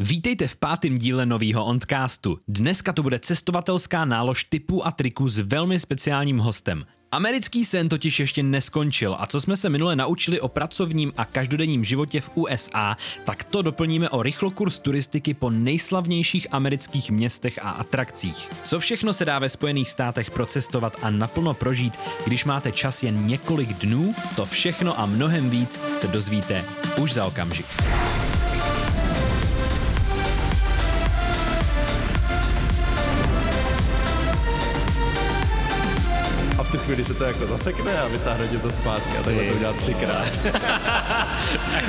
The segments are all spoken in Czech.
Vítejte v pátém díle nového Ondcastu. Dneska to bude cestovatelská nálož typů a triků s velmi speciálním hostem. Americký sen totiž ještě neskončil a co jsme se minule naučili o pracovním a každodenním životě v USA, tak to doplníme o rychlokurs turistiky po nejslavnějších amerických městech a atrakcích. Co všechno se dá ve Spojených státech procestovat a naplno prožít, když máte čas jen několik dnů, to všechno a mnohem víc se dozvíte už za okamžik. V tu chvíli se to jako zasekne a vytáhne tě to zpátky a takhle to udělá třikrát.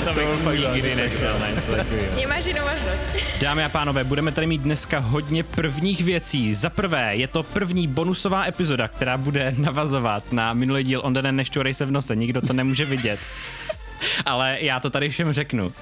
To byl bych fakt nikdy nešel na něco takového. Nemáš jinou možnost. Dámy a pánové, budeme tady mít dneska hodně prvních věcí. Za prvé, je to první bonusová epizoda, která bude navazovat na minulý díl On den nešťourej se v nose. Nikdo to nemůže vidět. Ale já to tady všem řeknu.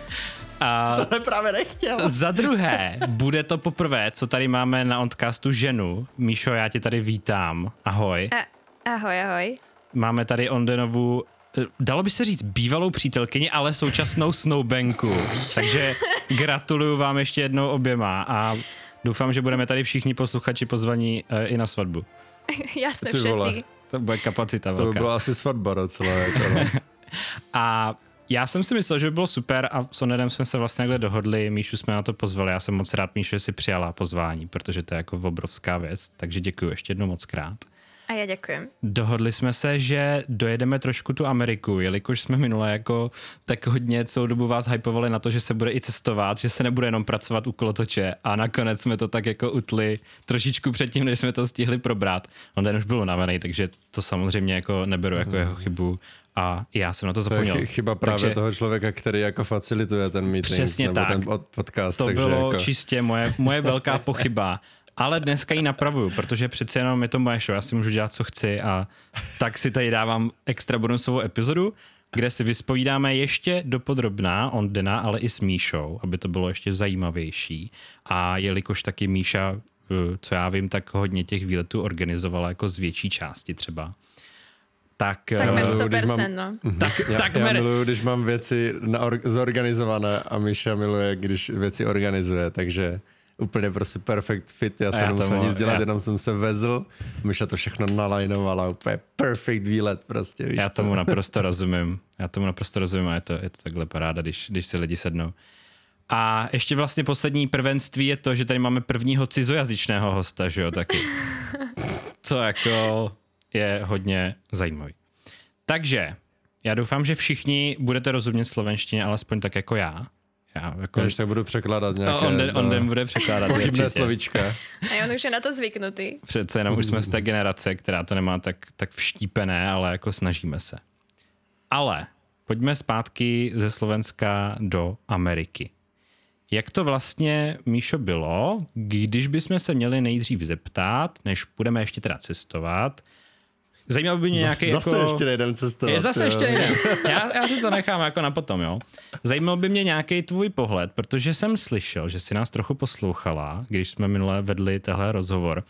A Ale právě nechtěl. za druhé, bude to poprvé, co tady máme na Ondcastu ženu. Míšo, já tě tady vítám. Ahoj. A, ahoj, ahoj. Máme tady Ondenovu, eh, dalo by se říct bývalou přítelkyni, ale současnou snowbanku. Takže gratuluju vám ještě jednou oběma a doufám, že budeme tady všichni posluchači pozvaní eh, i na svatbu. Vole. všetci. To bude kapacita To by velká. byla asi svatba docela. Jako, no. A já jsem si myslel, že by bylo super a s Onedem jsme se vlastně takhle dohodli, Míšu jsme na to pozvali, já jsem moc rád, Míšu, že si přijala pozvání, protože to je jako obrovská věc, takže děkuji ještě jednou moc krát. A já děkujem. Dohodli jsme se, že dojedeme trošku tu Ameriku, jelikož jsme minule jako tak hodně celou dobu vás hypovali na to, že se bude i cestovat, že se nebude jenom pracovat u kolotoče a nakonec jsme to tak jako utli trošičku předtím, než jsme to stihli probrat. On den už byl unavený, takže to samozřejmě jako neberu jako jeho chybu a já jsem na to To je zapomněl. chy- chyba právě Takže toho člověka, který jako facilituje ten meeting Přesně nebo tak. ten od- podcast. To takže bylo jako, čistě moje, moje velká pochyba. Ale dneska ji napravuju, protože přece jenom je to moje show, já si můžu dělat, co chci a tak si tady dávám extra bonusovou epizodu, kde si vyspovídáme ještě dopodrobná on Dena, ale i s Míšou, aby to bylo ještě zajímavější. A jelikož taky Míša, eh, co já vím, tak hodně těch výletů organizovala jako z větší části třeba. Tak, Takmer eh, miluju, když 100%, mám- no. tak, Já, tak já miluju, když mám věci na or- zorganizované a Míša miluje, když věci organizuje, takže úplně prostě perfect fit. Já jsem nemusel nic dělat, já- jenom jsem se vezl. Míša to všechno nalajnovala, úplně perfect výlet prostě. Víš Já co? tomu naprosto rozumím. Já tomu naprosto rozumím a je to, je to takhle paráda, když, když si lidi sednou. A ještě vlastně poslední prvenství je to, že tady máme prvního cizojazyčného hosta, že jo, taky. Co jako je hodně zajímavý. Takže, já doufám, že všichni budete rozumět slovenštině, alespoň tak jako já. Já jako... Když tak budu překládat nějaké on, den, on no, den bude překládat pochybné určitě. slovíčka. A on už je na to zvyknutý. Přece jenom už jsme z té generace, která to nemá tak, tak vštípené, ale jako snažíme se. Ale pojďme zpátky ze Slovenska do Ameriky. Jak to vlastně, Míšo, bylo, když bychom se měli nejdřív zeptat, než budeme ještě teda cestovat, Zajímalo by mě nějaký Zase jako... ještě nejdem cestovat. Je zase jo. ještě jeden. Já, já si to nechám jako na potom, jo. Zajímal by mě nějaký tvůj pohled, protože jsem slyšel, že si nás trochu poslouchala, když jsme minule vedli tehle rozhovor.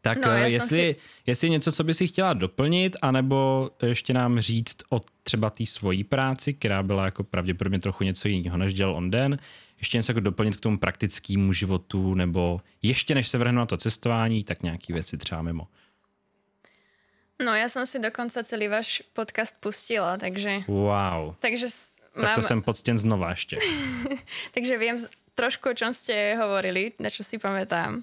Tak No, jsem jestli, si- jestli něco, co by si chtěla doplnit, anebo ještě nám říct o třeba té svojí práci, která byla jako pravděpodobně trochu něco jiného, než dělal on den, ještě něco jako doplnit k tomu praktickému životu, nebo ještě než se vrhnu na to cestování, tak nějaký věci třeba mimo. No, já jsem si dokonce celý váš podcast pustila, takže, Wow. takže s- Tak mám, to jsem poctěn znova ještě. takže viem z- trošku, o čom ste hovorili, na čo si pamätám.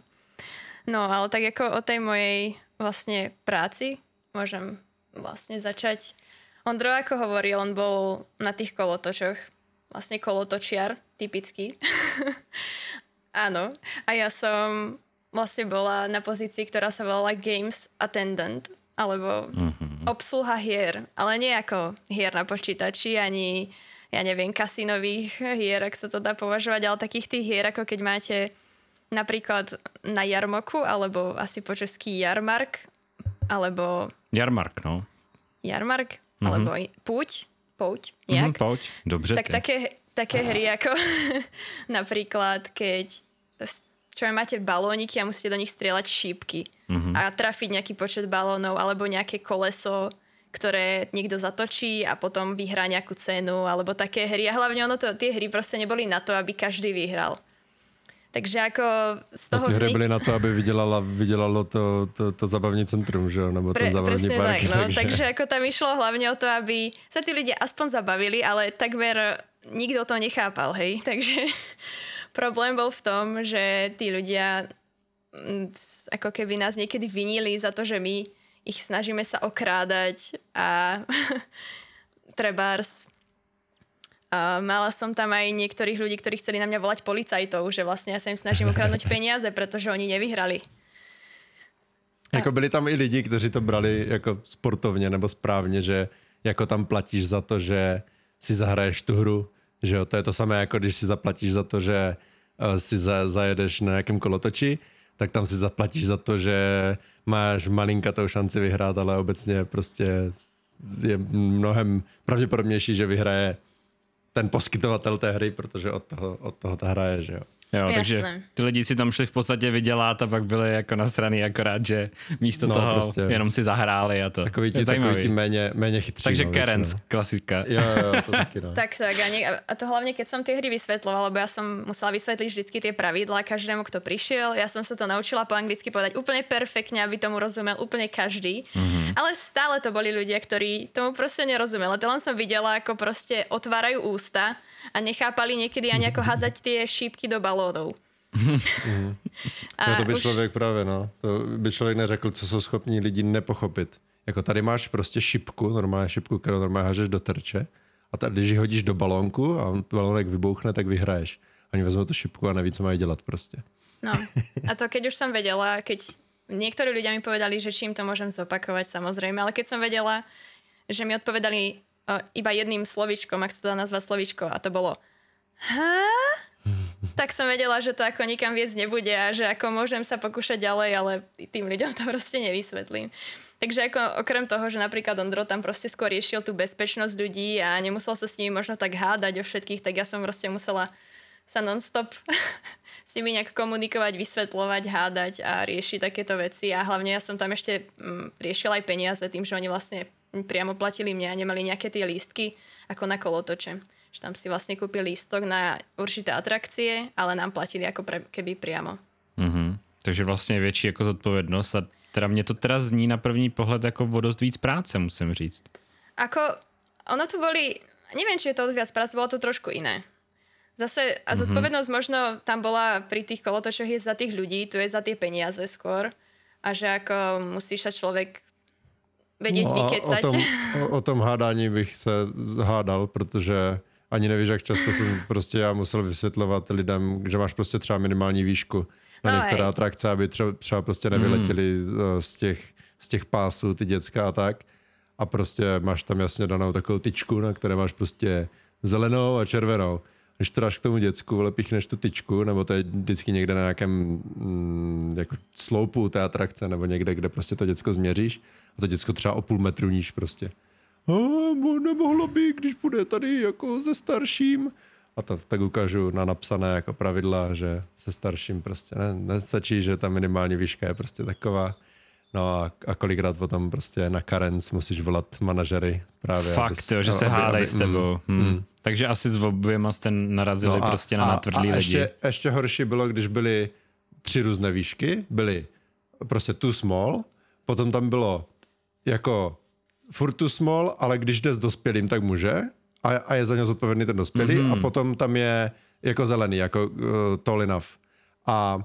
No, ale tak jako o tej mojej vlastne práci môžem vlastne začať. Ondro, ako hovoril, on bol na tých kolotočoch. Vlastne kolotočiar, typický. Áno. A ja som vlastne bola na pozícii, ktorá sa volala Games Attendant, alebo mm-hmm. obsluha hier, ale nie ako hier na počítači, ani ja neviem, kasinových hier, ak sa to dá považovať, ale takých tých hier, ako keď máte napríklad na jarmoku, alebo asi po český jarmark, alebo Jarmark, no. jarmark, mm-hmm. alebo i- púť, pouť, nejak. Mhm, pojď, dobře Tak ty. také, také hry ako napríklad, keď čo máte balóniky a musíte do nich strieľať šípky Mhm. a trafiť nejaký počet balónov alebo nejaké koleso, ktoré niekto zatočí a potom vyhrá nejakú cenu alebo také hry. A hlavne ono to, tie hry proste neboli na to, aby každý vyhral. Takže jako z A toho ty hry vznik... byly na to, aby vydělala, vydělalo to, to, to zabavní centrum, že jo? Nebo ten zabavní park. tak, no. takže... takže ako tam išlo hlavne o to, aby sa tí ľudia aspoň zabavili, ale takmer nikto to nechápal, hej. Takže problém bol v tom, že tí ľudia mm, ako keby nás niekedy vinili za to, že my ich snažíme sa okrádať a trebárs a mala som tam aj niektorých ľudí, ktorí chceli na mňa volať policajtov, že vlastne ja sa im snažím ukradnúť peniaze, pretože oni nevyhrali. Jako byli tam i lidi, kteří to brali jako sportovně nebo správně, že jako tam platíš za to, že si zahraješ tu hru, že jo, to je to samé, jako když si zaplatíš za to, že eh, si za, zajedeš na nějakém kolotoči, tak tam si zaplatíš za to, že máš malinkatou šanci vyhrát, ale obecně prostě je mnohem pravděpodobnější, že vyhraje ten poskytovatel té hry, protože od toho, od toho ta hra je, že jo. Jo, Jasné. takže ty lidi si tam šli v podstatě vydělat a pak byli jako nasraný akorát, že místo No, toho prostě. jenom si zahráli a to. Takový Je ti, takový ti méně, méně chytří. Takže no, Kerens, většinou. klasika. Jo, jo, to taky no. Tak, tak. A, nie, a to hlavne, keď som tie hry vysvetlovala, lebo ja som musela vysvetliť vždycky tie pravidlá každému, kto prišiel. Ja som sa to naučila po anglicky povedať úplne perfektne, aby tomu rozumel úplne každý. Mm-hmm. Ale stále to boli ľudia, ktorí tomu proste nerozumeli. To len som videla, ako proste otvárajú ústa a nechápali niekedy ani ako hazať tie šípky do balónov. No to by člověk právě, no. To by člověk neřekl, co jsou schopní lidi nepochopit. Jako tady máš prostě šipku, normálně šipku, kterou normálně hážeš do terče. A tady, když ji hodíš do balónku a balónek vybouchne, tak vyhraješ. Oni vezmou tu šipku a neví, co mají dělat prostě. No. A to keď už som vedela, keď niektorí ľudia mi povedali, že čím to môžem zopakovať, samozrejme, ale keď som vedela, že mi odpovedali uh, iba jedným slovíčkom, ak sa to dá nazvať slovíčko, a to bolo ha? tak som vedela, že to ako nikam viesť nebude a že ako môžem sa pokúšať ďalej, ale tým ľuďom to proste nevysvetlím. Takže ako okrem toho, že napríklad Ondro tam proste skôr riešil tú bezpečnosť ľudí a nemusel sa s nimi možno tak hádať o všetkých, tak ja som proste musela sa non-stop s nimi nejak komunikovať, vysvetľovať, hádať a riešiť takéto veci. A hlavne ja som tam ešte mm, riešila aj peniaze tým, že oni vlastne priamo platili mňa a nemali nejaké tie lístky ako na kolotoče. Že tam si vlastne kúpili lístok na určité atrakcie, ale nám platili ako pre, keby priamo. Mhm. Takže vlastně větší jako zodpovědnost a teda mě to teda zní na první pohled jako o dost víc práce, musím říct. Ako, ono to boli, neviem, či je to viac práce, bolo to trošku iné. Zase, a zodpovednosť mm-hmm. možno tam bola pri tých kolotočoch je za tých ľudí, tu je za tie peniaze skôr. A že ako musíš sa človek vedieť no o tom, o, o tom hádání bych se hádal, protože ani nevíš, jak často jsem prostě já musel vysvětlovat lidem, že máš prostě třeba minimální výšku na No, některé atrakce, aby třeba, třeba prostě nevyletěli mm. z, těch, z těch pásů ty děcka a tak. A prostě máš tam jasně danou takovou tyčku, na které máš prostě zelenou a červenou. Když to dáš k tomu děcku, vole, píchneš tu tyčku, nebo to je vždycky někde na nějakém mm, jako sloupu té atrakce, nebo někde, kde prostě to děcko změříš a to děcko třeba o půl metru níž prostě. A mo- nemohlo by, když bude tady jako se starším. A to, tak ukážu na napsané jako pravidla, že se starším prostě ne, nestačí, že ta minimální výška je prostě taková. No a, a kolikrát potom prostě na Karens musíš volat manažery právě. Fakt, abys- jo, že se hádají s tebou. mm, Hmm. Takže asi s oběma jste narazili No a- prostě na a- natvrdlý a lidi. ještě, ještě horší bylo, když byly tři různé výšky. Byly prostě too small, potom tam bylo jako furt too small, ale když jde s dospělým, tak může a, a je za něj zodpovědný ten dospělý Mhm. mm-hmm. a potom tam je jako zelený, jako uh, tall enough. A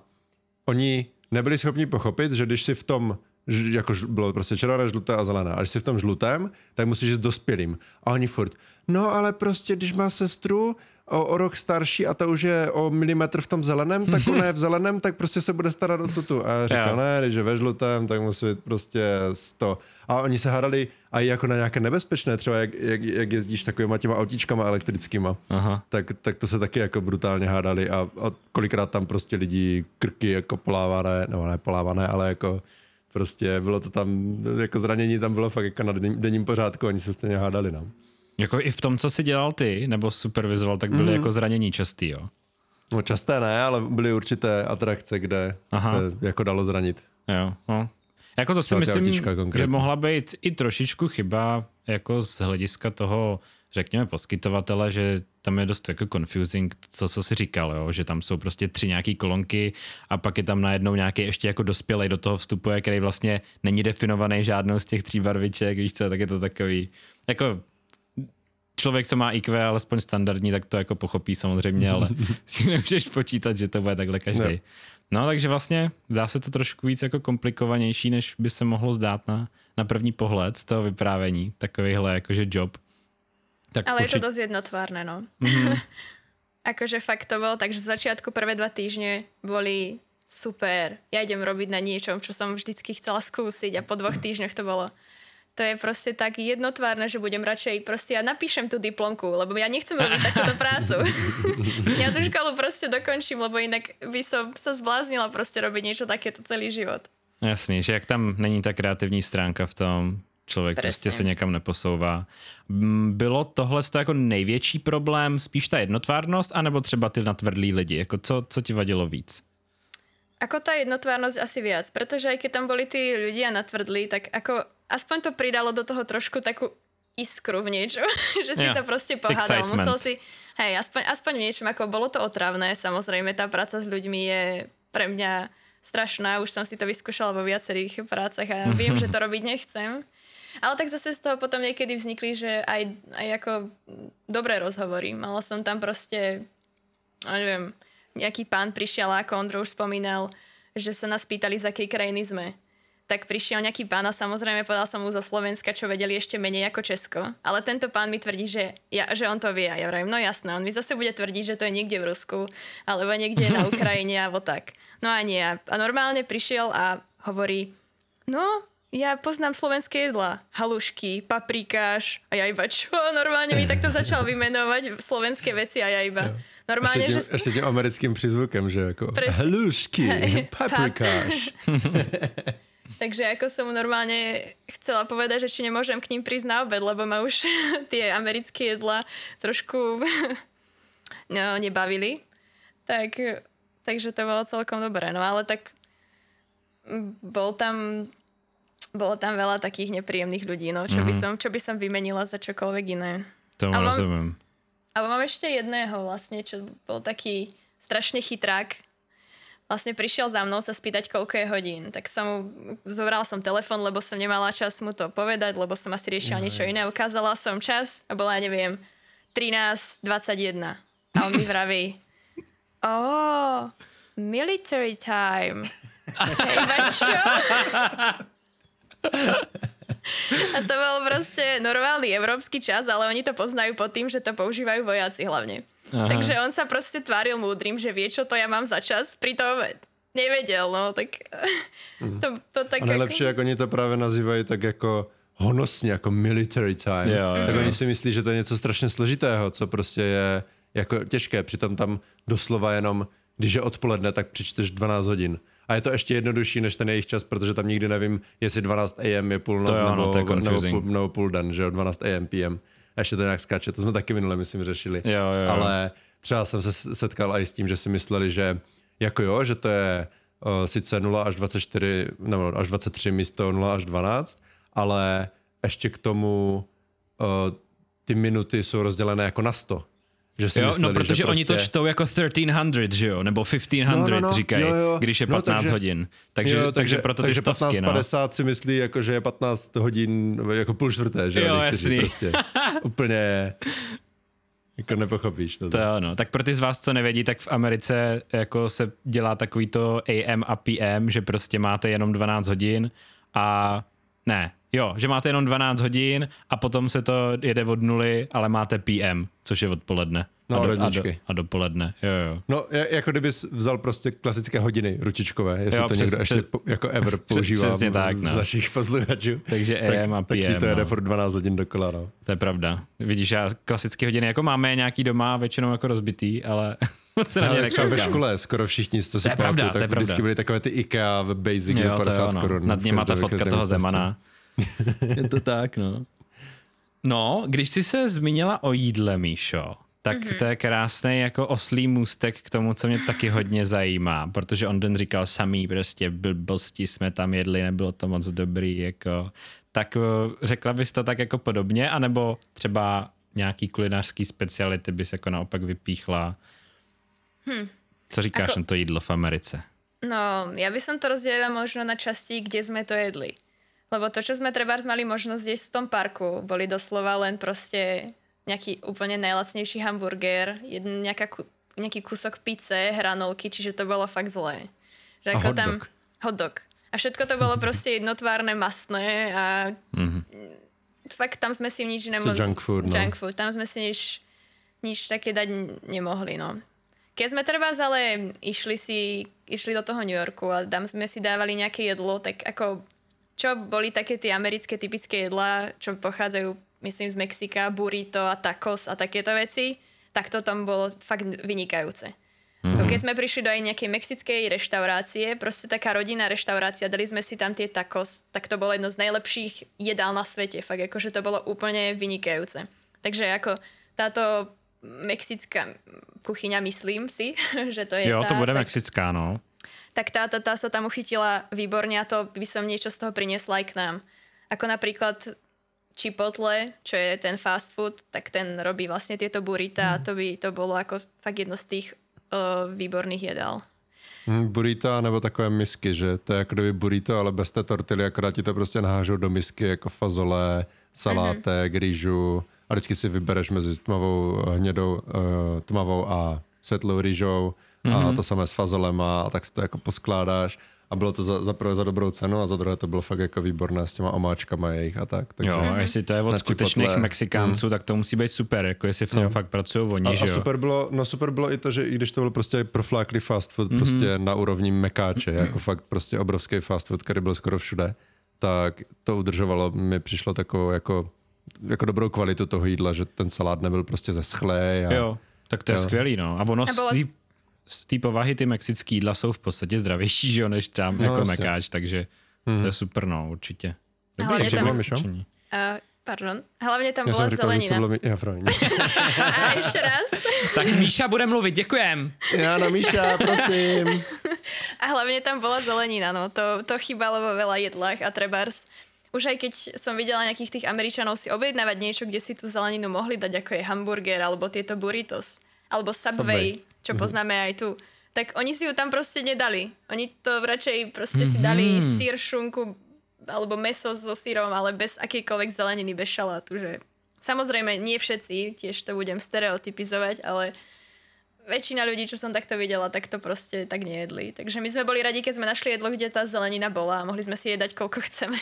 oni nebyli schopni pochopit, že když si v tom jako bylo prostě červené, žluté a zelené. A když jsi v tom žlutém, tak musíš jít dospělým. A oni furt, no ale prostě, když má sestru o, o rok starší a ta už je o milimetr v tom zeleném, tak ona je v zeleném, tak prostě se bude starat o tutu. A já říkal, ne, když je ve žlutém, tak musí být prostě 100. A oni se hádali a i jako na nějaké nebezpečné, třeba jak, jak, jak jezdíš takovýma těma autíčkama elektrickýma Aha. tak, tak to se taky jako brutálně hádali a, a kolikrát tam prostě lidi krky jako polávané, nebo ne polávané, ale jako prostě bylo to tam, jako zranění tam bylo fakt jako na denním, pořádku, oni se stejně hádali, no. Jako i v tom, co si dělal ty, nebo supervizoval, tak byly mm. jako zranění častý, jo? No časté ne, ale byly určité atrakce, kde Aha. se jako dalo zranit. Jo, no. Jako to si myslím, že mohla být i trošičku chyba jako z hlediska toho řekněme, poskytovatele, že tam je dost jako confusing, co, co si říkal, jo? že tam jsou prostě tři nějaký kolonky a pak je tam najednou nějaký ještě jako dospělej do toho vstupuje, který vlastně není definovaný žádnou z těch tří barviček, víš co, tak je to takový, jako člověk, co má IQ alespoň standardní, tak to jako pochopí samozřejmě, ale si nemůžeš počítat, že to bude takhle každý. No. no, takže vlastně dá se to trošku víc jako komplikovanější, než by se mohlo zdát na, na první pohled z toho vyprávění, takovýhle jakože job. Tak Ale určite... je to dosť jednotvárne, no. Mm-hmm. akože fakt to bolo, takže z začiatku prvé dva týždne boli super. Ja idem robiť na niečom, čo som vždycky chcela skúsiť a po dvoch týždňoch to bolo to je proste tak jednotvárne, že budem radšej proste ja napíšem tú diplomku, lebo ja nechcem robiť takúto prácu. ja tú školu proste dokončím, lebo inak by som sa zbláznila proste robiť niečo takéto celý život. Jasný, že jak tam není ta kreativní stránka v tom, člověk Presně. prostě se někam neposouvá. Bylo tohle jako největší problém, spíš ta jednotvárnost, anebo třeba ty natvrdlí lidi? Jako co, co ti vadilo víc? Ako tá jednotvárnosť asi viac, pretože aj keď tam boli tí ľudia natvrdlí, tak ako aspoň to pridalo do toho trošku takú iskru v niečo, že si yeah. sa proste pohádal. Excitement. Musel si, hej, aspoň, aspoň v niečom, ako bolo to otravné, samozrejme tá práca s ľuďmi je pre mňa strašná, už som si to vyskúšala vo viacerých prácach a viem, že to robiť nechcem. Ale tak zase z toho potom niekedy vznikli, že aj, aj ako dobré rozhovory. Mala som tam proste, neviem, nejaký pán prišiel, ako Ondro už spomínal, že sa nás pýtali, z akej krajiny sme. Tak prišiel nejaký pán a samozrejme povedal som mu zo Slovenska, čo vedeli ešte menej ako Česko. Ale tento pán mi tvrdí, že, ja, že on to vie. A ja vravím, no jasné, on mi zase bude tvrdiť, že to je niekde v Rusku, alebo niekde na Ukrajine, alebo tak. No a nie. A normálne prišiel a hovorí, no, ja poznám slovenské jedla. Halušky, paprikáš a ja iba čo? Normálne mi takto začal vymenovať slovenské veci a ja iba... Normálně, ještě, tím, že... ještě tím americkým přizvukem, že jako Pres... halušky, paprikáš. Takže jako som normálne chcela povedať, že či nemôžem k ním prísť na obed, lebo ma už tie americké jedla trošku no, nebavili. Tak, takže to bolo celkom dobré. No ale tak bol tam bolo tam veľa takých nepríjemných ľudí, no, čo, mm-hmm. by mhm. som, čo by som vymenila za čokoľvek iné. To mám, rozumiem. Ale mám ešte jedného vlastne, čo bol taký strašne chytrák. Vlastne prišiel za mnou sa spýtať, koľko je hodín. Tak som mu, zobral som telefon, lebo som nemala čas mu to povedať, lebo som asi riešila niečo iné. Ukázala som čas a bola, neviem, 13.21. A on mi vraví, oh, military time. Hej, čo? A to bol proste normálny európsky čas, ale oni to poznajú pod tým, že to používajú vojaci hlavne. Aha. Takže on sa proste tváril múdrym, že vie, čo to ja mám za čas, pritom nevedel, no, tak to, to tak A najlepšie, ako... jak oni to práve nazývají, tak jako honosně, jako military time. Jo, jo. Tak oni si myslí, že to je něco strašně složitého, co prostě je jako těžké. Přitom tam doslova jenom, když je odpoledne, tak přičteš 12 hodin. A je to ještě jednodušší než ten jejich čas, protože tam nikdy nevím, jestli 12 AM je půlnoc to nebo, no, nebo, půl, nebo půl den, že jo, 12 AM PM. A ještě to nějak skáče, to jsme taky minule, myslím, řešili. Jo, jo, jo. Ale třeba jsem se setkal i s tím, že si mysleli, že jako jo, že to je uh, sice 0 až 24, nebo až 23 místo 0 až 12, ale ještě k tomu uh, ty minuty jsou rozdělené jako na 100. Že si jo, no, mysleli, no protože že prostě... oni to čtou jako 1300, že jo, nebo 1500 no, no, no, říkají, jo, jo. když je 15 no, takže, hodin. Takže, jo, takže, takže proto takže ty stovky, 15.50 no. si myslí, jako, že je 15 hodin jako půl čtvrté, že jo, jasný. Prostě úplně jako nepochopíš to. To no. Tak pro ty z vás, co nevědí, tak v Americe jako se dělá takový to AM a PM, že prostě máte jenom 12 hodin a ne, Jo, že máte jenom 12 hodin a potom se to jede od nuly, ale máte PM, což je odpoledne. No, a, do, a, do, a dopoledne, jo, jo. No, jako kdyby vzal prostě klasické hodiny ručičkové, jestli jo, to přes, někdo přes, ještě jako ever používá přesně tak, no. z našich posluchačů. Takže AM a PM. Tak to jede no. furt 12 hodin dokola, no. To je pravda. Vidíš, já klasické hodiny jako máme nějaký doma, většinou jako rozbitý, ale moc se na ně ve škole skoro všichni, co si pamatuju, tak vždycky byly takové ty IKEA Basic jo, za 50 korun. Nad něma ta fotka toho Zemana. je to tak, no. No, když jsi se zmínila o jídle, Míšo, tak mm-hmm. to je krásný jako oslý můstek k tomu, co mě taky hodně zajímá, protože on den říkal samý prostě blbosti jsme tam jedli, nebylo to moc dobrý, jako tak eh, řekla bys to tak jako podobně, anebo třeba nějaký kulinářský speciality bys jako naopak vypíchla? Hm. Co říkáš Ako... na to jídlo v Americe? No, ja by som to rozdelila možno na časti, kde sme to jedli. Lebo to, čo sme trebárs mali možnosť jesť v tom parku, boli doslova len proste nejaký úplne najlacnejší hamburger, jeden, nejaká, nejaký kúsok pice, hranolky, čiže to bolo fakt zlé. Že ako a hot tam, dog. Hot dog. A všetko to bolo proste jednotvárne, masné a mm-hmm. fakt tam sme si nič nemohli. Junk food, no. Junk food. Tam sme si nič, nič také dať nemohli, no. Keď sme treba ale išli si, išli do toho New Yorku a tam sme si dávali nejaké jedlo, tak ako čo boli také tie americké typické jedlá, čo pochádzajú, myslím, z Mexika, burrito a tacos a takéto veci, tak to tam bolo fakt vynikajúce. Mm-hmm. Keď sme prišli do aj nejakej mexickej reštaurácie, proste taká rodinná reštaurácia, dali sme si tam tie tacos, tak to bolo jedno z najlepších jedál na svete, fakt akože to bolo úplne vynikajúce. Takže ako táto mexická kuchyňa, myslím si, že to je Jo, tá, to bude tak, mexická, no. Tak tá, tá, tá sa tam uchytila výborne a to by som niečo z toho priniesla aj k nám. Ako napríklad Chipotle, čo je ten fast food, tak ten robí vlastne tieto burita mm. a to by to bolo ako fakt jedno z tých uh, výborných jedál. Mm, burrito nebo takové misky, že to je jako kdyby burrito, ale bez té tortily, akorát ti to prostě nahážou do misky jako fazole, salátek, mm-hmm. rýžu, a vždycky si vybereš mezi tmavou, eh, hnědou, uh, tmavou a světlou rýžou mm-hmm. a mhm. to samé s fazolema a tak si to jako poskládáš a bylo to za, za prvé za dobrou cenu a za druhé to bylo fakt jako výborné s těma omáčkama jejich a tak. Takže jo, a jestli to je od skutečných potle, Mexikánců, mm. tak to musí být super, jako jestli v tom jo. fakt pracují oni, a, že a super bylo, no super bylo i to, že i když to byl prostě profláklý fast food, mm-hmm. prostě na úrovni mekáče, jako fakt prostě obrovský fast food, který byl skoro všude, tak to udržovalo, mi přišlo takovou jako jako dobrou kvalitu toho jídla, že ten salát nebyl prostě zeschlej. A, jo, tak to je jo. skvělý, no. A ono bylo... z té povahy ty mexické jídla jsou v podstatě zdravější, že jo, než tam no, jako jasně. mekáč, takže hmm. to je super, no, určitě. Dobrý, tam, uh, pardon, hlavně tam Já byla zelenina. Bylo mi... Já, a ještě raz. tak Míša bude mluvit, děkujem. Já no Míša, prosím. a hlavně tam byla zelenina, no, to, to chýbalo vo veľa jedlách a trebárs už aj keď som videla nejakých tých Američanov si objednávať niečo, kde si tú zeleninu mohli dať, ako je hamburger, alebo tieto burritos, alebo Subway, Subway. Čo mm-hmm. poznáme aj tu, tak oni si ju tam proste nedali. Oni to radšej proste mm-hmm. si dali mhm. sír, šunku, alebo meso so sírom, ale bez akýkoľvek zeleniny, bez šalátu, že samozrejme nie všetci, tiež to budem stereotypizovať, ale väčšina ľudí, čo som takto videla, tak to proste tak nejedli. Takže my sme boli radi, keď sme našli jedlo, kde tá zelenina bola a mohli sme si jedať koľko chceme.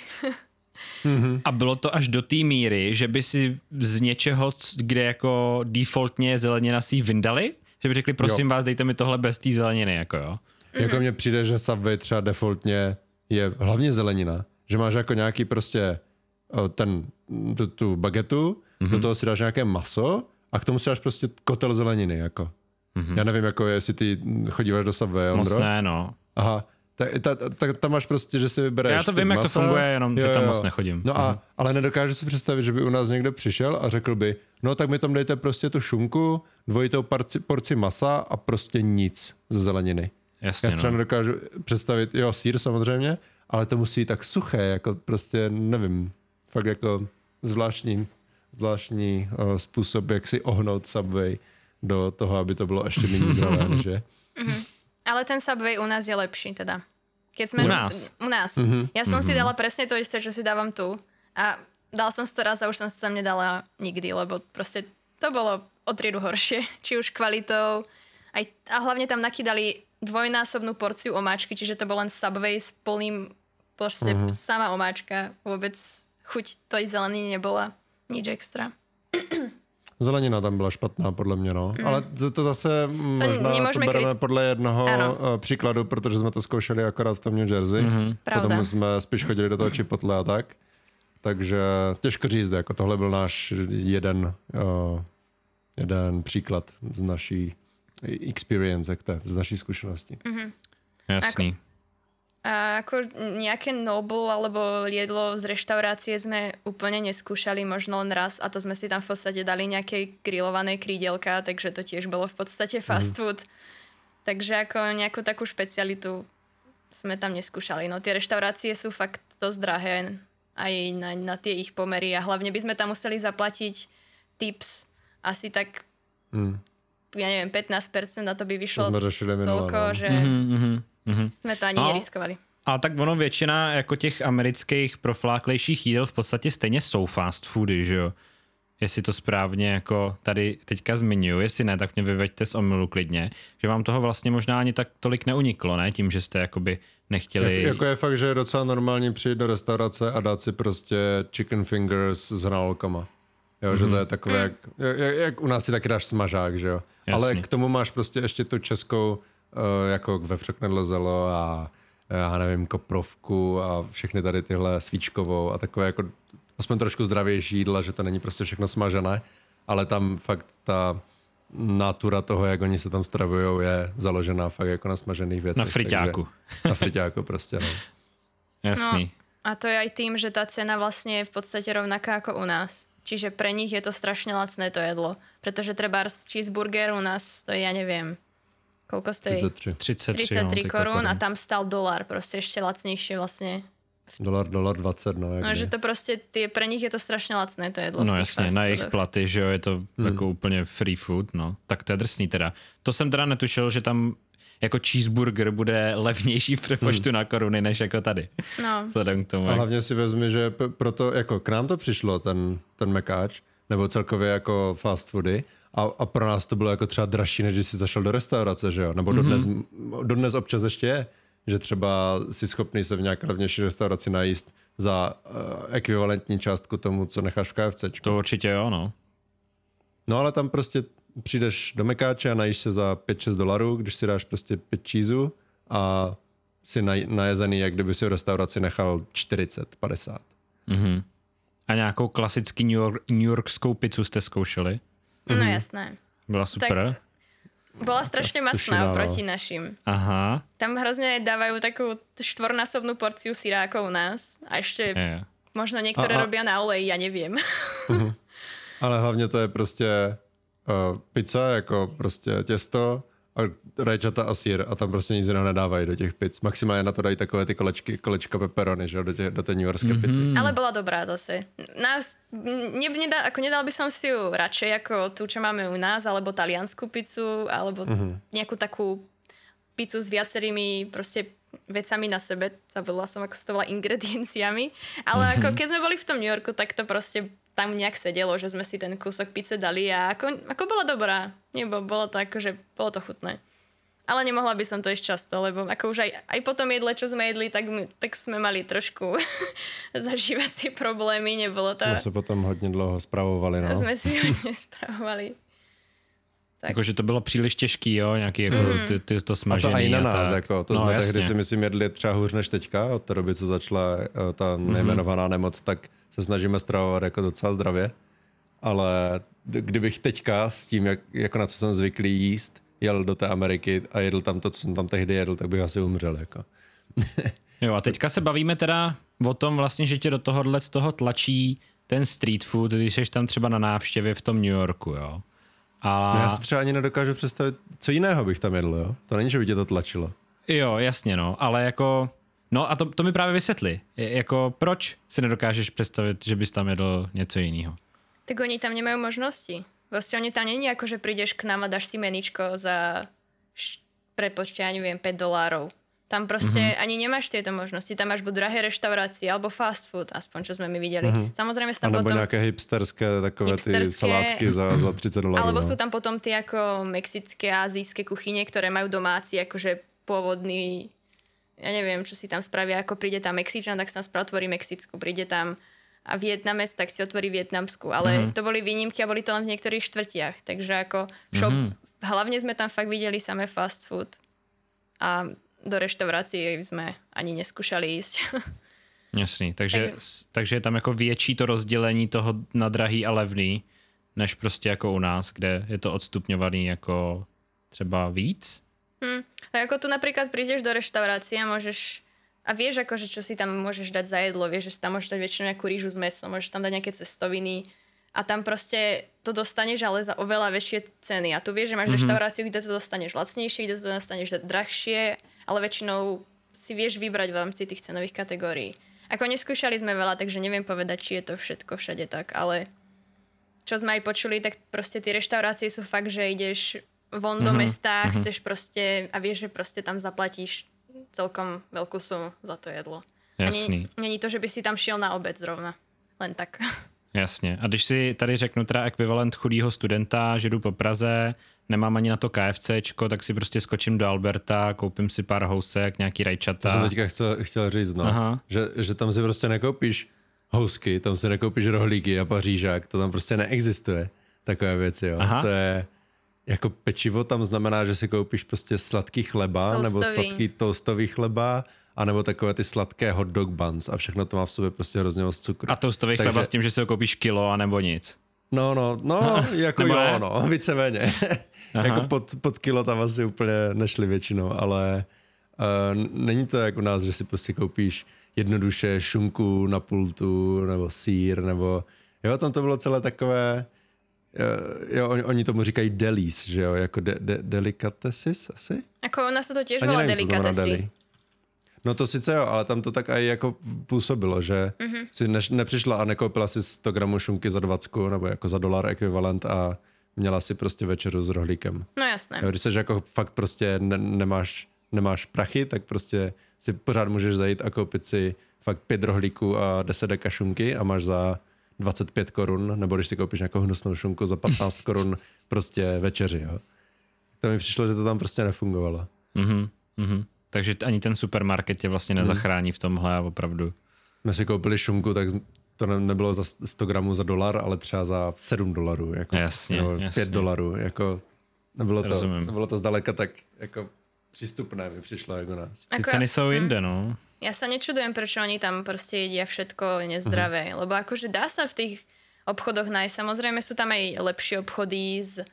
Mm-hmm. A bylo to až do té míry, že by si z něčeho, kde jako defaultně zelenina si vyndali? Že by řekli, prosím jo. vás, dejte mi tohle bez té zeleniny, jako jo? Mm-hmm. Jako mně přijde, že Subway třeba defaultně je hlavně zelenina. Že máš jako nějaký prostě ten, tu, tu bagetu, mm-hmm. do toho si dáš nějaké maso a k tomu si dáš prostě kotel zeleniny, jako. Mm-hmm. Já nevím, jako jestli ty chodíváš do Subway, Moc ne, no. Aha, tak, ta, ta, tam máš prostě, že si vybereš Já to vím, jak to funguje, jenom jo, že tam moc nechodím. No a, mhm. ale nedokážu si představit, že by u nás někdo přišel a řekl by, no tak mi tam dejte prostě tu šunku, dvojitou porci, porci masa a prostě nic ze zeleniny. Jasně, Já třeba no. nedokážu představit, jo, sír samozřejmě, ale to musí být tak suché, jako prostě, nevím, fakt jako zvláštní, zvláštní uh, způsob, jak si ohnout Subway do toho, aby to bylo ještě méně zdravé, že? Ale ten Subway u nás je lepší teda. Keď sme u nás? U nás. Mm-hmm. Ja som mm-hmm. si dala presne to isté, čo si dávam tu. A dal som si to raz a už som si tam nedala nikdy, lebo proste to bolo o triedu horšie. Či už kvalitou. Aj, a hlavne tam nakydali dvojnásobnú porciu omáčky, čiže to bol len Subway s plným proste mm-hmm. sama omáčka. Vôbec chuť tej zeleniny nebola. Nič extra. Zelenina tam byla špatná, podle mě, no. Mm. Ale to zase to možná to bereme kryt... podle jednoho ano. Eh, příkladu, protože jsme to zkoušeli akorát v tom New Jersey. Mm-hmm. Potom jsme spíš chodili do toho Chipotle a tak. Takže těžko říct, jako tohle byl náš jeden, uh, jeden příklad z naší experience, jak to, z naší zkušenosti. Mm-hmm. Jasný. Ako, a ako nejaké noble alebo jedlo z reštaurácie sme úplne neskúšali, možno len raz a to sme si tam v podstate dali nejaké grillované krídelka, takže to tiež bolo v podstate fast mhm. food. Mm. Takže ako nejakú takú špecialitu sme tam neskúšali. No tie reštaurácie sú fakt dosť drahé aj na, na tie ich pomery a hlavne by sme tam museli zaplatiť tips asi tak ja neviem, 15% a to by vyšlo To toľko, no. že Mhm, mhm. sme to ani No. neriskovali. A tak ono většina jako těch amerických profláklejších jídel v podstatě stejně jsou fast foody, že jo? Jestli to správně jako tady teďka zmiňuji, jestli ne, tak mě vyveďte z omylu klidně, že vám toho vlastně možná ani tak tolik neuniklo, ne? Tím, že jste jakoby nechtěli... Jak, jako je fakt, že je docela normální přijít do restaurace a dát si prostě chicken fingers s hranolkama. Jo, že to je takové, jak, jak, jak u nás si taky dáš smažák, že jo. Ale Jasně. k tomu máš prostě ještě tu českou, jako vepřok nedlozelo a já nevím, koprovku a všechny tady tyhle svíčkovou a takové jako aspoň trošku zdravější jídla, že to není prostě všechno smažené, ale tam fakt ta natura toho, jak oni se tam stravují, je založená fakt jako na smažených věcech. Na friťáku. Takže, na friťáku prostě, no. Jasný. No, a to je aj tým, že tá cena vlastne je v podstate rovnaká ako u nás. Čiže pre nich je to strašne lacné to jedlo. Pretože treba cheeseburger u nás stojí, ja neviem, koľko stojí? 33. 33, 33 no, korun. a tam stal dolar, proste ešte lacnejšie vlastne. Dolar, dolar 20, no. Jak No, že to proste, tie, pre nich je to strašne lacné to jedlo No jasně, na jejich platy, že jo, je to hmm. jako úplně free food, no. Tak to je drsný teda. To jsem teda netušil, že tam jako cheeseburger bude levnější v přepočtu na koruny, než jako tady. No, Vzhledem k tomu. A jak- hlavně si vezmi, že proto jako k nám to přišlo, ten, ten mekáč, nebo celkově jako fast foody, a, a pro nás to bylo jako třeba dražší, než když jsi zašel do restaurace, že jo? Nebo dodnes, mm-hmm. dodnes občas ještě je, že třeba si schopný se v nějaké levnější restauraci najíst za uh, ekvivalentní částku tomu, co necháš v KFCčku. To určitě jo, no. No ale tam prostě přijdeš do mekáče a najíš se za 5-6 dolarů, když si dáš prostě 5 cheeseů a si naj, najezený, jak kdyby si v restauraci nechal 40, 50. Mhm. A nějakou klasický New, York, New Yorkskou pizzu jste zkoušeli? No jasné. Byla super. Bola strašne masná oproti našim. Aha. Tam hrozne dávajú takú štvornásobnú porciu syrákov u nás. A ešte Je. možno niektoré A- a- robia na oleji, ja neviem. Ale hlavně to je prostě uh, pizza, jako prostě těsto a rajčata a sír a tam prostě nic jiného nedávají do těch pic. Maximálně na to dají takové ty kolečky, kolečka pepperoni, že jo, do, tě, do té New Yorkské mm-hmm. pici. Ale bola dobrá zase. Nás, ne, nedá, ako nedal by som si ju radšej ako tú, čo máme u nás, alebo taliansku pizzu, alebo nejakú takú pizzu s viacerými proste vecami na sebe. Zabudla som, ako sa to volá, ingredienciami. Ale ako keď sme boli v tom New Yorku, tak to proste tam nejak sedelo, že sme si ten kúsok pice dali a ako, ako bola dobrá. Nebo bolo to akože, bolo to chutné. Ale nemohla by som to ešte často, lebo ako už aj, aj po tom jedle, čo sme jedli, tak, my, tak sme mali trošku zažívacie problémy, nebolo to... Jsme se potom hodně dlouho spravovali, no. Sme si hodne spravovali. Tak. Jakože to bylo příliš těžký, jo, nějaký jako ty, ty, to A smažený. to i na nás, tak. jako, to no, jsme jasně. tehdy si myslím jedli třeba hůř než teďka, od té doby, co začala uh, ta Mhm. nejmenovaná nemoc, tak se snažíme stravovat jako docela zdravě. Ale kdybych teďka s tím, jak, jako na co jsem zvyklý jíst, jel do té Ameriky a jedl tam to, co jsem tam tehdy jedl, tak bych asi umřel. Jako. Jo, a teďka se bavíme teda o tom vlastně, že tě do tohohle z toho tlačí ten street food, když jsi tam třeba na návštěvě v tom New Yorku, jo. A No já si třeba ani nedokážu představit, co jiného bych tam jedl, jo? To není, že by tě to tlačilo. jo, jasně, no, ale jako, no a to, to mi právě vysvětli, Je- jako proč si nedokážeš představit, že bys tam jedl něco jiného? tak oni tam nemajú možnosti. Proste oni tam není ako, že prídeš k nám a dáš si meničko za prepočte, ja neviem, 5 dolárov. Tam proste mm-hmm. ani nemáš tieto možnosti. Tam máš buď drahé reštaurácie alebo fast food, aspoň čo sme my videli. Mm-hmm. Samozrejme sú A tam nebo potom... nějaké hipsterské takové Hipsterské- ty salátky za, za 30 dolarů. Alebo no. sú tam potom tie ako mexické a azijské kuchyne, ktoré majú domáci akože pôvodný ja neviem, čo si tam spravia, ako príde tam Mexičan, tak sa tam spravotvorí Mexickú, príde tam a Vietnamec, tak si otvorí Vietnamskú. Ale mm-hmm. to boli výnimky a boli to len v niektorých štvrtiach. Takže ako shop, mm-hmm. hlavne sme tam fakt videli samé fast food. A do reštaurácií sme ani neskúšali ísť. Jasný, takže, s- takže je tam jako větší to rozdělení toho na drahý a levný, než prostě jako u nás, kde je to odstupňovaný jako třeba víc. Hm. A ako tu napríklad prídeš do reštaurácie a môžeš a vieš akože čo si tam môžeš dať za jedlo, vieš, že si tam môžeš dať väčšinou nejakú rýžu s mesom, môžeš tam dať nejaké cestoviny a tam proste to dostaneš ale za oveľa väčšie ceny a tu vieš, že máš mm-hmm. reštauráciu, kde to dostaneš lacnejšie, kde to dostaneš drahšie, ale väčšinou si vieš vybrať v rámci tých cenových kategórií. Ako neskúšali sme veľa, takže neviem povedať, či je to všetko všade tak, ale čo sme aj počuli, tak proste tie reštaurácie sú fakt, že ideš von do mesta, chceš proste a vieš, že proste tam zaplatíš celkom veľkú sumu za to jedlo. Jasný. Není, není to, že by si tam šiel na obed zrovna. Len tak. Jasně. A když si tady řeknu teda ekvivalent chudýho studenta, že jdu po Praze, nemám ani na to KFCčko, tak si prostě skočím do Alberta, koupím si pár housek, nějaký To rajčata. jsem teďka chtěl, chtěl říct, no. Aha. Že, že tam si prostě nekoupíš housky, tam si nekoupíš rohlíky a pařížák, to tam prostě neexistuje. Takové věci, jo. Aha. To je jako pečivo tam znamená, že si koupíš prostě sladký chleba, Toastový. nebo sladký toastový chleba, anebo takové ty sladké hot dog buns a všechno to má v sobě prostě hrozně moc cukru. A toastový Takže- chleba s tím, že si ho koupíš kilo a nebo nic. No, no, no, jako Nebo jo, ne? no, víceméně. jako pod, pod kilo tam asi úplně nešli většinou, ale uh, není to jako u nás, že si prostě koupíš jednoduše šunku na pultu, nebo sír, nebo jo, tam to bylo celé takové, jo, oni, oni tomu říkají delis, že jo, jako de, de, delicatesis asi? Ako u nás sa to Ani volá nevím, co znamená delikatesy. deli. No to sice jo, ale tam to tak aj jako působilo, že Mhm. mm-hmm. si ne, nepřišla a nekoupila si 100 gramů šunky za 20 nebo jako za dolar ekvivalent a měla si prostě večeru s rohlíkem. No jasné. Jo, když seš jako fakt prostě ne, nemáš, nemáš prachy, tak prostě si pořád můžeš zajít a koupit si fakt pět rohlíků a 10 deka šunky a máš za 25 korun, nebo když si koupíš nějakou hnusnou šunku za 15 korun prostě večeři, jo. To mi přišlo, že to tam prostě nefungovalo. Mhm, mhm. Takže ani ten supermarket tě vlastně nezachrání v tomhle a opravdu. jsme si koupili šunku, tak to ne, nebylo za 100 gramů za dolar, ale třeba za 7 dolarů. Jako, Jasně, nebo jasně. 5 dolarů. Jako, nebylo, to, Rozumím. nebylo to zdaleka tak jako přístupné, mi přišlo jako nás. Ty Ako- ceny jsou jinde, no. Ja sa nečudujem, prečo oni tam proste jedia všetko nezdravé, lebo akože dá sa v tých obchodoch nájsť. Samozrejme sú tam aj lepšie obchody s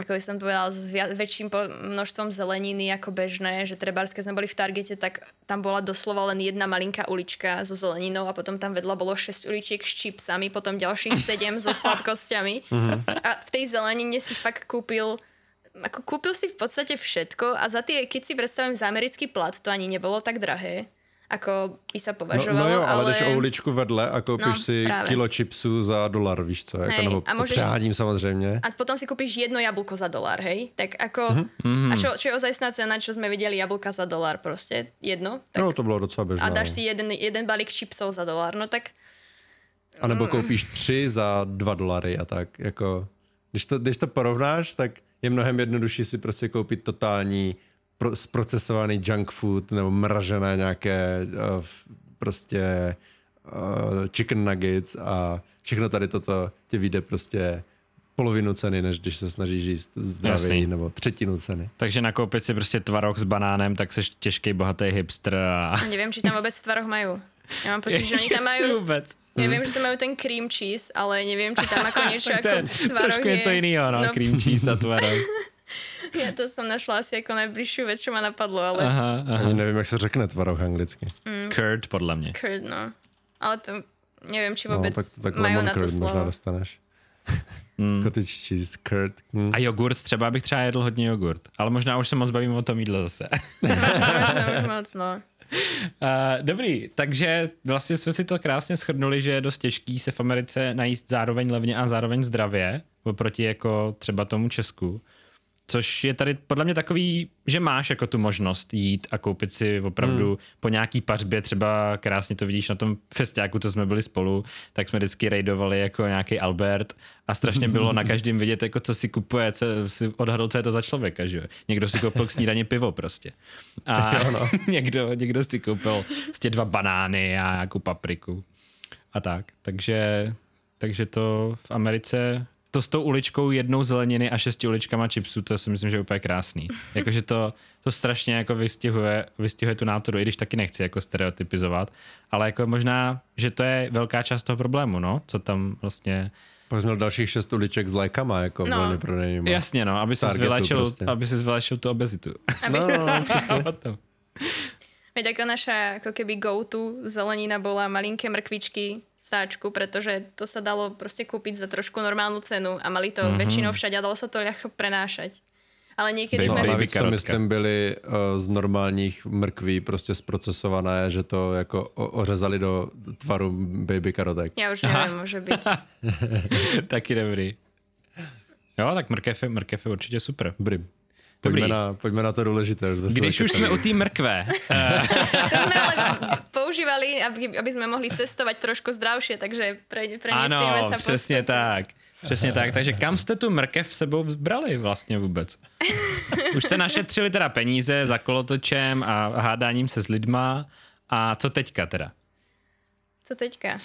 ako by som povedala, s väčším množstvom zeleniny ako bežné, že treba, keď sme boli v Targete, tak tam bola doslova len jedna malinká ulička so zeleninou a potom tam vedľa bolo 6 uličiek s čipsami, potom ďalších 7 so sladkosťami. A v tej zelenine si fakt kúpil ako kúpil si v podstate všetko a za tie, keď si predstavím za americký plat, to ani nebolo tak drahé, ako by sa No, považovalo, no jo, ale, ale... jdeš o uličku vedle a koupíš No, si právě. kilo chipsů za dolar, víš co? Jako, Hej, nebo a můžeš- přeháním samozřejmě. A potom si kúpiš jedno jablko za dolar, hej? Tak ako... A čo, čo je ozajstná cena, čo sme videli, jablka za dolar prostě? Jedno? Tak, No, to bylo docela běžné. a dáš no. si jeden, jeden balík chipsov za dolar, no tak... A nebo Mm. koupíš tři za dva dolary a tak. Jako, když, to, když to porovnáš, tak je mnohem jednodušší si prostě koupit totální pro, zprocesovaný junk food nebo mražené nějaké uh, prostě uh, chicken nuggets a všechno tady toto tě vyjde prostě polovinu ceny, než když se snažíš jíst zdravý Jasný. nebo třetinu ceny. Takže nakoupit si prostě tvaroh s banánem, tak jsi těžký, bohatý hipster a... Neviem, či tam vôbec v tvaroch majú. Ja mám pocit, že oni tam majú... vůbec. Neviem, že tam majú ten cream cheese, ale neviem, či tam ako niečo Tak to ako je tvaroh trošku je. něco jiného, no, no cream cheese a tvaroh. Ja to som našla asi ako najbližšiu vec, čo ma napadlo, ale Aha, aha. Ani nevím, jak se řekne tvaroh anglicky. Curd, podle mě. curd, no. Ale to neviem, či No, vôbec tak, tak lemon na to curd možná slovo. dostaneš. Cottage cheese curd. Hm. A jogurt, třeba bych třeba jedl hodně jogurt. Ale možná už se moc bavím o tom jídle zase. Možno už moc, no. Uh, dobrý, takže vlastně jsme si to krásně shrnuli, že je dost těžký se v Americe najíst zároveň levně a zároveň zdravě, oproti jako třeba tomu Česku. Což je tady podle mě takový, že máš jako tu možnost jít a koupit si opravdu hmm. po nějaký pařbě, třeba krásně to vidíš na tom festiáku, co jsme byli spolu, tak jsme vždycky raidovali jako nějaký Albert a strašně bylo na každém vidět, jako co si kupuje, co si odhadl, co je to za člověka, že jo. Někdo si koupil k snídaně pivo prostě. A Jo, no. někdo, někdo si koupil prostě dva banány a nějakou papriku a tak. Takže, takže to v Americe, to s tou uličkou jednou zeleniny a šesti uličkama chipsů, to si myslím, že je úplně krásný. Jakože to, to strašně jako vystihuje, vystihuje tu nátoru, i když taky nechci jako stereotypizovat, ale jako možná, že to je velká část toho problému, no, co tam vlastně Pak jsi měl dalších šest uliček s lajkama, jako No. no. volně prodejnýma. Jasně, no, aby si Targetu vylečil, prostě. aby si vylečil tu obezitu. Aby No, si, no, no, přesně. Veď ako naša ako keby go-to zelenina bola malinké mrkvičky sáčku, pretože to sa dalo proste kúpiť za trošku normálnu cenu a mali to mm-hmm. väčšinou všade a dalo sa to ľahko prenášať. ale sme... No, baby navíc to myslím byly uh, z normálních mrkví prostě zprocesované, že to jako ořezali do tvaru baby karotek. Ja už neviem, môže byť. Taky dobrý. Jo, tak mrkev je, mrkev je určitě super. Dobrý. Dobrý. Pojďme na, pojďme na to důležité. že se Když už jsme u té mrkve, To sme ale používali, aby, aby sme mohli cestovať trošku zdravšie, takže pre, preniesieme ano, sa přesně postupne. tak. Přesně tak. Takže kam jste tu mrkev sebou brali vlastně vůbec? Už jste našetřili teda peníze za kolotočem a hádáním se s lidma. A co teďka teda? Co teďka?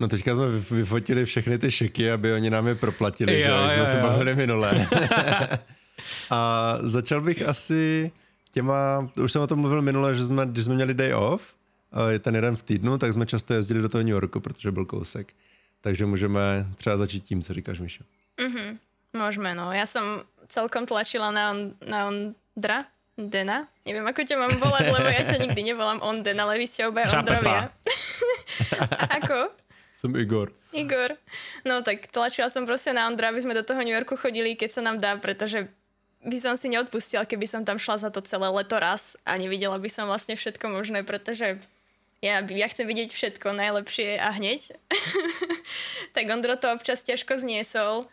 No teďka jsme vyf- vyfotili všechny ty šeky, aby oni nám je proplatili, Jo, že? jak jsme jo, se jo. bavili minule. a začal bych asi těma, už jsem o tom mluvil minule, že jsme, když jsme měli day off, eh, ten jeden v týdnu, tak jsme často jezdili do toho New Yorku, protože byl kousek. Takže můžeme třeba začít tím, co říkáš, Míšo. Môžeme, no. Ja som celkom tlačila na, on, na Ondra, Dena. Neviem, ako ťa mám volať, lebo ja ťa nikdy nevolám Onden, ale vy ste obaja Třeba Ondrovia. ako? Jsem Igor. Igor. No tak tlačila som proste na Ondra, aby sme do toho New Yorku chodili, keď sa nám dá, pretože by som si neodpustila, keby som tam šla za to celé leto raz a nevidela by som vlastne všetko možné, pretože ja, ja chcem vidieť všetko najlepšie a hneď. tak Ondro to občas ťažko zniesol,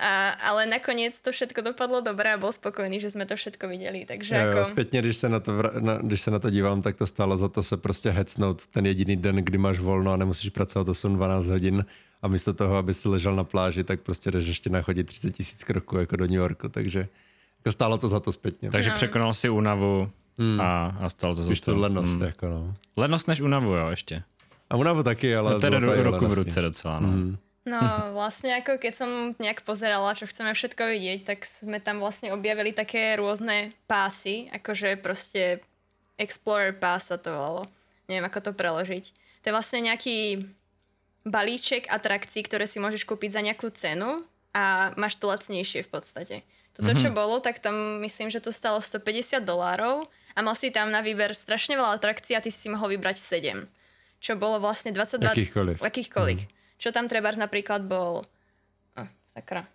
a, ale nakoniec to všetko dopadlo dobre a bol spokojný, že sme to všetko videli. Takže Jo, ako... jo, zpětně, když se, na to, vra- na, když se na to dívám, tak to stálo za to se prostě hecnout ten jediný den, kdy máš volno a nemusíš pracovat 8-12 hodin a místo toho, aby si ležel na pláži, tak prostě jdeš ještě nachodit 30 tisíc kroků jako do New Yorku, takže jako stálo to za to zpětně. Tak Takže No. překonal si únavu a, a stalo to za to. lenost, Mm. jako no. Lenost než únavu, jo, ještě. A unavu taky, ale... No, bylo to i ruku v ruce docela, no. No vlastne ako keď som nejak pozerala, čo chceme všetko vidieť, tak sme tam vlastne objavili také rôzne pásy, akože proste Explorer Pass sa to volalo. Neviem, ako to preložiť. To je vlastne nejaký balíček atrakcií, ktoré si môžeš kúpiť za nejakú cenu a máš to lacnejšie v podstate. Toto, čo bolo, tak tam myslím, že to stalo 150 dolárov a mal si tam na výber strašne veľa atrakcií a ty si mohol vybrať 7. Čo bolo vlastne 22... Jakýchkoliv. Akýchkoľvek. Čo tam treba napríklad bol... Oh, sakra.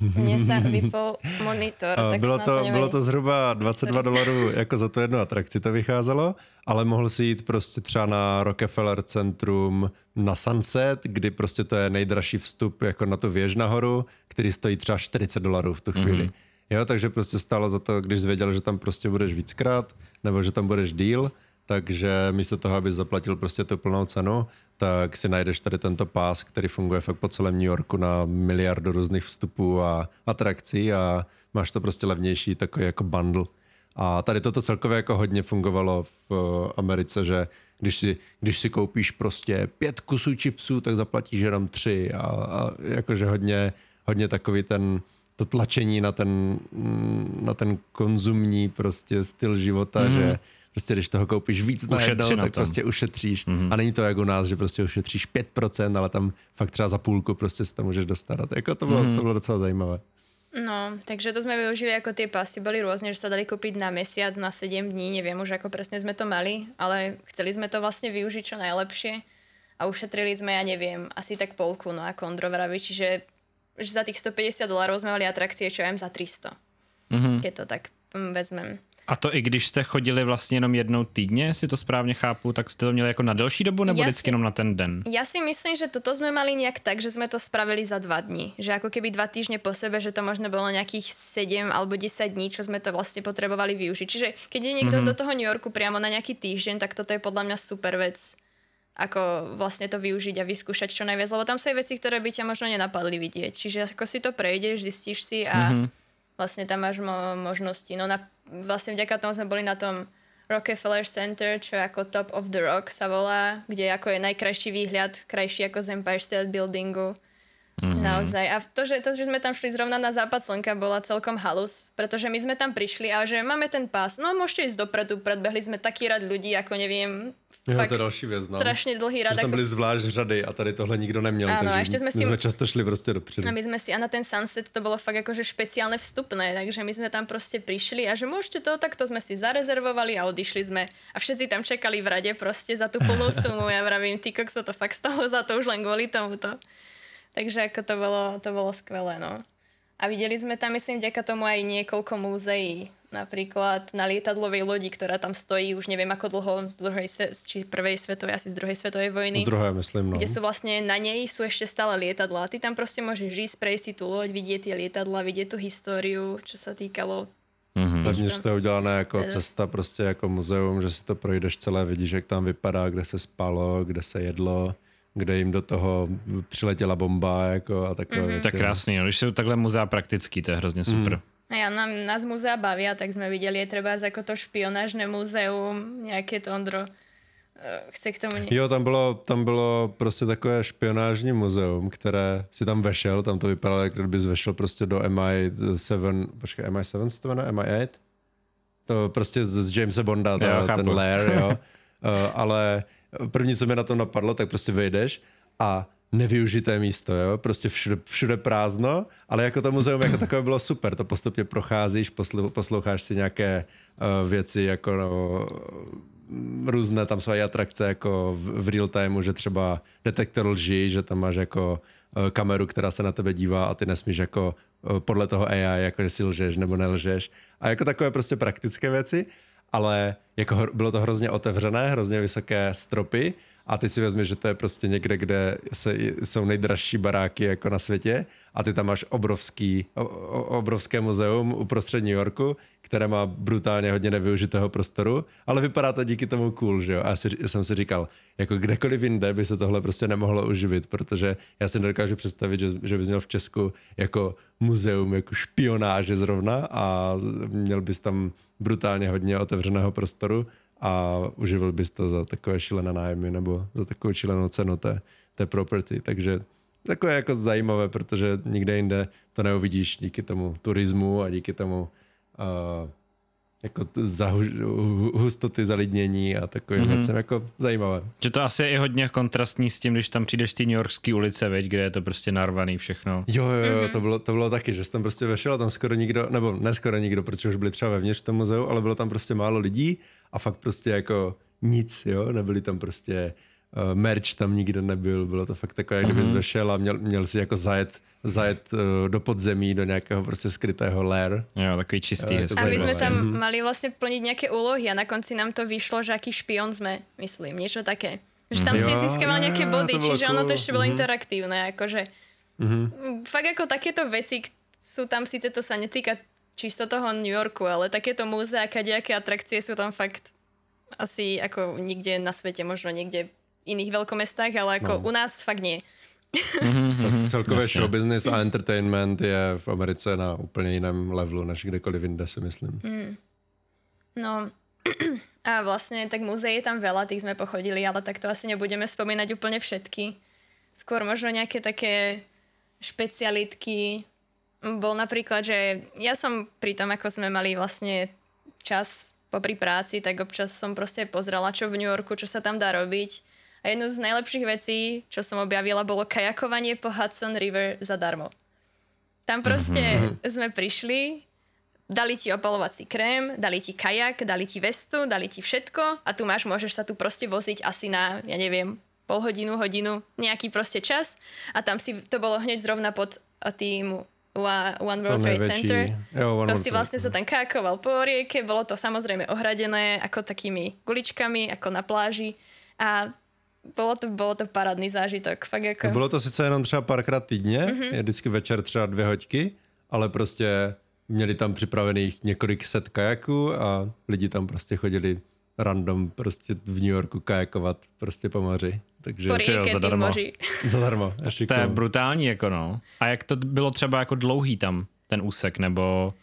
Mne sa vypol monitor, tak bylo, to, nevadí. bylo to zhruba 22 dolarů jako za tu jednu atrakci to vycházelo, ale mohl si jít prostě třeba na Rockefeller centrum na Sunset, kdy prostě to je nejdražší vstup jako na tu věž nahoru, který stojí třeba 40 dolarů v tu chvíli. Mm-hmm. Jo, takže prostě stálo za to, když jsi věděl, že tam prostě budeš víckrát, nebo že tam budeš díl, takže místo toho, aby zaplatil prostě tu plnou cenu, tak si najdeš tady tento pás, který funguje fakt po celém New Yorku na miliardu různých vstupů a atrakcí a máš to prostě levnější takový jako bundle. A tady toto celkově jako hodně fungovalo v eh, Americe, že když si, když si koupíš prostě pět kusů chipsů, tak zaplatíš jenom tři a, a jakože hodně, hodně takový ten, to tlačení na ten, mm, na ten konzumní prostě styl života, mm-hmm. že prostě když toho koupíš víc na jednou, na tak tom. prostě ušetříš. Mm-hmm. A není to jako u nás, že prostě ušetříš 5%, ale tam fakt třeba za půlku prostě si to můžeš dostat. A to, jako to, bylo, mm-hmm. to bylo docela zajímavé. No, takže to sme využili ako tie pasy, boli rôzne, že sa dali kúpiť na mesiac, na 7 dní, neviem už ako presne sme to mali, ale chceli sme to vlastne využiť čo najlepšie a ušetrili sme, ja neviem, asi tak polku, no ako Ondro vraví, čiže že za tých 150 dolárov sme mali atrakcie, čo ja viem, za 300. Mm-hmm. Keď to tak mm, vezmem. A to i když jste chodili vlastně jenom jednou týdně, si to správně chápu, tak jste to měli jako na delší dobu nebo Ja vždycky si- jenom na ten den? Ja si myslím, že toto sme mali nejak tak, že sme to spravili za dva dní. Že ako keby dva týždne po sebe, že to možno bolo nejakých 7 alebo 10 dní, čo sme to vlastne potrebovali využiť. Čiže keď je niekto mm-hmm. do toho New Yorku priamo na nejaký týždeň, tak toto je podľa mňa super vec ako vlastne to využiť a vyskúšať čo najviac, lebo tam sú aj veci, ktoré by ťa možno nenapadli vidieť. Čiže ako si to prejdeš, zistíš si a mm-hmm. vlastne tam máš mo- možnosti. No na, vlastne vďaka tomu sme boli na tom Rockefeller Center, čo je ako Top of the Rock sa volá, kde ako je najkrajší výhľad, krajší ako z Empire State Buildingu. Mm-hmm. Naozaj. A to že, to, že sme tam šli zrovna na západ slnka, bola celkom halus, pretože my sme tam prišli a že máme ten pás, no môžete ísť dopredu, predbehli sme taký rad ľudí, ako neviem, Jo, fakt to je další věc, no. strašne dlhý rad. Že tam Ako... byly zvlášť řady a tady tohle nikdo neměl, Áno, a takže ešte sme my si- jsme často šli prostě dopředu. A my sme si, a na ten sunset to bolo fakt akože špeciálne vstupné, takže my sme tam proste prišli a že môžete to, tak to sme si zarezervovali a odišli sme. A všetci tam čakali v rade proste za tú plnú sumu. Ja vravím, ty kokso, to fakt stalo za to už len kvôli tomuto. Takže ako to bolo, to bolo skvelé, no. A videli sme tam, myslím, vďaka tomu aj niekoľko múzeí. Napríklad na lietadlovej lodi, ktorá tam stojí už neviem ako dlho z druhej, či prvej svetovej, asi z druhej svetovej vojny. Z druhé, myslím, no. Kde sú vlastne na nej sú ešte stále lietadla. A ty tam proste môžeš ísť, prejsť si tú loď, vidieť tie lietadla, vidieť tú históriu, čo sa týkalo Mm-hmm. Vevnitř to je udělané jako cesta, prostě jako muzeum, že si to projdeš celé, vidíš, jak tam vypadá, kde se spalo, kde se jedlo, kde jim do toho přiletěla bomba jako a takové mm-hmm. věci. Tak krásný, no. když jsou takhle muzea praktický, to je hrozně super. Mm. A ja, nám, nás muzea bavia, tak sme videli je treba ako to špionážne múzeum, nejaké to Ondro eh, chce k tomu... Jo, tam bylo, tam bylo prostě takové špionážní muzeum, které si tam vešel, tam to vypadalo, jak kdybys vešel prostě do MI7, počkej, MI7 se to jmenuje, MI8? To prostě z, z Jamesa Bonda, ta, jo, ten lair, jo. uh, ale první, co mi na tom napadlo, tak prostě vejdeš a nevyužité místo, jo? prostě všude, všude prázdno, ale jako to muzeum jako takové bylo super, to postupně procházíš, posloucháš si nějaké uh, věci jako no, různé, tam jsou i atrakce jako v, v real timeu, že třeba detektor lží, že tam máš jako uh, kameru, která se na tebe dívá a ty nesmíš jako uh, podle toho AI, jako že si lžeš nebo nelžeš. A jako takové prostě praktické věci, ale jako bylo to hrozně otevřené, hrozně vysoké stropy a ty si vezmeš, že to je prostě někde, kde se, jsou nejdražší baráky jako na světě. A ty tam máš obrovský, o, obrovské muzeum uprostřed New Yorku, které má brutálně hodně nevyužitého prostoru, ale vypadá to díky tomu cool, že jo? A já, si, já jsem si říkal, jako kdekoliv jinde by se tohle prostě nemohlo uživit, protože já si nedokážu představit, že, že bys měl v Česku jako muzeum, jako špionáže zrovna a měl bys tam brutálně hodně otevřeného prostoru a uživil bys to za takové šílené nájmy nebo za takovou šílenou cenu té, té property. Takže takové jako zajímavé, protože nikde jinde to neuvidíš díky tomu turismu a díky tomu uh, jako za hustoty zalidnění a takovým mm-hmm. věcem, jako zajímavé. Že to asi je i hodně kontrastní s tím, když tam přijdeš z té New Yorkské ulice, veď, kde je to prostě narvaný všechno. Jo, jo, jo, mm-hmm. to, bylo, to bylo taky, že jsem tam prostě vešel a tam skoro nikdo, nebo ne skoro nikdo, protože už byli třeba vevnitř v tom muzeu, ale bylo tam prostě málo lidí a fakt prostě jako nic, jo, nebyli tam prostě uh, merch tam nikde nebyl, bylo to fakt takové, jak kdybys mm-hmm. vešel a měl, měl si jako zajet, zajet uh, do podzemí, do nějakého prostě skrytého lair. Jo, takový čistý. Uh, Aby jsme tam mm-hmm. mali vlastně plnit nějaké úlohy a na konci nám to vyšlo, že aký špion jsme, myslím, něco také. Že tam jo, si získával nějaké body, to čiže cool. ono to ještě bylo mm-hmm. interaktívne, akože mm-hmm. fakt jako takéto veci sú tam, síce to sa netýka čisto toho New Yorku, ale takéto múzea, kadejaké atrakcie sú tam fakt asi ako nikde na svete, možno niekde v iných veľkomestách, ale ako no. u nás fakt nie. Mm-hmm, Celkově Jasně. show business a entertainment je v Americe na úplně jiném levelu než kdekoliv jinde, si myslím. Mm. No a vlastně tak muzeí je tam veľa, tých sme pochodili, ale tak to asi nebudeme spomínať úplne všetky. Skôr možno nejaké také špecialitky, bol napríklad, že ja som pri tom, ako sme mali vlastne čas popri práci, tak občas som proste pozrela, čo v New Yorku, čo sa tam dá robiť. A jednu z najlepších vecí, čo som objavila, bolo kajakovanie po Hudson River zadarmo. Tam proste mm-hmm. sme prišli, dali ti opalovací krém, dali ti kajak, dali ti vestu, dali ti všetko a tu máš, môžeš sa tu proste voziť asi na, ja neviem, pol hodinu, hodinu, nejaký proste čas a tam si, to bolo hneď zrovna pod tým One World Trade. Center. Jo, One to World si vlastne sa tam kákoval po rieke, bolo to samozrejme ohradené ako takými guličkami, ako na pláži a bylo to, bylo to parádný zážitok. Fakt jako... Bylo to sice jenom třeba párkrát týdně, mm-hmm. je vždycky večer třeba dvě hoďky, ale prostě měli tam připravených několik set kajaků a lidi tam prostě chodili random prostě v New Yorku kajakovat prostě po moři. Takže po rieke, zadarmo. Moři. zadarmo. to je brutální jako no. A jak to bylo třeba jako dlouhý tam ten úsek, nebo...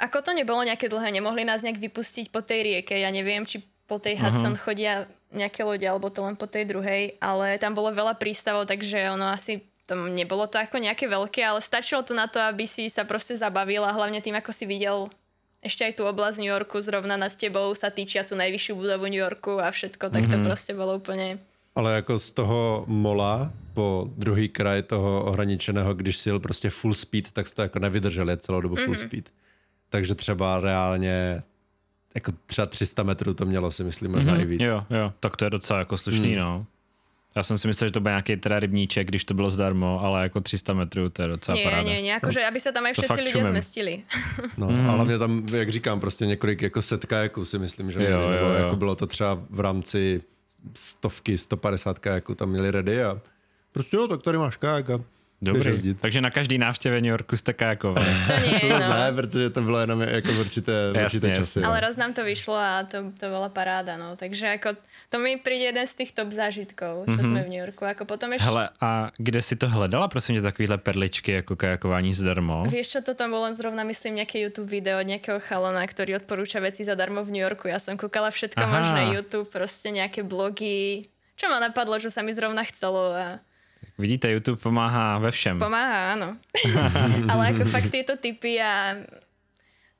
Ako to nebolo nejaké dlhé, nemohli nás nejak vypustiť po tej rieke, ja neviem, či po tej Hudson uh-huh. chodia nejaké lode, alebo to len po tej druhej, ale tam bolo veľa prístavov, takže ono asi tam nebolo to ako nejaké veľké, ale stačilo to na to, aby si sa proste zabavila, hlavne tým, ako si videl ešte aj tú oblasť New Yorku zrovna nad tebou sa týčiacu najvyššiu budovu New Yorku a všetko, tak to mm-hmm. proste bolo úplne... Ale jako z toho mola po druhý kraj toho ohraničeného, když si jel prostě full speed, tak jsi to jako nevydržel jet celou dobu full mm-hmm. speed. Takže třeba reálně jako třeba 300 metrů to mělo si myslím možná mm-hmm, i víc. Jo, jo, tak to je docela jako slušný, mm. no. Já jsem si myslel, že to byl nějaký teda rybníček, když to bylo zdarmo, ale jako 300 metrů, to je docela Nie, paráda. nie, nie, akože aby sa tam aj To všetci fakt ľudia čumem. zmestili. No, mm. a hlavně tam, jak říkám, prostě několik jako setkajaků si myslím, že měli, Jo, jo, nebo jo. jako bylo to třeba v rámci stovky, 150 kajaků tam měli ready a prostě jo, tak tady máš kajak a Dobrý. jezdit. Takže na každý návštěvě New Yorku jste kajakovali. To nie, To no. ne, protože to bylo jenom jako v určité, v Jasně, určité časy. Ale no. raz nám to vyšlo a to, to bola paráda, no. Takže ako, to mi príde jeden z tých top zážitkov, čo mm-hmm. sme v New Yorku. Ako potom ešte... Hele, a kde si to hledala, prosím tě, takovýhle perličky jako kajakování zdarmo? Vieš čo, toto bolo len zrovna, myslím, nejaké YouTube video od nejakého chalana, ktorý odporúča veci zadarmo v New Yorku. Som kúkala všetko Aha. možné, YouTube, proste nejaké blogy, čo ma napadlo, že sa mi zrovna chcelo a Vidíte, YouTube pomáhá ve všem. pomáha, áno. Ale ako fakt tieto typy a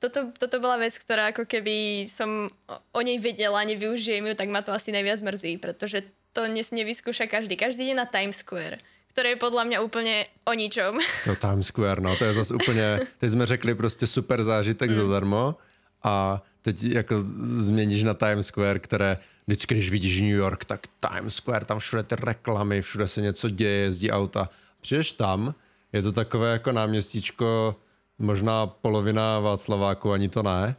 toto, toto bola vec, ktorá ako keby som o- nej vedela, nevyužijem ju, tak ma to asi najviac mrzí, pretože to nesmie vyskúša každý. Každý ide na Times Square, ktoré je podľa mňa úplne o ničom. To Times Square, no, to je zase úplně, teď jsme řekli prostě super zážitek mm. zadarmo a teď jako změníš na Times Square, které vždycky, když vidíš New York, tak Times Square, tam všude ty reklamy, všude se něco děje, jezdí auta. Přijdeš tam, je to takové jako náměstíčko, možná polovina Václaváku, ani to ne.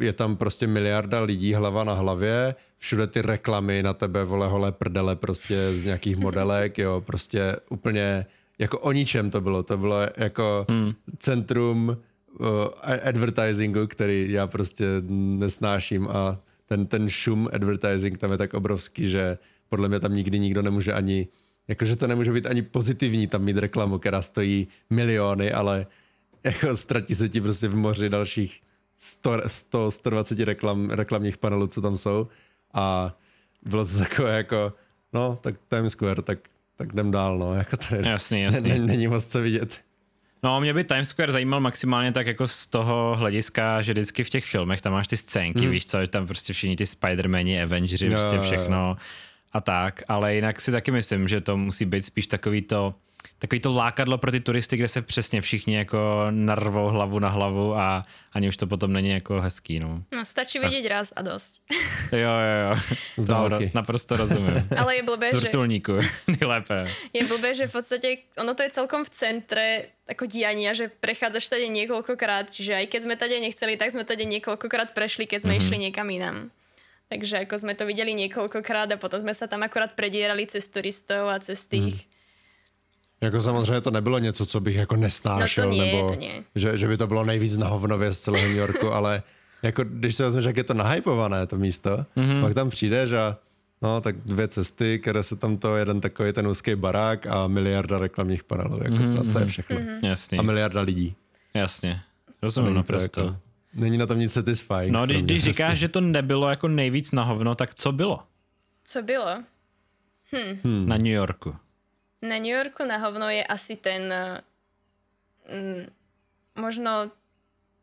Je tam prostě miliarda lidí hlava na hlavě, všude ty reklamy na tebe, vole, holé prdele prostě z nějakých modelek, jo, prostě úplně jako o ničem to bylo. To bylo jako hmm. centrum uh, advertisingu, který já prostě nesnáším a ten, ten šum advertising tam je tak obrovský, že podle mě tam nikdy nikdo nemůže ani, jakože to nemůže být ani pozitivní tam mít reklamu, která stojí miliony, ale jako ztratí se ti prostě v moři dalších 100, 100 120 reklam, reklamních panelů, co tam jsou a bylo to takové jako, no, tak Times Square, tak, tak jdem dál, no, jako tady Jasný, jasný. Ne, ne, není moc co vidět. No, mě by Times Square zajímal maximálně tak jako z toho hlediska, že vždycky v těch filmech tam máš ty scénky, víš co, že tam prostě všichni ty Spider-Mani, Avengers, Jo, prostě všechno a tak, ale jinak si taky myslím, že to musí být spíš takový to, takový to lákadlo pro ty turisty, kde se přesně všichni jako narvou hlavu na hlavu a ani už to potom není jako hezký, no. No, stačí vidieť raz a dosť. Jo, jo, jo. Z dálky. ro- Naprosto rozumím. Ale je blbé, Z že... vrtulníku, nejlépe. Je blbé, že v podstate ono to je celkom v centre ako diania, že prechádzaš tady niekoľkokrát, čiže aj keď sme tady nechceli, tak sme tady niekoľkokrát prešli, keď sme mm-hmm. išli niekam inam. Takže ako sme to videli niekoľkokrát a potom sme sa tam akorát predierali cez turistov a cez tých... Mm. Jako samozřejmě to nebylo něco, co bych jako nesnášel, No to nie, nebo to nie. Že, že by to bylo nejvíc na hovnově z celého New Yorku, ale jako když se vezmeš, jak je to nahypované to místo, Mhm. mm-hmm. pak tam přijdeš a no tak dvě cesty, které se tam to, jeden takový ten úzký barák a miliarda reklamních panelů, jako Mhm, mm-hmm. to, to je všechno. Mhm. Mm-hmm. Jasný, A miliarda lidí. jasně. Rozumím Není to naprosto. Jako, není na tom nic satisfying. No, když, když říkáš, prostě. že to nebylo jako nejvíc na hovno, tak co bylo Co bylo? hmm. na New Yorku? Na New Yorku na hovno je asi ten... Mm, možno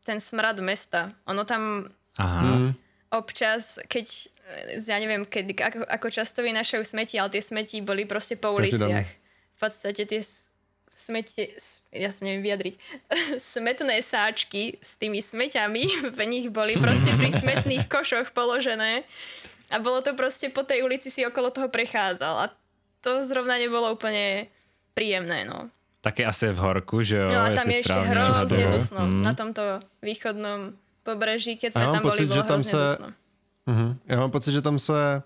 ten smrad mesta. Ono tam Aha. Mm. občas, keď, eh, ja neviem, kedy, ako, ako často vynašajú smeti, ale tie smeti boli proste po uliciach. V podstate tie s- smeti, s- ja sa neviem vyjadriť, smetné sáčky s tými smeťami v nich boli proste pri smetných košoch položené a bolo to proste po tej ulici si okolo toho prechádzal a to zrovna nebolo úplne príjemné, no. Taky asi v horku, že jo? No a tam jestli je hrozne odhaduju. dusno Mm. na tomto východnom pobreží, keď sme Já mám tam boli, pocit, bolo že tam hrozne se- dusno. Mhm. Já mám pocit, že tam se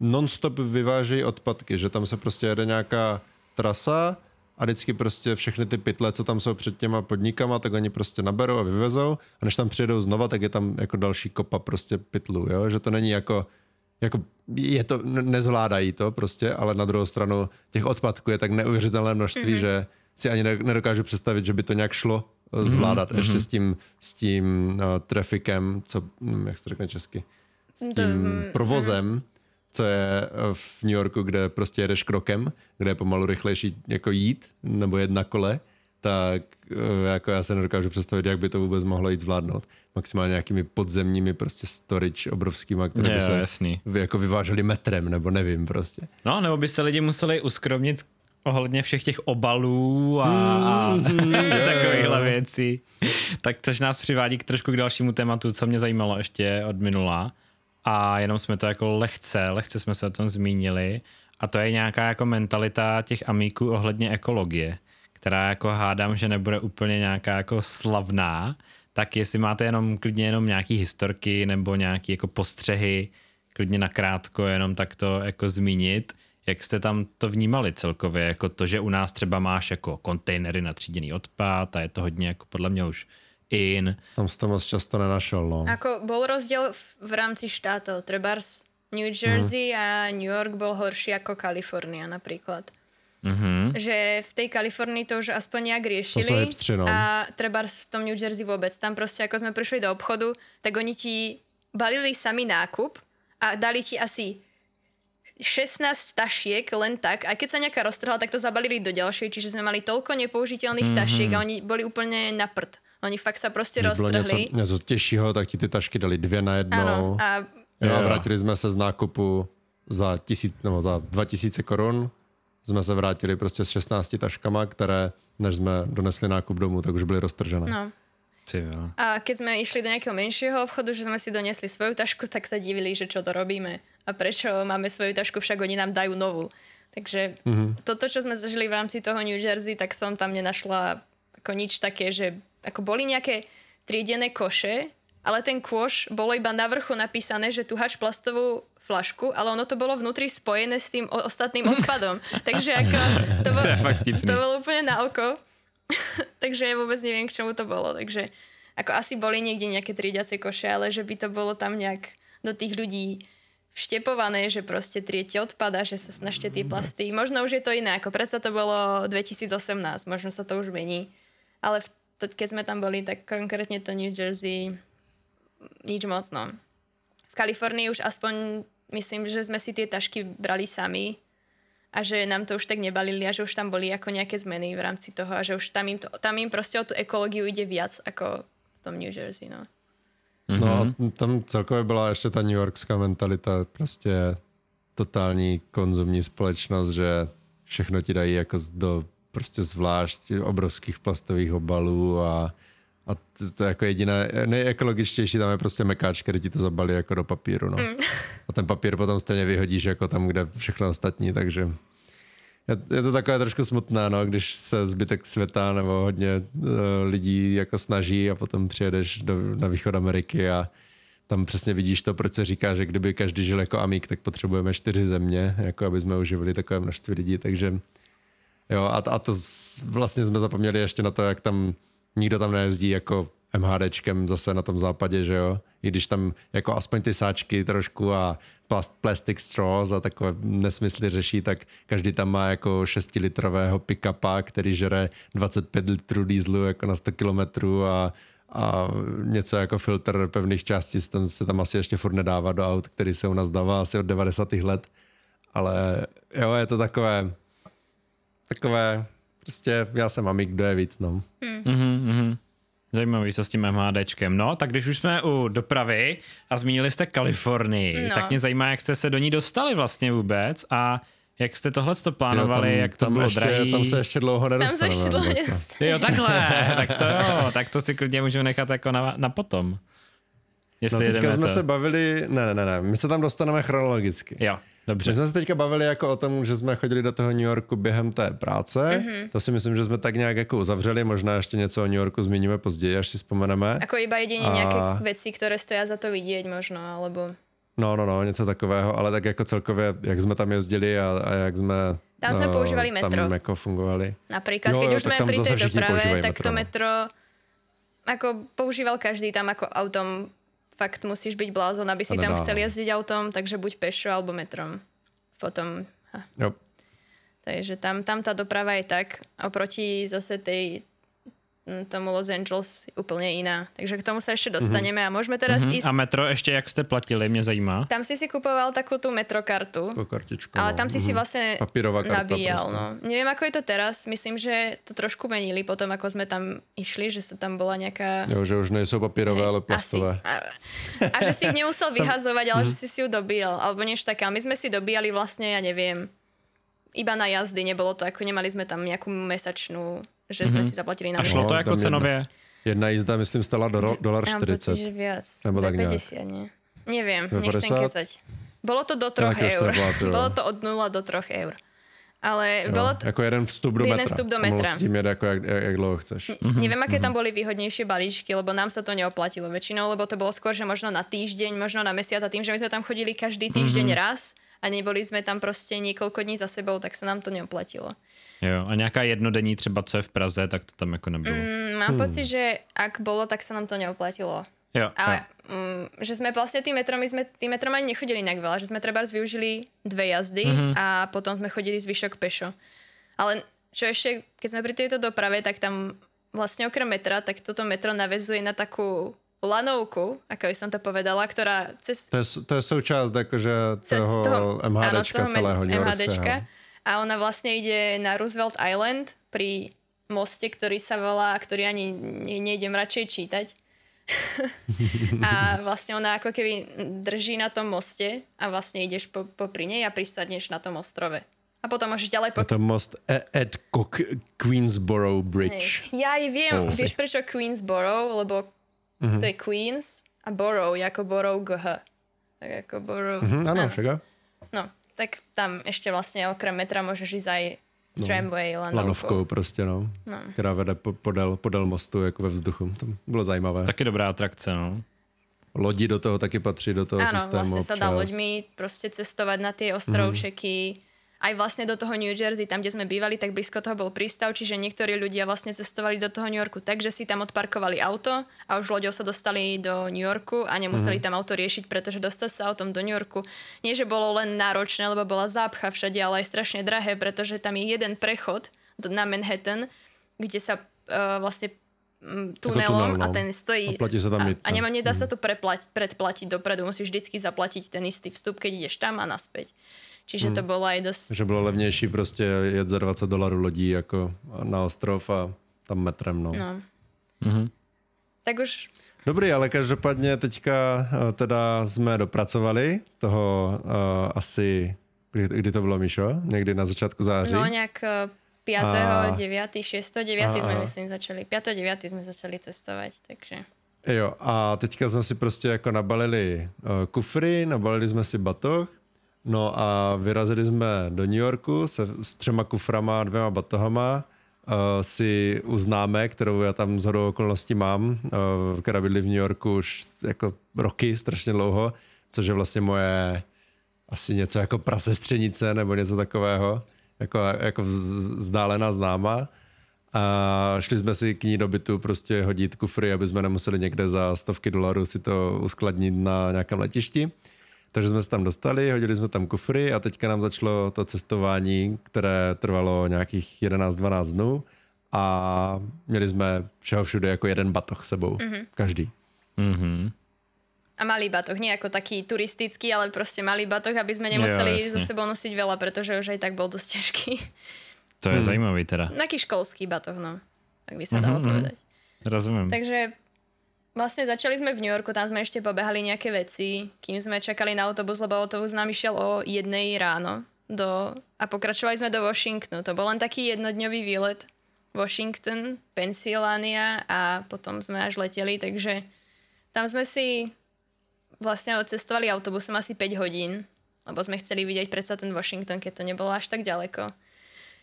non-stop vyvážejí odpadky, že tam se prostě jede nějaká trasa a vždycky prostě všechny ty pytle, co tam jsou před těma podnikama, tak oni prostě naberou a vyvezou a než tam přijedou znova, tak je tam jako další kopa prostě pytlů, jo? že to není jako jako je to, ne- nezvládají to prostě, ale na druhou stranu těch odpadků je tak neuvěřitelné množství, mm-hmm. že si ani ne- nedokážu představit, že by to nějak šlo eh, zvládat. Mm-hmm. Ještě s tím, s tím uh, trafikem, co, hm, jak se řekne česky, s tím mm, provozem, co je eh, v New Yorku, kde prostě jedeš krokem, kde je pomalu rychlejší jako jít, nebo jet na kole, tak eh, jako já se nedokážu představit, jak by to vůbec mohlo jít zvládnout. Maximálně nějakými podzemními prostě storage obrovskýma, které by se jasný. jako vyváželi metrem, nebo nevím prostě. No, nebo by se lidi museli uskromnit ohledně všech těch obalů a, a Mm-hmm. takovýchhle věcí. Tak což nás přivádí k trošku k dalšímu tématu, co mě zajímalo ještě od minula. A jenom jsme to jako lehce, lehce jsme se o tom zmínili. a to je nějaká jako mentalita těch amíků ohledně ekologie, která jako hádám, že nebude úplně nějaká jako slavná, tak jestli máte jenom klidně jenom nějaký historky nebo nějaký jako postřehy, klidně nakrátko jenom tak to jako zmínit, jak jste tam to vnímali celkově, jako to, že u nás třeba máš jako kontejnery na tříděný odpad a je to hodně jako podle mě už in. Tam jsi to moc často nenašel, no. Ako bol rozdiel v, v rámci štátov. Trebárs New Jersey mm. a New York bol horší ako Kalifornia napríklad. Mm-hmm. Že v tej Kalifornii to už aspoň nejak riešili. To no. A trebárs v tom New Jersey vôbec. Tam proste, ako sme prišli do obchodu, tak oni ti balili sami nákup a dali ti asi 16 tašiek len tak, aj keď sa nejaká roztrhla, tak to zabalili do ďalšej, čiže sme mali toľko nepoužiteľných mm-hmm. tašiek a oni boli úplne na prd. Oni fakt sa prostě Když bylo roztrhli. něco, něco těžšího, tak ti ty tašky dali dvě na jednou. Áno, a Jo, a vrátili jsme se z nákupu za, tisíc, nebo za 2000 korun. Jsme se vrátili prostě s 16 taškama, které, než jsme donesli nákup domů, tak už byly roztržené. no. Ty jo. A keď sme išli do nejakého menšieho obchodu, že sme si doniesli svoju tašku, tak sa divili, že čo to robíme a prečo máme svoju tašku, však oni nám dajú novú. Takže mm-hmm. toto, čo sme zažili v rámci toho New Jersey, tak som tam nenašla ako nič také, že ako boli nejaké triedené koše, ale ten kôš bolo iba na vrchu napísané, že tu hač plastovú flašku, ale ono to bolo vnútri spojené s tým o- ostatným odpadom. Takže ako to, bol, To bolo úplne na oko. Takže ja vôbec neviem, k čomu to bolo. Takže ako asi boli niekde nejaké triediace koše, ale že by to bolo tam nejak do tých ľudí vštepované, že proste triete odpada, že sa snažte tie plasty. Možno už je to iné, ako predsa to bolo 2018, možno sa to už mení. Ale v, keď sme tam boli, tak konkrétne to New Jersey nič moc, no. V Kalifornii už aspoň myslím, že sme si tie tašky brali sami a že nám to už tak nebalili a že už tam boli ako nejaké zmeny v rámci toho a že už tam im, to, tam im proste o tú ekológiu ide viac ako v tom New Jersey, no. No a tam celkově byla ještě ta New Yorkská mentalita, prostě totální konzumní společnost, že všechno ti dají jako do prostě zvlášť obrovských plastových obalů a, a to, to jako jediné, nejekologičtější tam je prostě mekáč, který ti to zabalí jako do papíru, no. A ten papír potom stejně vyhodíš jako tam, kde všechno ostatní, takže je, je to takové trošku smutné, no, když se zbytek světa nebo hodně uh, lidí jako snaží a potom přijedeš do, na východ Ameriky a tam přesně vidíš to, proč se říká, že kdyby každý žil jako amík, tak potřebujeme čtyři země, jako aby jsme uživili takové množství lidí, takže jo, a, a to vlastně jsme zapomněli ještě na to, jak tam nikdo tam nejezdí jako MHDčkem zase na tom západě, že jo, i když tam jako aspoň ty sáčky trošku a plast, plastic straws a takové nesmysly řeší, tak každý tam má jako 6-litrového pick-upa, který žere 25 litrů dýzlu jako na 100 kilometrů a, a něco jako filtr pevných částic tam se tam asi ještě furt nedává do aut, který se u nás dává asi od 90. let. Ale jo, je to takové, takové, prostě já jsem amík, kdo je víc, no. Mhm, mhm. Zajímavý, co s tím MHDčkem. No, tak když už jsme u dopravy a zmínili jste Kalifornii, No. tak mě zajímá, jak jste se do ní dostali vlastně vůbec a jak jste tohle to plánovali, Jo, jak to tam bylo ještě, drahý. Tam se ještě dlouho Tam nedostaneme. sa ešte dlho jako. nedostali. Jo, takhle, tak to jo, tak to si klidně můžeme nechat jako na, na potom. No Jestli teďka jedeme jsme to. se bavili, ne, ne, ne, ne, my se tam dostaneme chronologicky. Jo, dobře. My jsme se teďka bavili jako o tom, že jsme chodili do toho New Yorku během té práce. Mm-hmm. To si myslím, že jsme tak nějak jako uzavřeli. Možná ještě něco o New Yorku zmíníme později, až si vzpomeneme. Ako iba jedine A- nejaké veci, ktoré stoja za to vidieť možno, alebo... No, no, no, něco takového, ale tak jako celkově, jak jsme tam jezdili a, a jak jsme Tam jsme no, používali metro. Tam jako fungovali. Keď jo, už tak sme tam pri zase tej všichni doprave, tak metro, to no. metro ako používal každý tam ako autom. Fakt musíš byť blázon, aby si tam chcel no. jazdiť autom, takže buď pešo alebo metrom. Potom, ha, Jo. takže tam, tam tá doprava je tak oproti zase tej tomu Los Angeles úplne iná. Takže k tomu sa ešte dostaneme a môžeme teraz Mhm. ísť... A metro ještě, jak jste platili, mě zajímá. Tam si si kupoval takú tú metrokartu. Jako kartičku. Ale no. tam si si Mhm. vlastne Papírová karta nabíjal. proste. No. Neviem, ako je to teraz. Myslím, že to trošku menili potom, ako sme tam išli, že sa tam bola nejaká... Jo, že už nejsou papírové, ale Asi. plastové. A, a že si ich nemusel vyhazovať, ale Mhm. že si si ju dobíjal. Alebo niečo také. A my sme si dobíjali vlastne, ja neviem, iba na jazdy. Nebolo to ako, nemali sme tam nejakú mesačnú, že sme si zaplatili na A šlo No, to jako jedna. cenově? Jedna jízda, myslím, stala do, dolar Ja mám pocit, 40. že viac. Nebo tak nejak. 50, nie? Neviem, Ve nechcem 50? kecať. Bolo to do troch eur. Bolo to od 0 do troch eur. Ale Jo, bolo to, jako jeden vstup do jeden metra. vstup do metra. si tím jet jako jak, jak, jak dlouho chceš. Mm-hmm. Neviem, aké tam boli výhodnejšie balíčky, lebo nám sa to neoplatilo väčšinou, lebo to bolo skôr, že možno na týždeň, možno na mesiac a tým, že my sme tam chodili každý týždeň mm-hmm. raz a neboli sme tam proste niekoľko dní za sebou, tak sa nám to neoplatilo. Jo, a nějaká jednodenní třeba, co je v Praze, tak to tam jako nebylo. Mm, mám hmm. pocit, že ak bolo, tak sa nám to neoplatilo. Jo, Ale jo. mm, že sme vlastne tým metrom, my sme tým metrom ani nechodili inak veľa, že sme treba využili dve jazdy mm-hmm. a potom sme chodili zvyšok pešo. Ale čo ešte, keď sme pri tejto doprave, tak tam vlastne okrem metra, tak toto metro navezuje na takú lanovku, ako by som to povedala, ktorá cez, To je, to je součást jakože cez toho, MHDčka áno, toho celého MHDčka. A ona vlastne ide na Roosevelt Island pri moste, ktorý sa volá, ktorý ani ne, nejdem radšej čítať. a vlastne ona ako keby drží na tom moste a vlastne ideš po, popri nej a prisadneš na tom ostrove. A potom môžeš ďalej Je po... to most E- Ed Cook Queensboro Bridge. Hej. Ja aj viem, Oh. vieš prečo Queensboro, lebo Mhm. to je Queens a Borough ako Borough GH. Tak ako Borough... Ano, áno. však. No, tak tam ešte vlastne okrem metra môžeš ísť aj tramway, lanovkou. Lanovkou prostě, no. No. Která vede po, podél, podél mostu jako ve vzduchu. To bylo zajímavé. Tak. Taky dobrá atrakce, no. Lodi do toho taky patří, do toho Áno, systému vlastne sa dá občas. loďmi proste cestovať na tie ostrovčeky. Aj vlastne do toho New Jersey, tam, kde sme bývali, tak blízko toho bol prístav, čiže niektorí ľudia vlastne cestovali do toho New Yorku tak, že si tam odparkovali auto a už loďou sa dostali do New Yorku a nemuseli tam auto riešiť, pretože dostať sa autom do New Yorku nie, že bolo len náročné, lebo bola zápcha všade, ale aj strašne drahé, pretože tam je jeden prechod do, na Manhattan, kde sa uh, vlastne mm, tunelom tunel, no. a ten stojí A platí tam a, a nemá, nedá sa to preplať, predplatiť dopredu, musíš vždycky zaplatiť ten istý vstup, keď ideš tam a naspäť. Čiže to bolo aj dosť... Že bylo levnější prostě jet za 20 dolarů lodí jako na ostrov a tam metrem, no. No. Mhm. Tak už Dobrý, ale každopádně teďka eh, teda jsme dopracovali toho uh, asi, kdy, kdy to bylo, Míšo? Někdy na začátku září? no nejak eh, 5. A- 9. 6. 9. A- sme myslím začali. 5. 9. sme začali cestovať, takže... Jo, a teďka jsme si prostě jako nabalili uh, kufry, nabalili jsme si batoh, no a vyrazili jsme do New Yorku se, s třema kuframa, dvěma batohama, uh, si u známé, kterou já tam z hodou okolností mám, uh, která bydlí v New Yorku už jako roky, strašně dlouho, což je vlastně moje asi něco jako prasestřenice nebo něco takového, jako, jako vz- vzdálená známa. A šli jsme si k ní do bytu prostě hodit kufry, aby jsme nemuseli někde za stovky dolarů si to uskladnit na nějakém letišti. Takže jsme se tam dostali, hodili jsme tam kufry a teďka nám začalo to cestování, které trvalo nějakých 11-12 dnů a měli jsme všeho všude jako jeden batoh sebou, mm-hmm. každý. Mhm. A malý batoh, nie ako taký turistický, ale proste malý batoh, aby sme nemuseli Jo, so jasne. sebou nosiť veľa, pretože už aj tak bol dosť ťažký. To je zajímavý teda. Taký školský batoh, no. Tak by sa dalo Mhm, mhm. povedať. Rozumím. Takže vlastne začali sme v New Yorku, tam sme ešte pobehali nejaké veci, kým sme čakali na autobus, lebo autobus nám išiel o jednej ráno do, a pokračovali sme do Washingtonu. To bol len taký jednodňový výlet. Washington, Pensylvánia a potom sme až leteli, takže tam sme si vlastne odcestovali autobusom asi 5 hodín, lebo sme chceli vidieť predsa ten Washington, keď to nebolo až tak ďaleko.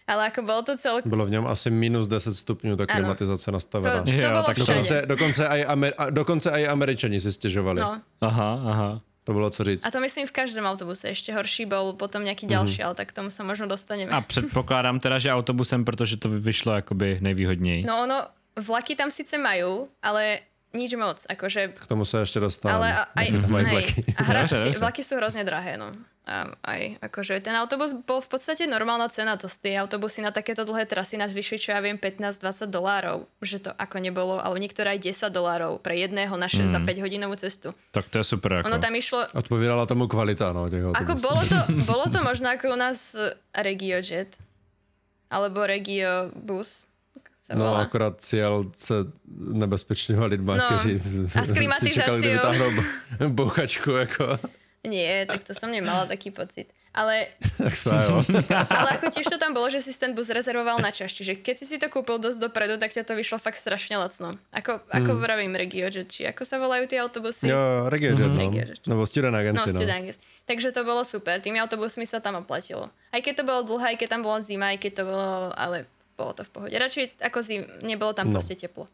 Ale ako bolo to celkom... Bylo v něm asi minus 10 stupňů, ta klimatizace nastavená. To, to Jo, bolo tak všade. Dokonce, dokonce, aj Amer, dokonce aj Američani si stěžovali. No, Aha, aha. To bylo co říct. A to myslím v každém autobuse. Ešte horší bol potom nejaký ďalší, ale tak k tomu sa možno dostaneme. A předpokládám teda, že autobusem, protože to vyšlo jakoby nejvýhodněji. No ono, vlaky tam síce majú, ale nič moc. Akože, K tomu se ještě dostávám. ale a- aj, mají hej, vlaky. a hra, dobře. vlaky sú hrozne drahé, no. A aj, akože ten autobus bol v podstate normálna cena, to tie autobusy na takéto dlhé trasy nás vyšli, čo ja viem, 15-20 dolárov, že to ako nebolo, ale niektoré aj 10 dolárov pre jedného naše za 5 hodinovú cestu. Tak to je super jako. Ono tam išlo, Odpovídala tomu kvalita, no, těch Ako bolo to, bolo to možno ako u nás eh, RegioJet, alebo Regiobus. sa No, akorát sjel se nebezpečnýma lidma, No, kteří a s si čekali, kdy klimatizáciou. vytáhnou bouchačku, jako. Nie, tak to som nemala taký pocit. Ale, Tak ale ako tiež to tam bolo, že si ten bus rezervoval na čas. Čiže keď si si to kúpil dosť dopredu, tak ťa to vyšlo fakt strašne lacno. Ako, ako mm. vravím Regiojet, či ako sa volajú tie autobusy? Jo, Regiojet, no. Regiojet. Nebo Student No, Agency, no. student Agency. Takže to bolo super. Tými autobusmi sa tam oplatilo. Aj keď to bolo dlhé, aj keď tam bola zima, aj keď to bolo... Ale bolo to v pohode. Radšej ako zim, nebolo tam No. proste teplo.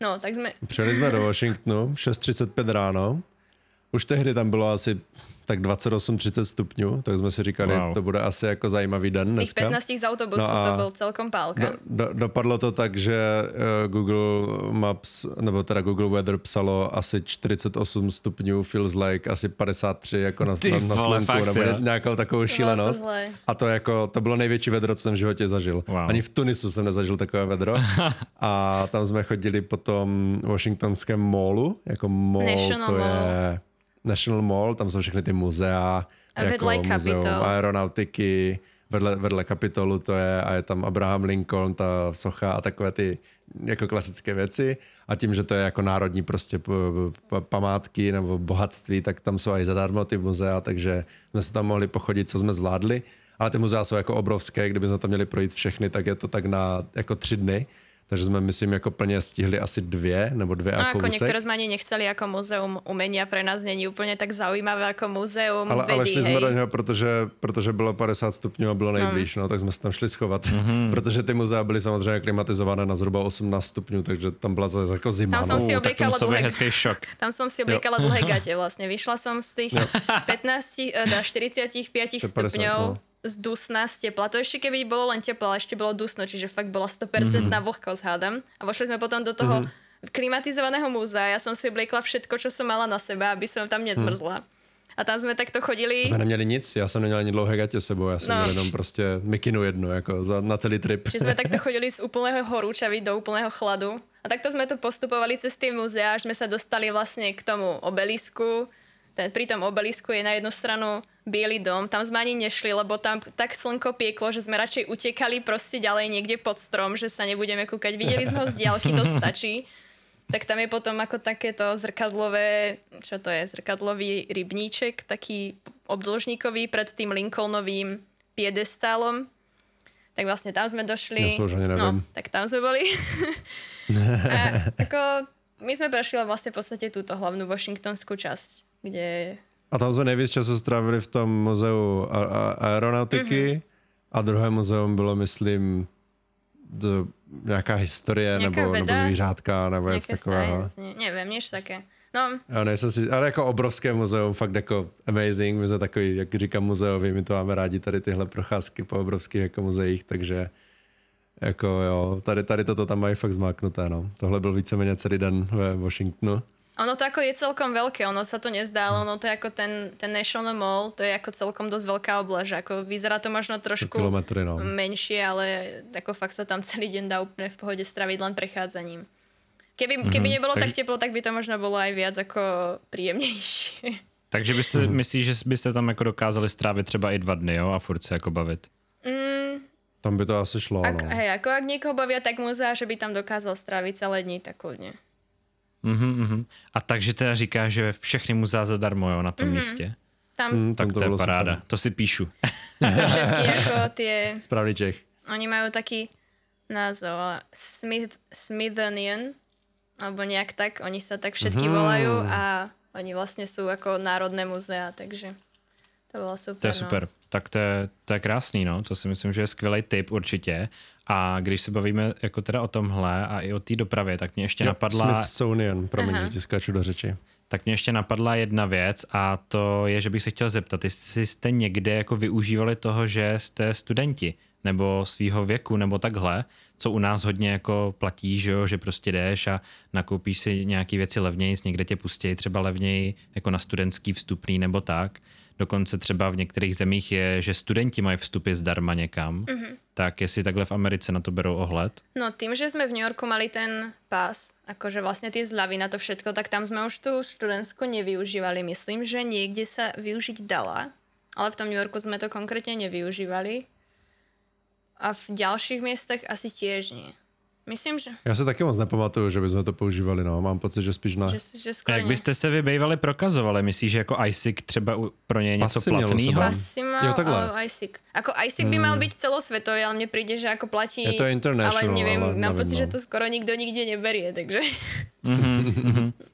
No, tak sme... Přijeli jsme do Washingtonu, 6.35 ráno. Už tehdy tam bylo asi tak 28-30 stupňů, tak jsme si říkali, Wow. to bude asi jako zajímavý den Z dneska. 15 z autobusu No to bol celkom pálka. Do, do, dopadlo to tak, že uh, Google Maps, nebo teda Google Weather psalo asi 48 stupňů, feels like asi 53 jako na, Ty na, na vole, fakt, nebo jo? nějakou takovou šílenost. zlé. A to jako, to bylo největší vedro, co jsem v životě zažil. Wow. Ani v Tunisu jsem nezažil takové vedro. a tam jsme chodili po tom Washingtonském mallu, jako mall, National to Mall. National Mall, tam jsou všechny ty muzea, A jako vedle muzeum Capitol. aeronautiky, vedle, vedle Kapitolu to je a je tam Abraham Lincoln, ta socha a takové ty jako klasické věci. A tím, že to je jako národní prostě památky nebo bohatství, tak tam jsou i zadarmo ty muzea, takže jsme se tam mohli pochodit, co jsme zvládli, ale ty muzea jsou jako obrovské, kdyby jsme tam měli projít všechny, tak je to tak na jako tři dny, takže jsme, myslím, jako plně stihli asi dvě nebo dvě No a kousek. niektoré sme ani nechceli ako muzeum umenia, pre nás není úplne tak zaujímavé ako muzeum Ale, ale vedy, šli hej. jsme do něho, protože, protože bylo 50 stupňů a bylo nejblíž, no. tak jsme se tam šli schovat. Mm-hmm. protože ty muzea byly samozřejmě klimatizované na zhruba 18 stupňů, takže tam byla zase jako zima. Tam no. si obliekala dlhé, hezký šok. tam som si obliekala dlhé gate vlastne. Vyšla som z tých 15, eh, teda 45 50, stupňov no. Z dusna, z tepla. To ešte keby bolo len teplo, ale ešte bolo dusno, čiže fakt bola 100% na vlhkosť, hádam. A vošli sme potom do toho klimatizovaného múzea. Ja som si obliekla všetko, čo som mala na sebe, aby som tam nezmrzla. A tam sme takto chodili. Jsme neměli nic, já jsem neměl ani dlouhé gatě s sebou, já jsem No. měl jenom prostě mikinu jednu, jako za, na celý trip. Čiže sme takto chodili z úplného horúčavy do úplného chladu. A takto sme to postupovali cez tie muzea, až sme sa dostali vlastne k tomu obelisku. Ten, pri tom obelisku je na jednu stranu Bielý dom, tam sme ani nešli, lebo tam tak slnko pieklo, že sme radšej utekali proste ďalej niekde pod strom, že sa nebudeme kúkať. Videli sme ho z diálky, to stačí. Tak tam je potom ako takéto zrkadlové, čo to je, zrkadlový rybníček, taký obdĺžníkový pred tým Lincolnovým piedestálom. Tak vlastne tam sme došli. Ja to no, tak tam sme boli. A ako my sme prešli vlastne v podstate túto hlavnú Washingtonskú časť, kde A tam jsme nejvíc času strávili v tom muzeu a- a- aeronautiky Mhm. a druhé muzeum bylo, myslím, d- nějaká historie nejaká nebo, veda, nebo zvířátka nebo něco takového. science, ne, neviem, niečo také. No, Já nejsem si, ale jako obrovské muzeum, fakt jako amazing, my jsme takový, jak říkám, muzeoví, my to máme rádi tady tyhle procházky po obrovských jako muzeích, takže jako jo, tady, tady toto tam mají fakt zmáknuté, no. Tohle byl víceméně celý den ve Washingtonu. Ono to ako je celkom veľké, ono sa to nezdá, ale ono to je ako ten, ten National Mall, to je ako celkom dosť veľká oblaž, ako vyzerá to možno trošku no. menšie, ale ako fakt sa tam celý deň dá úplne v pohode straviť len prechádzaním. Keby, keby nebolo tak- tak teplo, tak by to možno bolo aj viac ako príjemnejšie. Takže byste, myslíš, že byste tam jako dokázali strávit třeba i dva dny, jo, a furt se jako bavit? Tam by to asi šlo, Ak, no. hej, ako ak niekoho bavia tak muzea, že by tam dokázal stráviť celé dni, tak kľudne. Mhm, mhm. A takže teda říká, že všechny muzea zadarmo, jo, na tom Mhm. místě. Tam Mm, Tak tam to, je bylo super. paráda, to si píšu. sú všetky ako tie... Správný Čech. Oni majú taký názov, ale Smith, Smithsonian, alebo nejak tak, oni sa tak všetky Mhm. volajú a oni vlastne sú ako národné muzea, takže to bolo super. To je no. super. Tak to je, to je krásný, no. To si myslím, že je skvělý tip určitě. A když se bavíme jako teda o tomhle a i o té dopravě, tak mě ještě Jo, napadla... Smithsonian, promiň, Aha. že ti skáču do řeči. tak mě ještě napadla jedna věc a to je, že bych se chtěl zeptat, jestli jste někde jako využívali toho, že jste studenti nebo svýho věku nebo takhle, co u nás hodně jako platí, že, jo, že prostě jdeš a nakoupíš si nějaký věci levněji, někde tě pustí třeba levněji jako na studentský vstupný nebo tak. Dokonce třeba v některých zemích je, že studenti mají vstupy zdarma někam. Mm-hmm. Tak jestli takhle v Americe na to berou ohled. No tým, že sme v New Yorku mali ten pás, akože vlastne tie zľavy na to všetko, tak tam sme už tú študentskú nevyužívali. Myslím, že niekde sa využiť dala, ale v tom New Yorku sme to konkrétne nevyužívali. A v ďalších miestach asi nie. Myslím, že, Já se taky moc nepamatuju, že bychom to používali, no. Mám pocit, že spíš na... že, že A skoro jak byste se vy bývali prokazovali? Myslíš, že jako ISIC třeba pro ně je něco Asi platného? Asi mal, Jo, takhle. ale ISIC. Ako ISIC by mal byť celosvetový, ale mne príde, že ako platí... Je to international, ale neviem, ale mám nevím, pocit, no. že to skoro nikto nikde neberie, takže...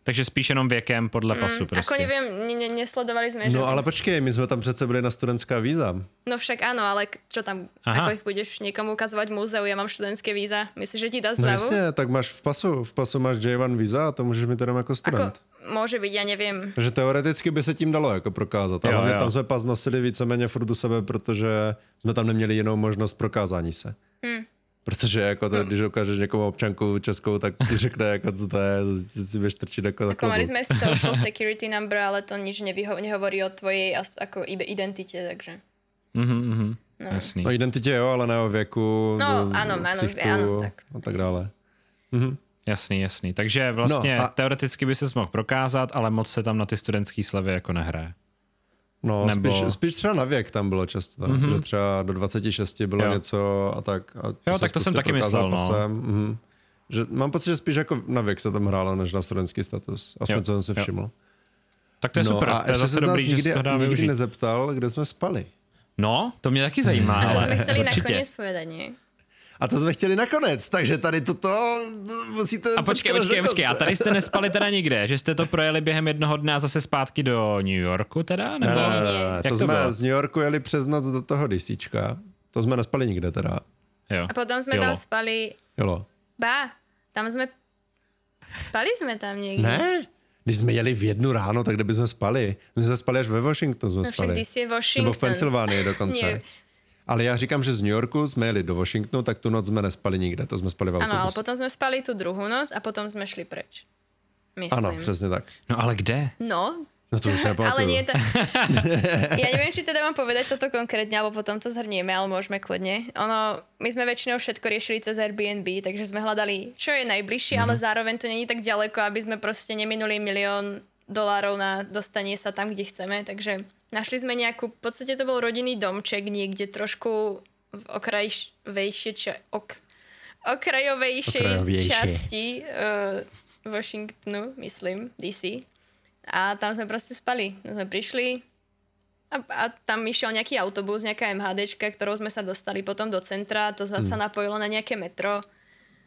Takže spíš jenom věkem podle pasu prostě. Ako neviem, ne, ne, nesledovali sme, že... No ale počkej, my jsme tam přece byli na studentská víza. No však áno, ale čo tam, Aha. ako ich budeš niekomu ukazovať v múzeu, ja mám študentské víza, myslíš, že ti dá No zľavu? jasně, tak máš v pasu, v pasu máš J1 víza a to můžeš mít jenom jako ako, student. môže byť, ja neviem. Takže teoreticky by se tím dalo jako prokázat. Jo, Ale jo. tam jsme pas nosili víceméně furt u sebe, protože jsme tam neměli jinou možnost prokázání se. Hmm. Protože jako to, No. když ukážeš někomu občanku českou, tak ti řekne, jako co to je, ty si budeš trčit jako Ako mali klobouk. sme social security number, ale to nič nevyho- nehovorí o tvojej as, ako ibe identite, takže... Mhm, mhm. Jasný. No identitě jo, ale ne o věku, No, do- ano, ano, ksichtu ano, tak. a tak dále. Jasný, jasný. Takže vlastně No a- teoreticky by se mohl prokázat, ale moc se tam na ty studentské slevy jako nehraje. No, Nebo- spíš, spíš třeba na věk tam bylo často, mm-hmm. že třeba do 26 bylo Jo. jo. něco a tak. A Jo, tak to jsem taky myslel, no. Mm-hmm. Že mám pocit, že spíš jako na věk se tam hrálo, než na studentský status. Aspoň Jo, co jsem si jo. všiml. Tak to je no super. a to je ještě zase se nás dobrý, nikdy, se to dá nikdy využít. nezeptal, kde jsme spali. No, to mě taky zajímá. A to ale sme chceli určitě. nakoniec povedať, nie? A to jsme chtěli nakonec, takže tady toto musíte... A počkej, počkej, počkej, a tady jste nespali teda nikde, že jste to projeli během jednoho dne a zase zpátky do New Yorku teda? Nebo? Ne, ne, ne. Eh, Jak To to jsme bylo? z New Yorku jeli přes noc do toho DCčka. To jsme nespali nikde teda. Jo. A potom sme Jolo. tam spali... Jolo. Ba, tam sme... Spali sme tam niekde. Ne? Když jsme jeli v jednu ráno, tak kde bychom spali? My jsme spali až ve Washingtonu jsme No spali. Washington. Nebo v Pensylvánii dokonce. Ale já říkám, že z New Yorku jsme jeli do Washingtonu, tak tu noc jsme nespali nikde, to jsme spali v Áno, ale autobuse. potom sme spali tú druhú noc a potom sme šli preč. Myslím. Ano, přesně tak. No ale kde? No, No to už ale nepamatuju. nie to... ja neviem, či teda mám povedať toto konkrétne, alebo potom to zhrnieme, ale môžeme kľudne. Ono, my sme väčšinou všetko riešili cez Airbnb, takže sme hľadali, čo je najbližšie, Mhm. ale zároveň to není tak ďaleko, aby sme proste neminuli milión dolárov na dostanie sa tam, kde chceme. Takže našli sme nejakú, v podstate to bol rodinný domček niekde trošku v okrajovejšie, ča, ok, okrajovejšej časti uh, Washingtonu, myslím, DC. A tam sme proste spali. Sme prišli a, a tam išiel nejaký autobus, nejaká MHDčka, ktorou sme sa dostali potom do centra, to zase Hmm. napojilo na nejaké metro.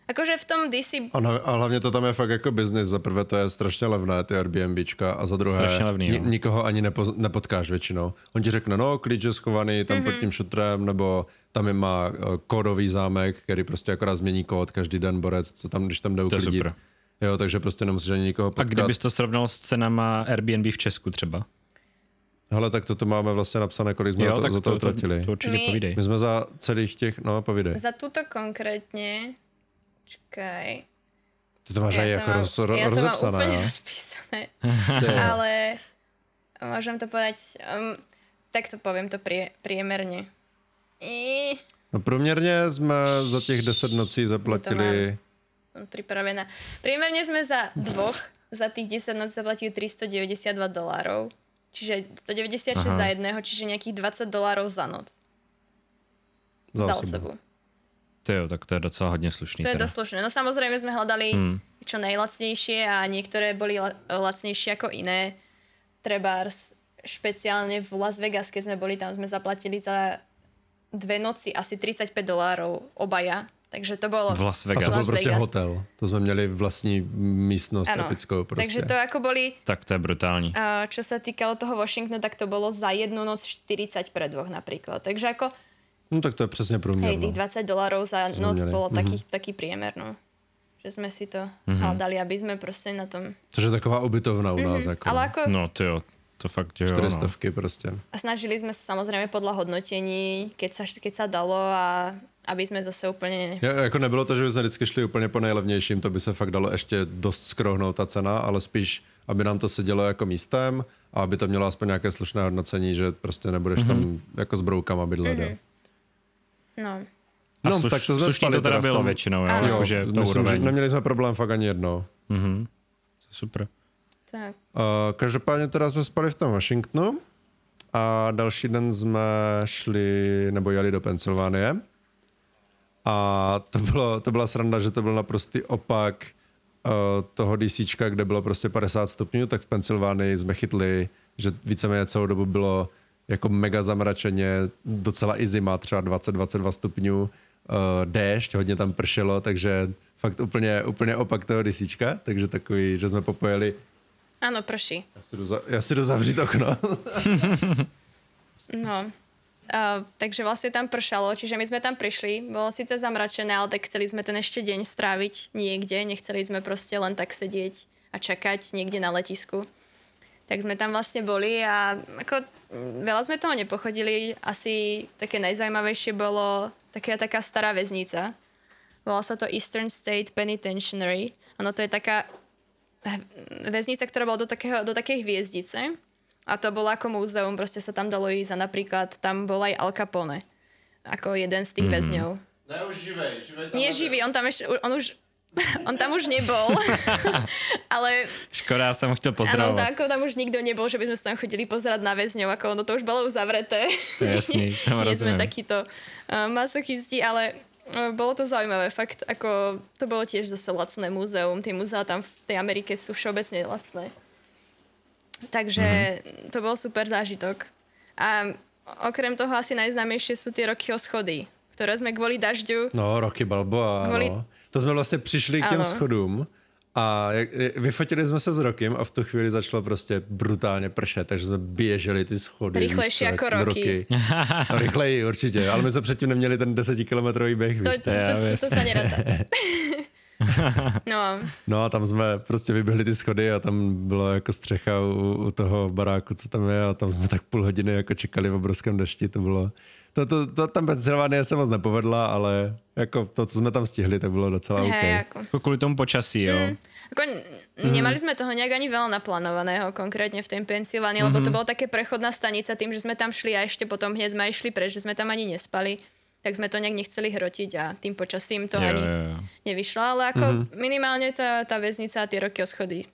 Akože v tom DC... A, na, a hlavně to tam je fakt jako business. Za prvé to je strašně levné, ty Airbnbčka, a za druhé Strašně levný, ni, jo. nikoho ani nepo, nepotkáš většinou. On ti řekne, no, klíč je schovaný tam Mhm. pod tím šutrem, nebo tam je má eh, kódový zámek, který prostě akorát změní kód každý den borec, co tam, když tam jde To je uklidit. super. Jo, takže prostě nemusíš ani nikoho A potkat. kdybys to srovnal s cenama Airbnb v Česku třeba? Hele, tak toto máme vlastně napsané, kolik jsme Jo, za to, tak za to, to, to, utratili. to určitě My- povídej. My jsme za celých těch, no povídej. Za túto konkrétne... Čakaj. Ty to máš aj to jako mám, roz, ro, to mám rozepsané, jo? rozpísané. Je. Ale môžem to povedať... Um, tak to poviem to prie. I, No průměrně jsme za těch 10 nocí zaplatili... som pripravená. Priemerne sme za dvoch, za tých 10 nocí zaplatili 392 dolárov. Čiže 196 Aha. za jedného, čiže nejakých 20 dolárov za noc. Za Za osobu. To jo, tak to je docela hodně slušný. To je teda. dosť slušné. No samozrejme sme hľadali Hmm. čo najlacnejšie a niektoré boli la- lacnejšie ako iné. Trebárs špeciálne v Las Vegas, keď sme boli tam, sme zaplatili za dve noci asi 35 dolárov obaja. Takže to bolo... V Las A to Vegas. byl prostě Vegas. hotel. To jsme měli vlastní místnost Áno. typickou prostě. Takže to ako boli... Tak to je brutální. A čo sa týkalo toho Washingtonu, tak to bolo za jednu noc 40 pre dvoch napríklad. Takže ako, No tak to je přesně průměr. hej, tých No. 20 dolárov za noc bolo taký, taký priemer, no. Že sme si to hľadali, aby sme proste na tom... Což je taková ubytovna u nás. Jako, Ale ako... No ty jo, to fakt jo. Čtyři No. stovky prostě. A snažili sme sa samozrejme podľa hodnotení, keď sa, keď sa dalo a aby sme zase úplne... Ja, jako nebylo to, že by jsme vždycky šli úplně po nejlevnějším, to by se fakt dalo ještě dost skrohnout ta cena, ale spíš, aby nám to sedělo jako místem a aby to mělo aspoň nějaké slušné hodnocení, že prostě nebudeš mm-hmm. tam jako s broukama bydlet. Mm-hmm. No. A No, sluš, tak to jsme spali to teda teda bylo tom- většinou, jo. Jo, jakože to myslím, že neměli jsme problém fakt ani jednou. Mhm. Super. Tak. Uh, každopádně teda jsme spali v tom Washingtonu a další den jsme šli nebo jeli do Pensylvánie. A to, bylo, to byla sranda, že to byl naprostý opak uh, toho DCčka, kde bylo prostě 50 stupňů, tak v Pensylvánii jsme chytli, že víceméně celou dobu bylo jako mega zamračeně, docela i zima, třeba 20-22 stupňů, uh, déšť, hodně tam pršelo, takže fakt úplně, úplně opak toho DCčka, takže takový, že jsme popojeli. Ano, prší. Já si jdu, za, já si jdu zavřít okno. no, Uh, takže vlastne tam pršalo, čiže my sme tam prišli, bolo síce zamračené, ale tak chceli sme ten ešte deň stráviť niekde, nechceli sme proste len tak sedieť a čakať niekde na letisku. Tak sme tam vlastne boli a ako veľa sme toho nepochodili, asi také najzajímavejšie bolo taká taká stará väznica. Volá sa to Eastern State Penitentiary. Ono to je taká väznica, ktorá bola do, takého, do takej hviezdice a to bolo ako múzeum, proste sa tam dalo ísť a napríklad tam bol aj Al Capone. Ako jeden z tých mm. väzňov. Ne, už živej. živej Nie živý, on tam ešte, on už, on tam už nebol. ale... Škoda, ja som ho chcel pozdravovať. Áno, ako tam už nikto nebol, že by sme sa tam chodili pozerať na väzňov, ako ono to už bolo uzavreté. Jasný, tam Nie sme takíto uh, masochisti, ale uh, bolo to zaujímavé, fakt, ako to bolo tiež zase lacné múzeum, tie múzea tam v tej Amerike sú všeobecne lacné. Takže mm-hmm. to bol super zážitok. A okrem toho asi najznámejšie sú tie roky schody, ktoré sme kvôli dažďu... No, roky Balboa, kvůli... no. To jsme vlastně přišli k těm ano. schodům a jak, vyfotili jsme se s Rokem a v tu chvíli začalo prostě brutálně pršet, takže jsme běželi ty schody. Rychlejší jako roky. roky. No, rychleji určitě, ale my jsme předtím neměli ten desetikilometrový běh, to, víš? To, to, to, to se. No. no a tam jsme prostě vyběhli ty schody a tam byla jako střecha u, u toho baráku, co tam je a tam jsme tak půl hodiny jako čekali v obrovském dešti, to bylo... To, to, to tam Pensylvánie se moc nepovedla, ale jako to, co jsme tam stihli, tak bylo docela OK. Hey, jako. jako kvůli tomu počasí, jo. Mm. Ako, nemali sme toho nejak ani veľa naplánovaného, konkrétne v tej Pensylvánii, mm-hmm. lebo to mhm. bolo také prechodná stanica tým, že sme tam šli a ešte potom hneď sme išli preč, že sme tam ani nespali tak sme to nejak nechceli hrotiť a tým počasím to jo, ani jo, jo. nevyšlo, ale ako mm-hmm. minimálne tá, tá väznica a tie roky oschody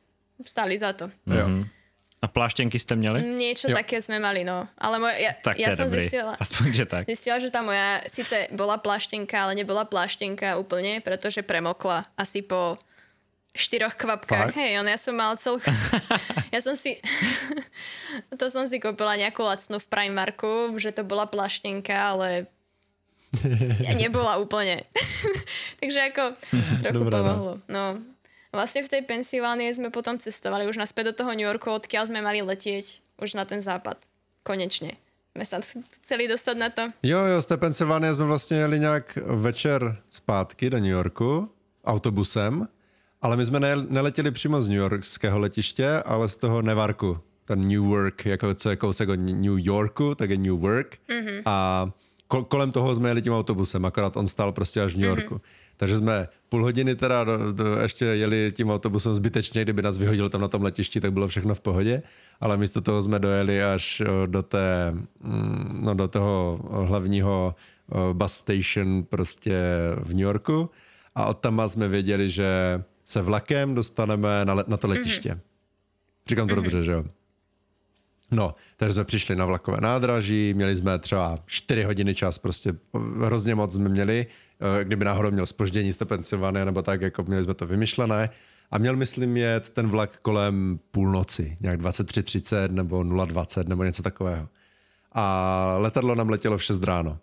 stali za to. Mm-hmm. A pláštenky ste měli? Niečo jo. také sme mali, no. Ale moja, ja, tak ja som dobrý. zistila, Aspoň, že tak. zistila, že tá moja síce bola pláštenka, ale nebola pláštenka úplne, pretože premokla asi po štyroch kvapkách. Hej, on, ja som mal celú... ja som si... to som si kúpila nejakú lacnú v Primarku, že to bola pláštenka, ale nebola úplne. Takže ako trochu Dobrá, pomohlo. No. Vlastne v tej Pensylvánii sme potom cestovali už naspäť do toho New Yorku, odkiaľ sme mali letieť už na ten západ. Konečne. Jsme se chceli dostat na to. Jo, jo, z té Pensylvánie jsme vlastně jeli nějak večer zpátky do New Yorku autobusem, ale my jsme ne, neletěli přímo z New Yorkského letiště, ale z toho Nevarku. Ten New York, jako co je kousek od New Yorku, tak je New York. Mm-hmm. A kolem toho jsme jeli tím autobusem, akorát on stál prostě až v New Yorku. Mm-hmm. Takže jsme půl hodiny teda do, do, ještě jeli tím autobusem zbytečně, kdyby nás vyhodil tam na tom letišti, tak bylo všechno v pohodě, ale místo toho jsme dojeli až do té, mm, no do toho hlavního bus station prostě v New Yorku a od tam jsme věděli, že se vlakem dostaneme na, na to letiště. Mm-hmm. Říkám to mm-hmm. dobře, že jo? No, takže jsme přišli na vlakové nádraží, měli jsme třeba 4 hodiny čas, prostě hrozně moc jsme měli, eh, kdyby náhodou měl spoždění z Pensylvánie nebo tak, jako měli jsme to vymyšlené. A měl, myslím, jet ten vlak kolem půlnoci, nějak 23.30 nebo 0.20 nebo něco takového. A letadlo nám letělo v 6 ráno.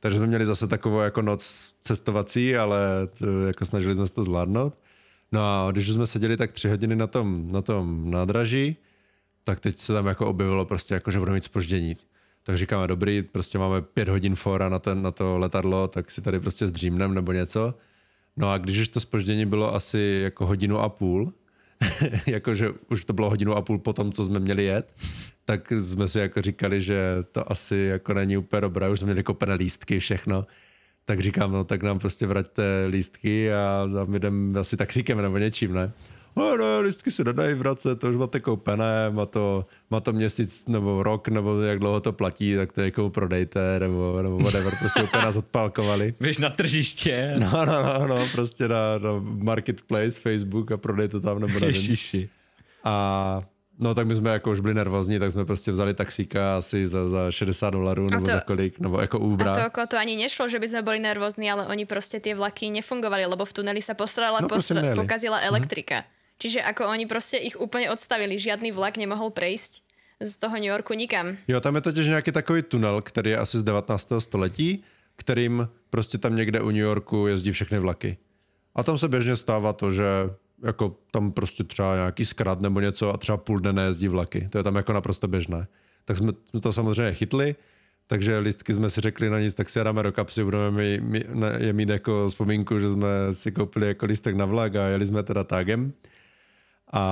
Takže jsme měli zase takovou jako noc cestovací, ale to, jako snažili jsme se to zvládnout. No a když jsme seděli tak tři hodiny na tom, na tom nádraží, tak teď se tam jako objevilo prostě jako, že budeme mít spoždění. Tak říkáme, dobrý, prostě máme pět hodin fora na, ten, na to letadlo, tak si tady prostě zdřímnem nebo něco. No a když už to spoždění bylo asi jako hodinu a půl, jakože už to bylo hodinu a půl po tom, co jsme měli jet, tak jsme si jako říkali, že to asi jako není úplně dobré, už jsme měli kopené lístky, všechno. Tak říkám, no tak nám prostě vraťte lístky a tam jdem asi taxíkem nebo něčím, ne? No, no, listky se nedají vracet, to už máte koupené, má to, má to měsíc nebo rok, nebo jak dlouho to platí, tak to jako prodejte, nebo, nebo whatever, prostě úplně nás odpálkovali. Víš na tržiště. No, no, no, no prostě na, na marketplace, Facebook a prodej to tam, nebo nevím. Ježiši. A No tak my jsme jako už byli nervózní, tak jsme prostě vzali taxíka asi za, za 60 dolarů nebo to- za kolik, nebo jako Uber. A to okolo to ani nešlo, že by sme boli nervózni, ale oni proste tie vlaky nefungovali, lebo v tuneli sa postrala, No, prostě pokazila elektrika. Čiže ako oni proste ich úplne odstavili, žiadny vlak nemohol prejsť z toho New Yorku nikam. Jo, tam je totiž nějaký takový tunel, který je asi z 19. století, kterým prostě tam někde u New Yorku jezdí všechny vlaky. A tam se běžně stává to, že jako tam prostě třeba nějaký zkrat nebo něco a třeba půl dne nejezdí vlaky. To je tam jako naprosto běžné. Tak jsme, to samozřejmě chytli, takže lístky jsme si řekli na nic, tak si dáme do kapsy, budeme mi, mi, je mít jako vzpomínku, že jsme si koupili jako lístek na vlak a jeli jsme teda tágem. A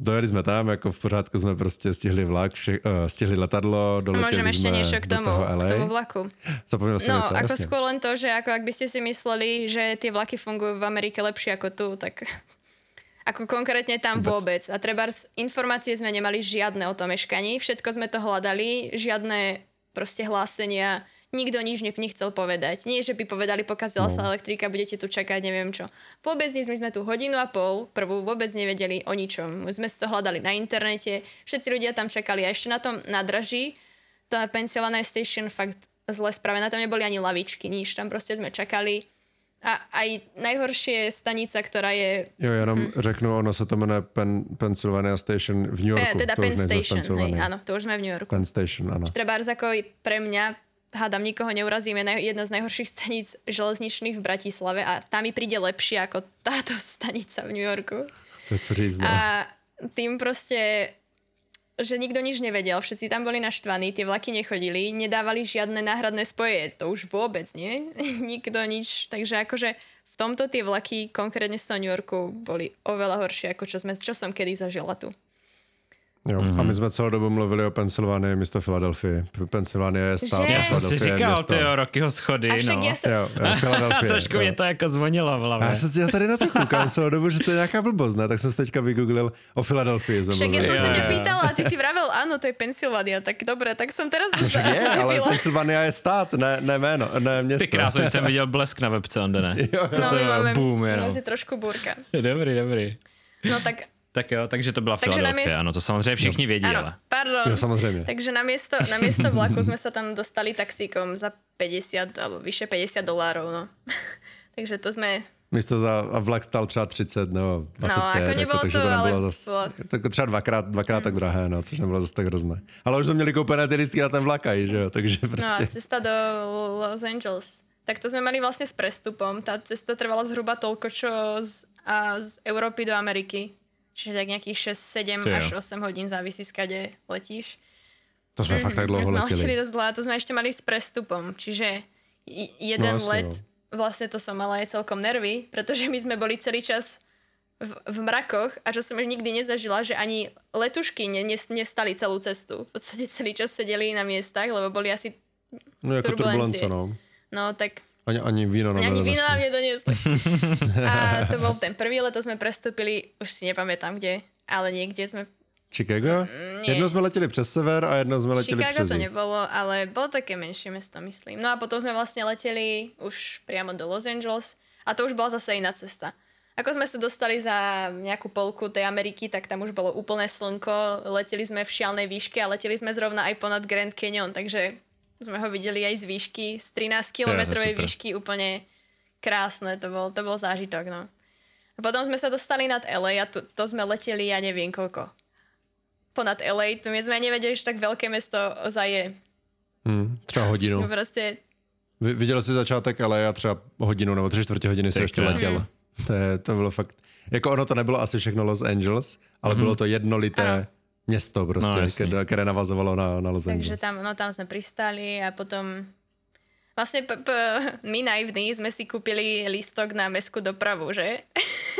dojeli jsme tam, jako v pořádku jsme prostě stihli vlak, vše, uh, stihli letadlo, doletěli ešte jsme niečo k tomu, toho k tomu vlaku. Zapomněl jsem No, něco, ako jasně. skôr len to, že ako ak by ste si mysleli, že tie vlaky fungujú v Amerike lepšie ako tu, tak ako konkrétne tam Vôbec. vôbec. A treba informácie sme nemali žiadne o tom meškaní, všetko sme to hľadali, žiadne proste hlásenia, nikto nič ne- nechcel povedať. Nie, že by povedali, pokazila No. sa elektrika, budete tu čakať, neviem čo. Vôbec nič, my sme tu hodinu a pol, prvú vôbec nevedeli o ničom. My sme si to hľadali na internete, všetci ľudia tam čakali a ešte na tom nádraží, tá Pennsylvania Station fakt zle spravená, tam neboli ani lavičky, nič, tam prostě sme čakali. A aj najhoršie je stanica, ktorá je Jo, jenom řeknu, ono se to jmenuje Pen, Pennsylvania Station v New eh, Yorku. teda to Penn Station, hej, áno, to už sme v New Yorku. Penn Station, ano. Trebárs ako pre mňa, hádam, nikoho neurazíme, naj- jedna z najhorších staníc železničných v Bratislave a tá mi príde lepšie ako táto stanica v New Yorku. To je co říct, no. A tým proste, že nikto nič nevedel, všetci tam boli naštvaní, tie vlaky nechodili, nedávali žiadne náhradné spoje, to už vôbec nie, nikto nič, takže akože v tomto tie vlaky, konkrétne z toho New Yorku, boli oveľa horšie, ako čo, sme, čo som kedy zažila tu. Jo. Mhm. Mm-hmm. A my jsme celou dobu mluvili o Pensylvánii, místo Filadelfii. Pensylvánie je stát. Že? Já jsem si Philadelphia je říkal, město. ty jo, Rockyho schody, A však no. ja som, Jo, jo. Trošku jo. mě to jako zvonilo v hlavě. já, jsem, já tady na to koukám celou dobu, že to je nějaká blbost, ne? Tak jsem se teďka vygooglil o Filadelfii. Však mluvili. sa jo, ťa jo. pýtala a ty si vravel, áno, to je Pensylvania, tak dobre, tak som teraz však je, ale. Pensylvánia je stát, ne, ne jméno, ne město. Ty krásně jsem viděl blesk na webce, Onde, ne? Jo, jo. No, to my je máme boom jenom. trošku búrka. Dobrý, dobrý. No tak Tak jo, takže to byla Takže Filadelfia, měst- ano, to samozřejmě všichni vědí, Áno, ale. pardon. Jo, samozřejmě. Takže na miesto, na miesto vlaku sme sa tam dostali taxíkom za 50 alebo vyše 50 dolárov, no. takže to sme... Místo za a vlak stál třeba 30 nebo 25, jako nebylo takže to, to ale nebylo zas, bylo- tak třeba dvakrát, dvakrát tak drahé, no, což nebylo zase tak hrozné. Ale už jsme měli koupené ty lístky na ten vlak, aj, že jo, takže No a prostě. cesta do Los Angeles. Tak to sme mali vlastne s prestupom. Tá cesta trvala zhruba toľko, čo z, a z Európy do Ameriky. Čiže tak nejakých 6, 7 Ty jo. až 8 hodín závisí, skade letíš. To jsme fakt tak dlouho My sme leteli letěli. dosť dlho a to sme ešte mali s prestupom. Čiže jeden No, let, no. vlastne to som mala aj celkom nervy, pretože my sme boli celý čas v, v mrakoch a čo som už nikdy nezažila, že ani letušky ne, ne, nestali celú cestu. V podstate celý čas sedeli na miestach, lebo boli asi... No jako turbulence, no. No tak Ani, ani víno nám ani víno nám nedoniesli. A to bol ten prvý let, to sme prestúpili, už si nepamätám kde, ale niekde sme... Chicago? nie. Jednou jsme letěli přes sever a jednou jsme letěli Chicago přes to jih. nebolo, ale bolo také menšie mesto, myslím. No a potom sme vlastne leteli už priamo do Los Angeles a to už bola zase iná cesta. Ako sme sa dostali za nejakú polku tej Ameriky, tak tam už bolo úplné slnko, leteli sme v šialnej výške a leteli sme zrovna aj ponad Grand Canyon, takže sme ho videli aj z výšky, z 13 kilometrovej super. výšky, úplne krásne, to bol, to bol zážitok, no. A potom sme sa dostali nad LA a to, to sme leteli, ja neviem koľko. Ponad LA, to my sme ani nevedeli, že tak veľké mesto ozaj je. Hmm, třeba hodinu. No prostě, Vy- Viděl jsi začátek, ale já třeba hodinu nebo tři čtvrtě hodiny si Ty ještě letěl. To, je, to bylo fakt... Jako ono to nebylo asi všechno Los Angeles, ale bylo to jednolité Ano. Město prostě, No, no, jasný. které, které navazovalo na, na Los takže Angeles. tam, no tam sme pristali a potom Vlastne p- p- my naivní sme si kúpili lístok na mestskú dopravu, že?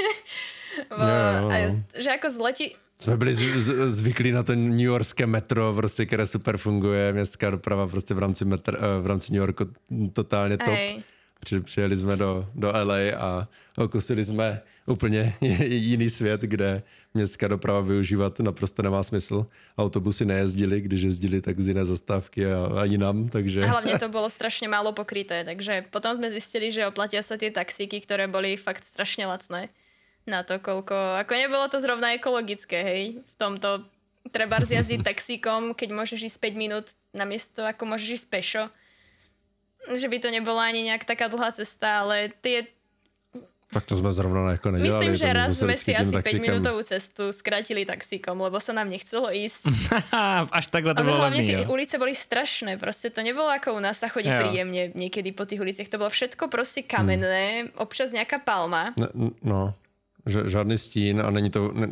Bo, Jo, jo, a, že ako zletí... Jsme byli z, z, zvyklí na to New Yorkské metro, prostě, které super funguje, městská doprava prostě v rámci, metr, eh, v rámci New Yorku totálně top. Hej. Při, přijeli jsme do, do LA a okusili jsme úplně jiný svět, kde městská doprava využívat naprosto nemá smysl. Autobusy nejezdily, když jezdili, tak z jiné zastávky a, a jinam, takže... A hlavne to bolo strašne málo pokryté, takže potom sme zistili, že oplatia sa tie taxíky, ktoré boli fakt strašne lacné na to, koľko... Ako nebolo to zrovna ekologické, hej, v tomto treba zjazdiť taxíkom, keď môžeš ísť 5 minút na miesto, ako môžeš ísť pešo. Že by to nebola ani nejak taká dlhá cesta, ale tie Tak to jsme zrovna jako nedělali. Myslím, že raz museli sme si asi 5 taxíkem. minútovú cestu skrátili taxíkom, lebo sa nám nechcelo ísť. Až takhle to Ale bylo levný, tie jo. ulice boli strašné, proste to nebolo ako u nás sa chodí Jo. príjemne niekedy po tých uliciach, to bolo všetko proste kamenné, občas nejaká palma. No, že, žádný stín a není to ne,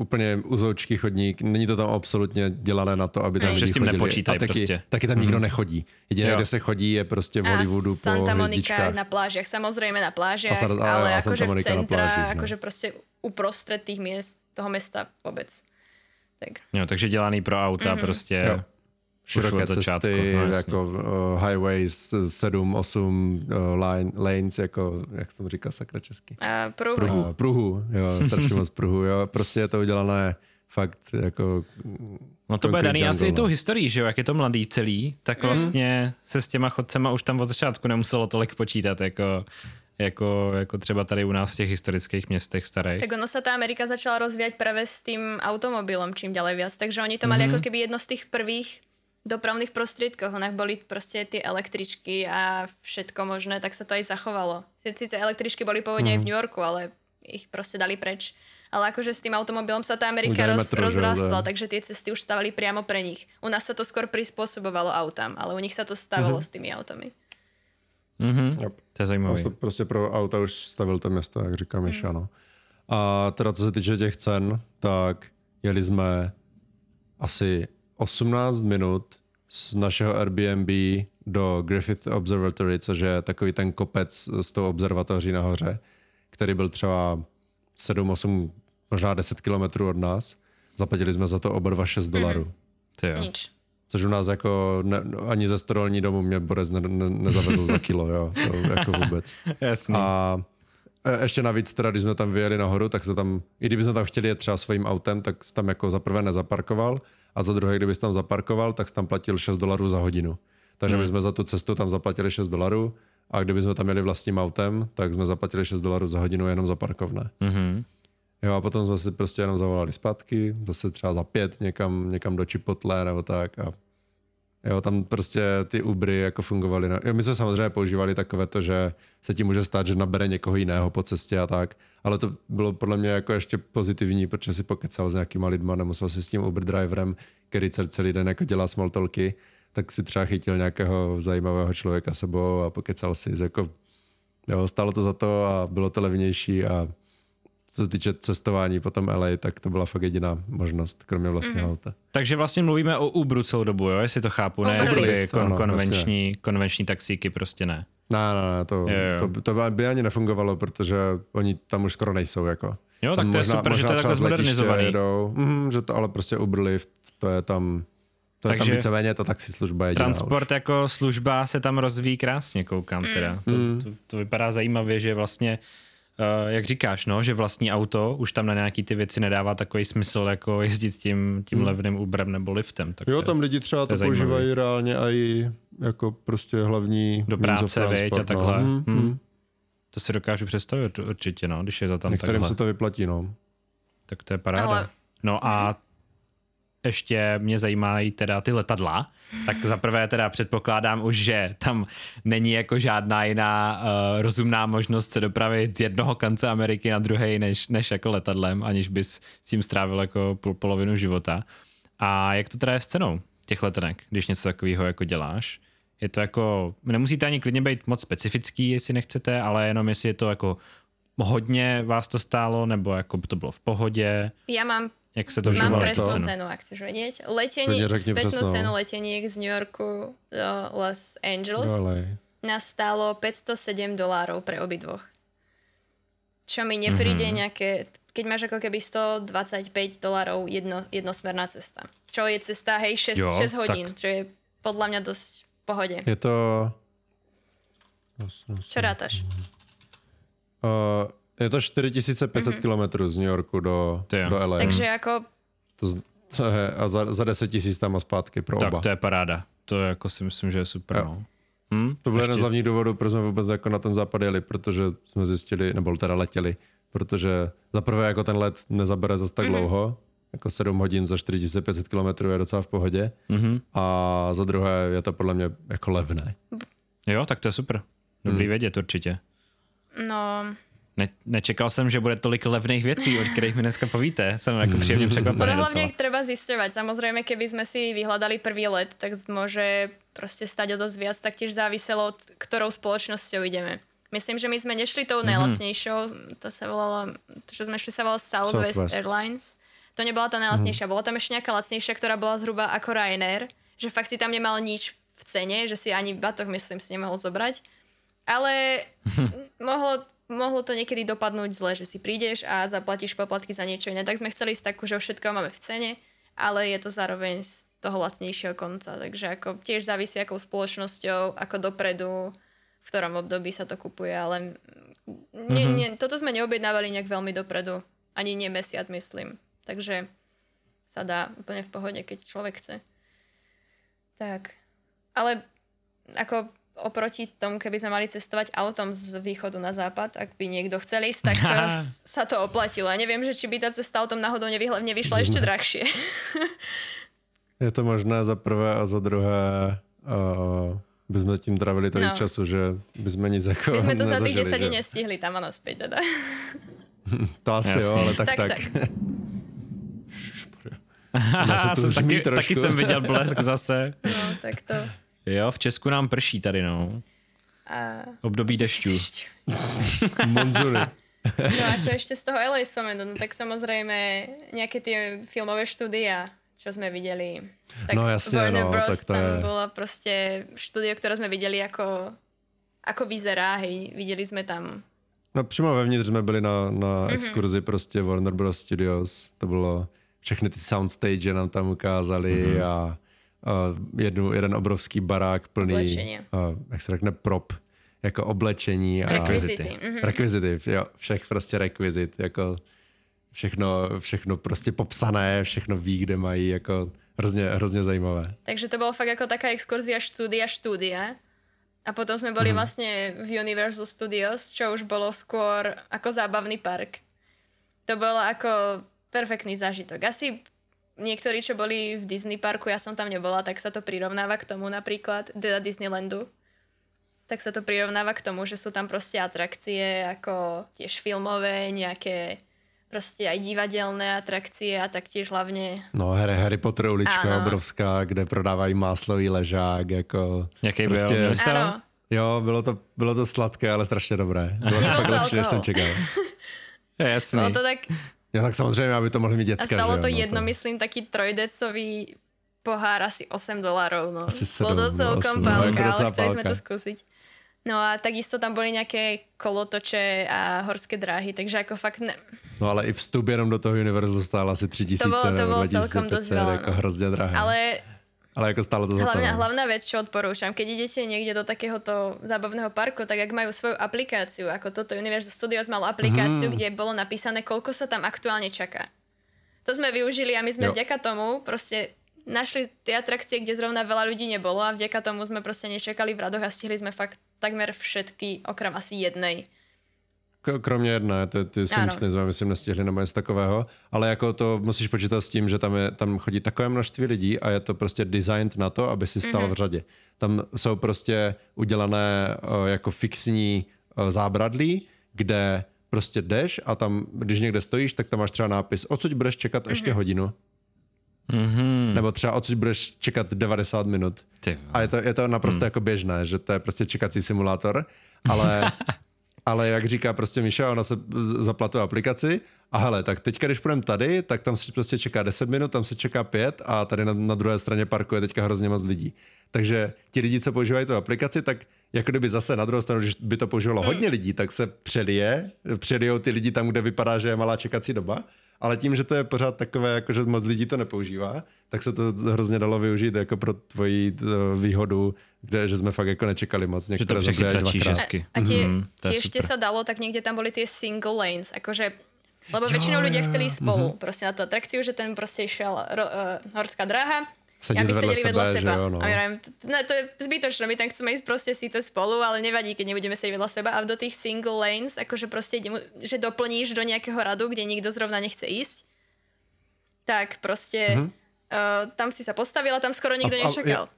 úplně uzoučký chodník, není to tam absolutně dělané na to, aby tam Ne. lidi Že s tím chodili. nepočítají a taky, prostě. taky tam nikdo nechodí. Jediné, Jo. kde se chodí, je prostě v A Hollywoodu po Santa Monica hvězdičkách. na plážiach, samozrejme na plážiach, A Sa- a- ale a akože Santa v centra, plážích, no. akože proste uprostred tých miest, toho mesta vôbec. Tak. Jo, takže dělaný pro auta prostě. Jo. Široké od začátku, cesty, no jako uh, highways 7, 8 uh, line, lanes, jako, jak se tomu říká sakra česky? A pruhu. Pruhu. Pruhu, jo, strašně moc pruhu, jo. Prostě je to udělané fakt jako No to bude daný asi i jungle, tou no. historií, že jo, jak je to mladý celý, tak vlastně se s těma chodcema už tam od začátku nemuselo tolik počítat, jako, jako, jako třeba tady u nás v těch historických městech starých. Tak ono sa tá Amerika začala rozvíjať práve s tým automobilom čím ďalej viac, takže oni to mali ako keby jedno z tých prvých dopravných prostriedkov. Onach boli proste tie električky a všetko možné, tak sa to aj zachovalo. Sice električky boli pôvodne aj v New Yorku, ale ich proste dali preč. Ale akože s tým automobilom sa tá Amerika roz, metro, rozrastla, že? takže tie cesty už stavali priamo pre nich. U nás sa to skôr prispôsobovalo autám, ale u nich sa to stavalo s tými autami. Mhm. Yep. To je zajímavé. Prostě, prostě pro auta už stavil to město, jak říká Miša, no. A teda co se týče těch cen, tak jeli jsme asi 18 minut z našeho Airbnb do Griffith Observatory, což je takový ten kopec s tou observatoří nahoře, který byl třeba 7, 8, možná 10 kilometrů od nás. Zaplatili jsme za to oba dva 6 dolarů. Ty jo. Nič. Což u nás jako ne, ani ze storolní domu mě Borec ne, ne, nezavezl za kilo, jo, to jako vůbec. Jasný. A ještě navíc teda, když jsme tam vyjeli nahoru, tak se tam, i kdyby jsme tam chtěli jet třeba svým autem, tak jsi tam jako za prvé nezaparkoval a za druhé, kdybys tam zaparkoval, tak jsi tam platil 6 dolarů za hodinu. Takže my jsme za tu cestu tam zaplatili 6 dolarů a kdyby jsme tam jeli vlastním autem, tak jsme zaplatili 6 dolarů za hodinu jenom za parkovné. Mhm. Jo, a potom jsme si prostě jenom zavolali zpátky, zase třeba za pět někam, někam do Chipotle nebo tak a jo, tam prostě ty Ubery jako fungovaly. Na... Jo, my jsme samozřejmě používali takové to, že se ti může stát, že nabere někoho jiného po cestě a tak, ale to bylo podle mě jako ještě pozitivní, protože si pokecal s nějakýma lidma, nemusel si s tím Uber driverem, který celý, den jako dělá small talky, tak si třeba chytil nějakého zajímavého člověka sebou a pokecal si, jako jo, stálo to za to a bylo to levnější a co se týče cestování potom LA, tak to byla fakt jediná možnost, kromě vlastního mm. auta. Takže vlastně mluvíme o Uberu celou dobu, jo, jestli to chápu, ne? Uber Lyft, kon, ano, konvenční, konvenční taxíky prostě ne. Ne, ne, ne, to, Jo, jo. to, to by ani nefungovalo, protože oni tam už skoro nejsou. Jako. Jo, tak tam to je super, že to je takhle zmodernizovaný. Jedou, mm, že to ale prostě Uber Lyft, to je tam, to je tam Takže víceméně ta taxislužba jediná Transport už. jako služba se tam rozvíjí krásně, koukám teda. To, Mm. to, to vypadá zajímavě, že vlastně, uh, jak říkáš, no, že vlastní auto už tam na nějaký ty věci nedává takový smysl, jako jezdit tím, tím levným Uberem nebo liftem. Tak Jo, je- tam lidi třeba to to, používají reálně i jako prostě hlavní Do práce, veď, a transport, takhle. No. Mm, Hmm. mm. To si dokážu představit určitě, no, když je to tam Některým takhle. se to vyplatí, no. Tak to je paráda. Ale- No a ještě mě zajímají teda ty letadla. Tak za prvé teda předpokládám už, že tam není jako žádná jiná uh, rozumná možnost se dopravit z jednoho konce Ameriky na druhý než, než jako letadlem, aniž bys s tím strávil jako pol, polovinu života. A jak to teda je s cenou těch letenek, když něco takového jako děláš? Je to jako, nemusíte ani klidně být moc specifický, jestli nechcete, ale jenom jestli je to jako hodně vás to stálo, nebo jako to bylo v pohodě, Ja mám jak se to Mám presnú to? cenu, ak chceš vedieť. Řekni spätnú presnú. cenu leteniek z New Yorku do Los Angeles nás stálo 507 dolárov pre obidvoch. Čo mi nepríde Mhm. nejaké, keď máš ako keby 125 dolárov jedno, jednosmerná cesta. Čo je cesta, hej, 6, Jo, 6 hodín, tak. čo je podľa mňa dosť v pohode. Je to... Čo rátaš? Uh, je to 4500 mm-hmm. km z New Yorku do, jo. do LA. Takže ako To, z- to je, a za, za 10 tisíc tam a zpátky pro Tak oba. to je paráda. To je jako si myslím, že je super. Jo. No. Hm? To byl jeden z hlavních důvodů, proč jsme vůbec jako na ten západ jeli, protože jsme zjistili, nebo teda letěli, protože za prvé jako ten let nezabere zase tak mm-hmm. dlouho, jako 7 hodin za 4500 km je docela v pohodě. Mm-hmm. A za druhé je to podle mě jako levné. Jo, tak to je super. Dobrý hmm. vědět určitě. No, Ne, nečekal jsem, že bude tolik levných věcí, o kterých mi dneska povíte. Jsem jako příjemně překvapený docela. ich treba zisťovať. Samozrejme, keby sme si vyhľadali prvý let, tak môže proste stať o dosť viac, tak tiež záviselo od ktorou spoločnosťou ideme. Myslím, že my sme nešli tou najlacnejšou, to sa volalo, to čo sme šli sa volalo Southwest, Southwest. Airlines. To nebola tá najlacnejšia, bola tam ešte nejaká lacnejšia, ktorá bola zhruba ako Ryanair, že fakt si tam nemal nič v cene, že si ani batoh, myslím, si nemohol zobrať. Ale mohlo, mohlo to niekedy dopadnúť zle, že si prídeš a zaplatíš poplatky za niečo iné. Tak sme chceli ísť takú, že všetko máme v cene, ale je to zároveň z toho lacnejšieho konca. Takže ako tiež závisí akou spoločnosťou, ako dopredu, v ktorom období sa to kupuje, ale nie, nie, toto sme neobjednávali nejak veľmi dopredu. Ani nie mesiac, myslím. Takže sa dá úplne v pohode, keď človek chce. Tak. Ale ako oproti tomu, keby sme mali cestovať autom z východu na západ, ak by niekto chcel ísť, tak sa to oplatilo. A neviem, že či by tá cesta autom náhodou nevyšla ešte drahšie. Je to možné za prvé a za druhé uh, by sme tím trávili tolik No. času, že by sme nic jako My sme to za tých nezažili, 10 dní že? nestihli tam a naspäť teda. To asi jo, Jasně. ale tak Tak, tak. tak. Já jsem taky, taky jsem viděl blesk zase. No, tak to. Jo, v Česku nám prší tady, no. A... Období dešťů. Monzuny. No a čo ešte z toho LA spomenúť? No tak samozrejme nejaké tie filmové štúdia, čo sme videli. Tak No jasne, Warner no, Bros. tak to tam je- bolo proste štúdio, ktoré sme videli ako, ako vyzerá, hej. Videli sme tam No přímo vevnitř jsme byli na, Mhm. na exkurzi prostě Warner Bros. Studios. To bylo, všechny ty soundstage nám tam ukázali a, a jednu, jeden obrovský barák plný, a, jak se řekne, prop, jako oblečení. A, rekvizity. Mhm. Rekvizity, jo, všech prostě rekvizit, jako všechno, všechno prostě popsané, všechno ví, kde mají, jako hrozně, hrozně zajímavé. Takže to bolo fakt ako taká exkurzia štúdia štúdia. A potom sme boli Mhm. vlastne v Universal Studios, čo už bolo skôr ako zábavný park. To bolo ako perfektný zážitok. Asi niektorí, čo boli v Disney parku, ja som tam nebola, tak sa to prirovnáva k tomu napríklad, teda Disneylandu. Tak sa to prirovnáva k tomu, že sú tam proste atrakcie ako tiež filmové, nejaké proste aj divadelné atrakcie a taktiež hlavne No, Harry, Harry Potter ulička Ano. obrovská, kde prodávají máslový ležák, jako... Jaký Prostě- byl? Áno, Jo, bylo to, bylo to sladké, ale strašně dobré. Bylo to fakt to lepší, než jsem čekal. Jasný. bolo to tak Jo, tak samozřejmě, aby to mohli mít A děcka, stalo že to no, jedno, myslím, taký trojdecový pohár asi 8 dolárov. No. Asi Bolo to sedm, no, celkom no, pálka, jako ale chceli sme pálka. to skúsiť. No a takisto tam boli nejaké kolotoče a horské dráhy, takže ako fakt ne... No ale i vstup jenom do toho Universal stál asi 3000 To bylo- to bylo celkom 2500, dosť veľa, jako no. hrozně drahé. Ale, Ale jako stálo to za to. hlavná, no. hlavná vec, čo odporúčam, keď idete niekde do takéhoto zábavného parku, tak ak majú svoju aplikáciu, ako toto Universal Studios malo aplikáciu, Mhm. kde bolo napísané, koľko sa tam aktuálne čaká. To sme využili a my sme Jo. vďaka tomu proste našli tie atrakcie, kde zrovna veľa ľudí nebolo a vďaka tomu sme proste nečakali v radoch a stihli sme fakt takmer všetky, okrem asi jednej. Kromě jedné, ty, ty Ano. Simpsony jsme, myslím, nestihli nebo něco takového, ale jako to musíš počítat s tím, že tam, je, tam chodí takové množství lidí a je to prostě designed na to, aby si stál Mhm. mm-hmm. v řadě. Tam jsou prostě udělané uh, jako fixní uh, zábradlí, kde prostě jdeš a tam, když někde stojíš, tak tam máš třeba nápis, odsud budeš čekat ještě Mhm. hodinu, Mhm. nebo třeba odsud budeš čekat 90 minut. Ty, A je to, je to naprosto hmm. jako běžné, že to je prostě čekací simulátor, ale, ale jak říká prostě Míša, ona se z- zapla tu aplikaci a hele, tak teďka, když půjdeme tady, tak tam se prostě čeká 10 minut, tam se čeká 5 a tady na, na druhé straně parku je teďka hrozně moc lidí. Takže ti lidi, co používají tu aplikaci, tak jako kdyby zase na druhou stranu, když by to používalo hodně lidí, tak se přelije, přelijou ty lidi tam, kde vypadá, že je malá čekací doba, ale tím, že to je pořád takové, jako že moc lidí to nepoužívá, tak se to hrozně dalo využít jako pro tvoji eh, výhodu, kde, že jsme fakt jako nečekali moc. že to Některé aj přechytračí dvakrát. česky. A tie, Mhm, to je tiež ešte super. sa dalo, tak niekde tam boli tie single lanes, akože lebo väčšinou ľudia chceli spolu, proste na tú atrakciu, že ten proste išiel ro, uh, horská dráha, Sedět aby vedle sedeli vedľa sebe, že seba. jo, no. A my ne, to je zbytočné, my tam chceme ísť proste síce spolu, ale nevadí, keď nebudeme sedieť vedľa seba. A do tých single lanes, akože proste, ide mu- že doplníš do nejakého radu, kde nikto zrovna nechce ísť. tak prostě uh, tam si sa postavila, tam skoro nikdo A- a- nečakal.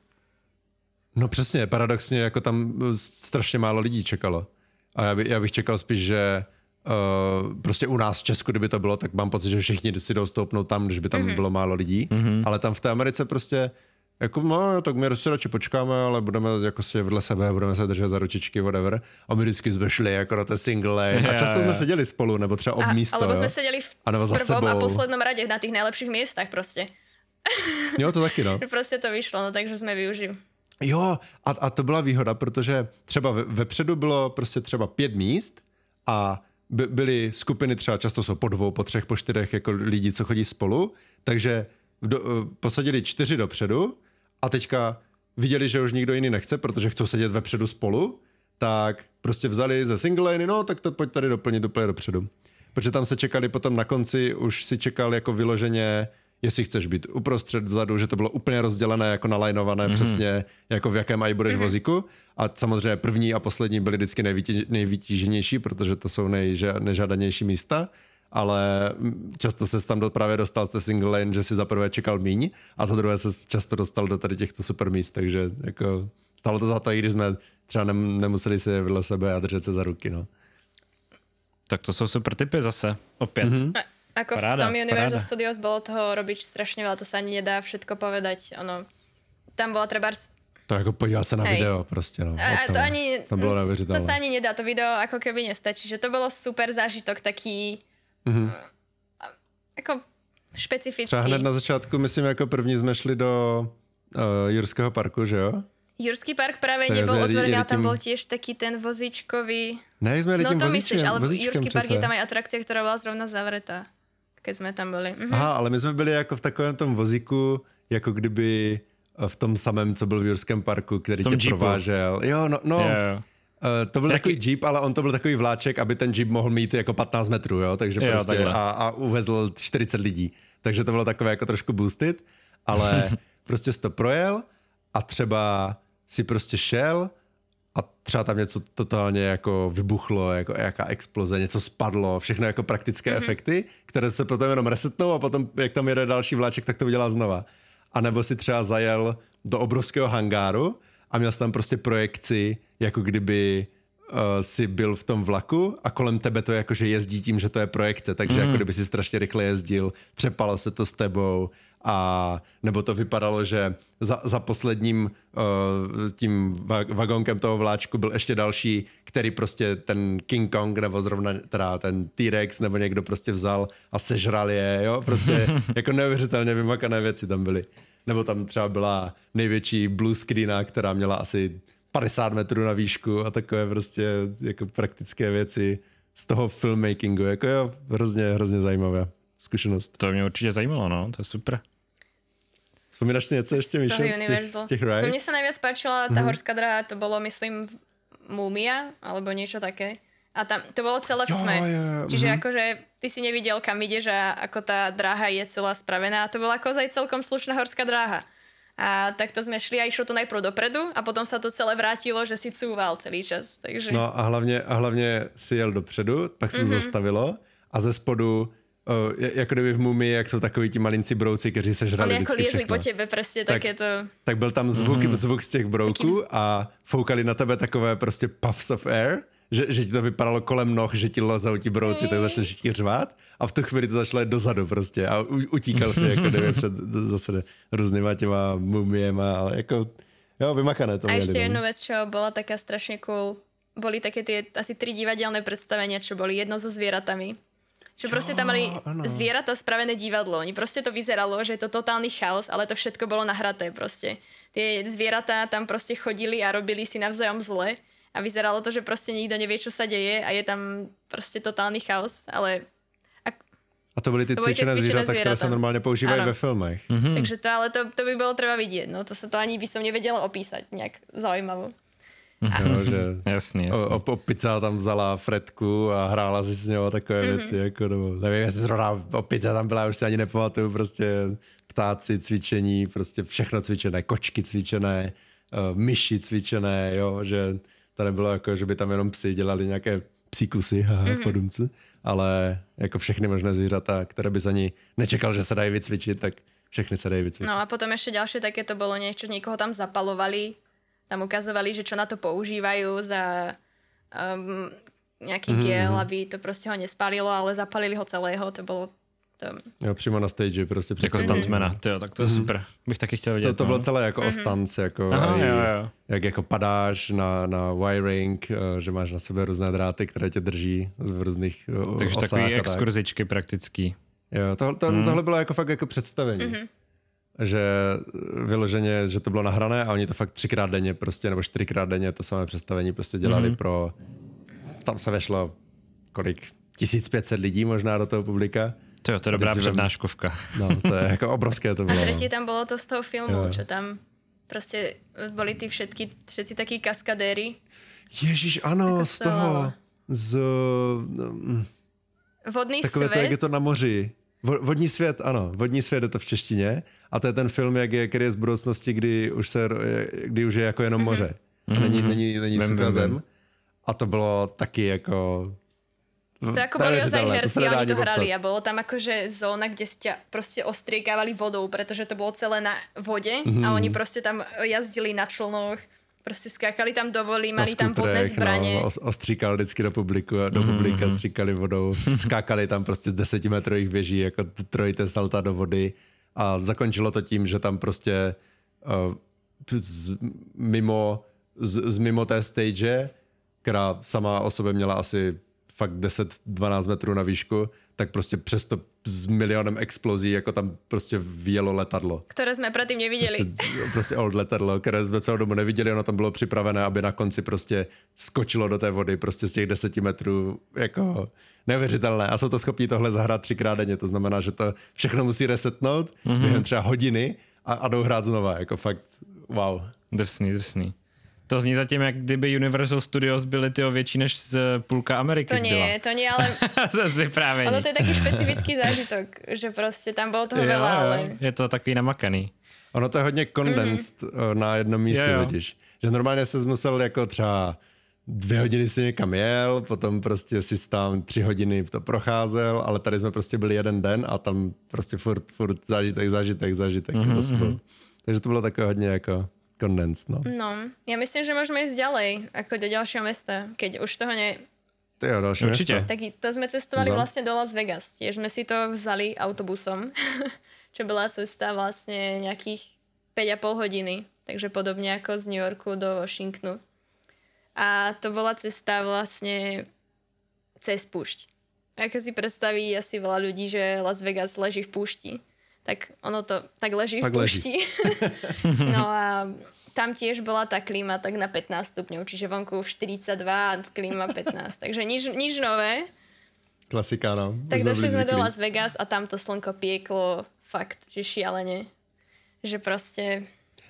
No přesně, paradoxně jako tam eh, strašně málo lidí čekalo. A já, by, já bych čekal spíš, že uh, prostě u nás v Česku, kdyby to bylo, tak mám pocit, že všichni si jdou stoupnout tam, když by tam mm-hmm. bylo málo lidí. Mm-hmm. Ale tam v té Americe prostě jako no, tak my si radši počkáme, ale budeme jako si vedle sebe, budeme se držet za ručičky, whatever. A my vždycky jsme šli jako na ten single lane. A často jo. jsme seděli spolu, nebo třeba ob A, místo. alebo jo. sme sedeli v, A nebo v za prvom a sebou. poslednom rade na tých najlepších miestach proste. Jo, to taky, no. Že proste to vyšlo, no takže sme využili. Jo, a, a to byla výhoda, protože třeba ve, vepředu bylo prostě třeba pět míst a by, byly skupiny třeba často jsou po dvou, po třech, po čtyřech jako lidí, co chodí spolu, takže do, eh, posadili čtyři dopředu a teďka viděli, že už nikdo jiný nechce, protože chcou sedět vepředu spolu, tak prostě vzali ze single lane, no tak to pojď tady doplnit úplně dopředu. Protože tam se čekali potom na konci, už si čekal jako vyloženě, jestli chceš být uprostřed, vzadu, že to bylo úplně rozdělené, jako nalajnované mm-hmm. přesně, jako v jakém aj budeš mm-hmm. vozíku. A samozřejmě první a poslední byly vždycky nejvytíženější, protože to jsou nejža, nežádanější místa ale mm, často se tam do, právě dostal z té single lane, že si za prvé čekal míň a za druhé se často dostal do tady těchto super míst, takže jako stalo to za to, i když jsme třeba nem, nemuseli se vedle sebe a držet se za ruky, no. Tak to jsou super typy zase, opět. Mhm. Mm-hmm. A, ako Paráda, v tom Universal paráda. Studios bolo toho robiť strašne veľa, to sa ani nedá všetko povedať. Ono, tam bola treba... To jako podívat se na Hej. video prostě, no. A, a to ani... To bylo to neuvěřitelné. sa ani nedá, to video ako keby nestačí. Že to bolo super zážitok, taký... Mhm. Ako špecifický. Třeba hned na začátku, myslím, jako první jsme šli do uh, Jurského parku, že jo? Jurský park To nebol za- otvorený, ale tam bol tiež taký ten vozíčkový... Ne, jsme jeli No tím to vozíčkem, myslíš, ale vozíčkem Jurský park je tam aj atrakcia, ktorá bola zrovna zavretá, keď sme tam byli. Mhm. Aha, ale my jsme byli jako v takovém tom vozíku, jako kdyby eh, v tom samém, co byl v Jurském parku, který tě jeepu. provážel. Jo, no, no. Jo, jo. Uh, to byl Jaký- takový jeep, ale on to byl takový vláček, aby ten jeep mohl mít jako 15 metrů, jo, takže Jo, prostě takhle. a, a uvezl 40 lidí. Takže to bylo takové jako trošku boosted, ale prostě jsi to projel a třeba si prostě šel a třeba tam něco totálně jako vybuchlo, jako jaká exploze, něco spadlo, všechno jako praktické mm-hmm. efekty, které se potom jenom resetnou a potom, jak tam jede další vláček, tak to udělá znova. A nebo si třeba zajel do obrovského hangáru a měl jsi tam prostě projekci, jako kdyby uh, si byl v tom vlaku a kolem tebe to jakože jezdí tím, že to je projekce, takže mm. jako kdyby si strašně rychle jezdil, přepalo se to s tebou a nebo to vypadalo, že za, za posledním uh, tím va- vagónkem toho vláčku byl ještě další, který prostě ten King Kong nebo zrovna teda ten T-Rex nebo někdo prostě vzal a sežral je, jo, prostě jako neuvěřitelně vymakané věci tam byly. Nebo tam třeba byla největší blue screena, která měla asi 50 metrů na výšku a takové prostě jako praktické věci z toho filmmakingu, jako jo, hrozně, hrozně zajímavé zkušenost. To mě určitě zajímalo, no, to je super. Vzpomínáš si něco ještě, Míšo, z těch, z těch No, rides? mne sa najviac páčila tá horská dráha, to bolo myslím Múmia, alebo niečo také. A tam, to bolo celé v Jo, tme. jo, jo, Čiže mhm. akože ty si nevidel, kam ideš a ako tá dráha je celá spravená. A to bola ako aj celkom slušná horská dráha. A takto sme šli a išlo to najprv dopredu a potom sa to celé vrátilo, že si cúval celý čas. Takže... No a hlavně, a hlavně si jel dopředu, pak se Mhm. zastavilo a ze spodu Uh, jako kdyby v Mumii, jak jsou takový ti malinci brouci, kteří se žrali Oni ako vždycky liezli všechno. po tebe, presne Tak- tak, takéto... tak byl tam zvuk, Mhm. mm-hmm. zvuk z těch brouků a foukali na tebe takové prostě puffs of air, že, že ti to vypadalo kolem noh, že ti lezou ti brouci, tak začneš ti řvát a v tu chvíli to začalo jít dozadu prostě a u, utíkal si jako kdyby před zase různýma těma mumiema, ale jako jo, vymakané to A ešte no. jednu vec, čo bola taká strašne cool, boli také tie asi tri divadelné predstavenia, čo boli jedno so zvieratami. Čo proste tam mali áno. zvieratá spravené divadlo. Oni proste to vyzeralo, že je to totálny chaos, ale to všetko bolo nahraté proste. Tie zvieratá tam proste chodili a robili si navzájom zle a vyzeralo to, že proste nikto nevie, čo sa deje a je tam proste totálny chaos, ale A to byly ty To byly ty cvičené cvičené zvířata, které se zvířata. normálně používají Ano. ve filmech. hmm. takže to, ale to, to by bolo treba vidieť, no to sa to ani by som nevedela opísať nejak zaujímavo. Jo, že Jasný, jasný. O, o, opica tam vzala Fredku a hrála si s a takové mm-hmm. věci, jako, nebo, nevím, jestli zrovna opice tam byla, už si ani nepamatuju, prostě ptáci, cvičení, prostě všechno cvičené, kočky cvičené, uh, myši cvičené, jo, že to nebylo jako, že by tam jenom psi dělali nějaké psí kusy, haha, mm-hmm. podumci, ale jako všechny možné zvířata, které by za ní nečekal, že se dají vycvičit, tak všechny se dají vycvičit. No a potom ještě další také to bylo něco, někoho tam zapalovali, tam ukazovali, že čo na to používají za um, nějaký mm-hmm. gel, aby to prostě ho nespalilo, ale zapalili ho celého, to bylo to... Jo, přímo na stage, prostě Jako stuntmana, jo, tak to je mm-hmm. super. Bych taky chtěl vidět. To, to bylo no. celé jako mm-hmm. o stunts, jako, Aha, jo, jo. jak jako padáš na, na wiring, eh, že máš na sebe různé dráty, které tě drží v různých eh, Takže osách takový exkurzičky praktický. Jo, to, to, mm. tohle bylo jako fakt jako představení. Mm-hmm. Že vyloženě, že to bylo nahrané a oni to fakt třikrát denně prostě, nebo čtyřikrát denně to samé představení prostě dělali mm-hmm. pro, tam se vešlo kolik, 1500 lidí možná do toho publika. To jo, to je dobrá přednáškovka. No, to je jako obrovské to bylo. A třetí tam bylo to z toho filmu, jo. že tam prostě byli ty všetky, všetci takí kaskadéry. Ježíš, ano, z toho, z... Um, Vodný takové svět. to, jak je to na moři. Vodní svět, ano, vodní svět je to v češtině. A to je ten film, jak je, který je z budoucnosti, kdy už, se, kdy už je jako jenom moře. Mm-hmm. Není, není, není suchá zem. A to bylo taky jako to ako boli ozaj herci a oni to hrali a bolo tam akože zóna, kde ste proste ostriekávali vodou, pretože to bolo celé na vode mm-hmm. a oni proste tam jazdili na člnoch, prostě skákali tam do voli, mali skutrech, tam vodné zbraně. No, ostříkal vždycky do publiku, do mm-hmm. publika stříkali vodou, skákali tam prostě z desetimetrových věží, jako trojité salta do vody a zakončilo to tím, že tam prostě uh, z, mimo, z, z mimo té stage, která sama o sobě měla asi fakt 10-12 metrů na výšku, tak prostě přesto s milionem explozí, jako tam prostě vyjelo letadlo. Které jsme předtím neviděli. Prostě, prostě old letadlo, které jsme celou dobu neviděli, ono tam bylo připravené, aby na konci prostě skočilo do té vody, prostě z těch deseti metrů, jako neuvěřitelné. A jsou to schopni tohle zahrát třikrát denně, to znamená, že to všechno musí resetnout mm-hmm. během třeba hodiny a, a jdou hrát znova, jako fakt wow. Drsný, drsný. To zní zatím, jak kdyby Universal Studios byly ty větší než z půlka Ameriky To nie, to nie, ale... z vyprávění. Ono to je taky specifický zážitok, že prostě tam bylo toho veľa, ale... Je to takový namakaný. Ono to je hodně condensed mm-hmm. na jednom místě jo, jo. totiž. Že normálně se musel jako třeba dvě hodiny si někam jel, potom prostě si tam tři hodiny to procházel, ale tady jsme prostě byli jeden den a tam prostě furt, furt zážitek, zážitek, zážitek mm-hmm. Takže to bylo takové hodně jako condensed, no. No, ja myslím, že môžeme ísť ďalej, ako do ďalšieho mesta, keď už toho ne... To jo, ďalšie Určite. Tak to sme cestovali no. vlastne do Las Vegas. Tiež sme si to vzali autobusom, čo bola cesta vlastne nejakých 5,5 hodiny. Takže podobne ako z New Yorku do Washingtonu. A to bola cesta vlastne cez púšť. Ako si predstaví asi veľa ľudí, že Las Vegas leží v púšti tak ono to tak leží tak v pušti. no a tam tiež bola tá klíma tak na 15 stupňov, čiže vonku 42 a klíma 15, takže nič, nič nové. Klasika, no. Tak došli sme do Las Vegas a tam to slnko pieklo fakt, že šialene. Že prostě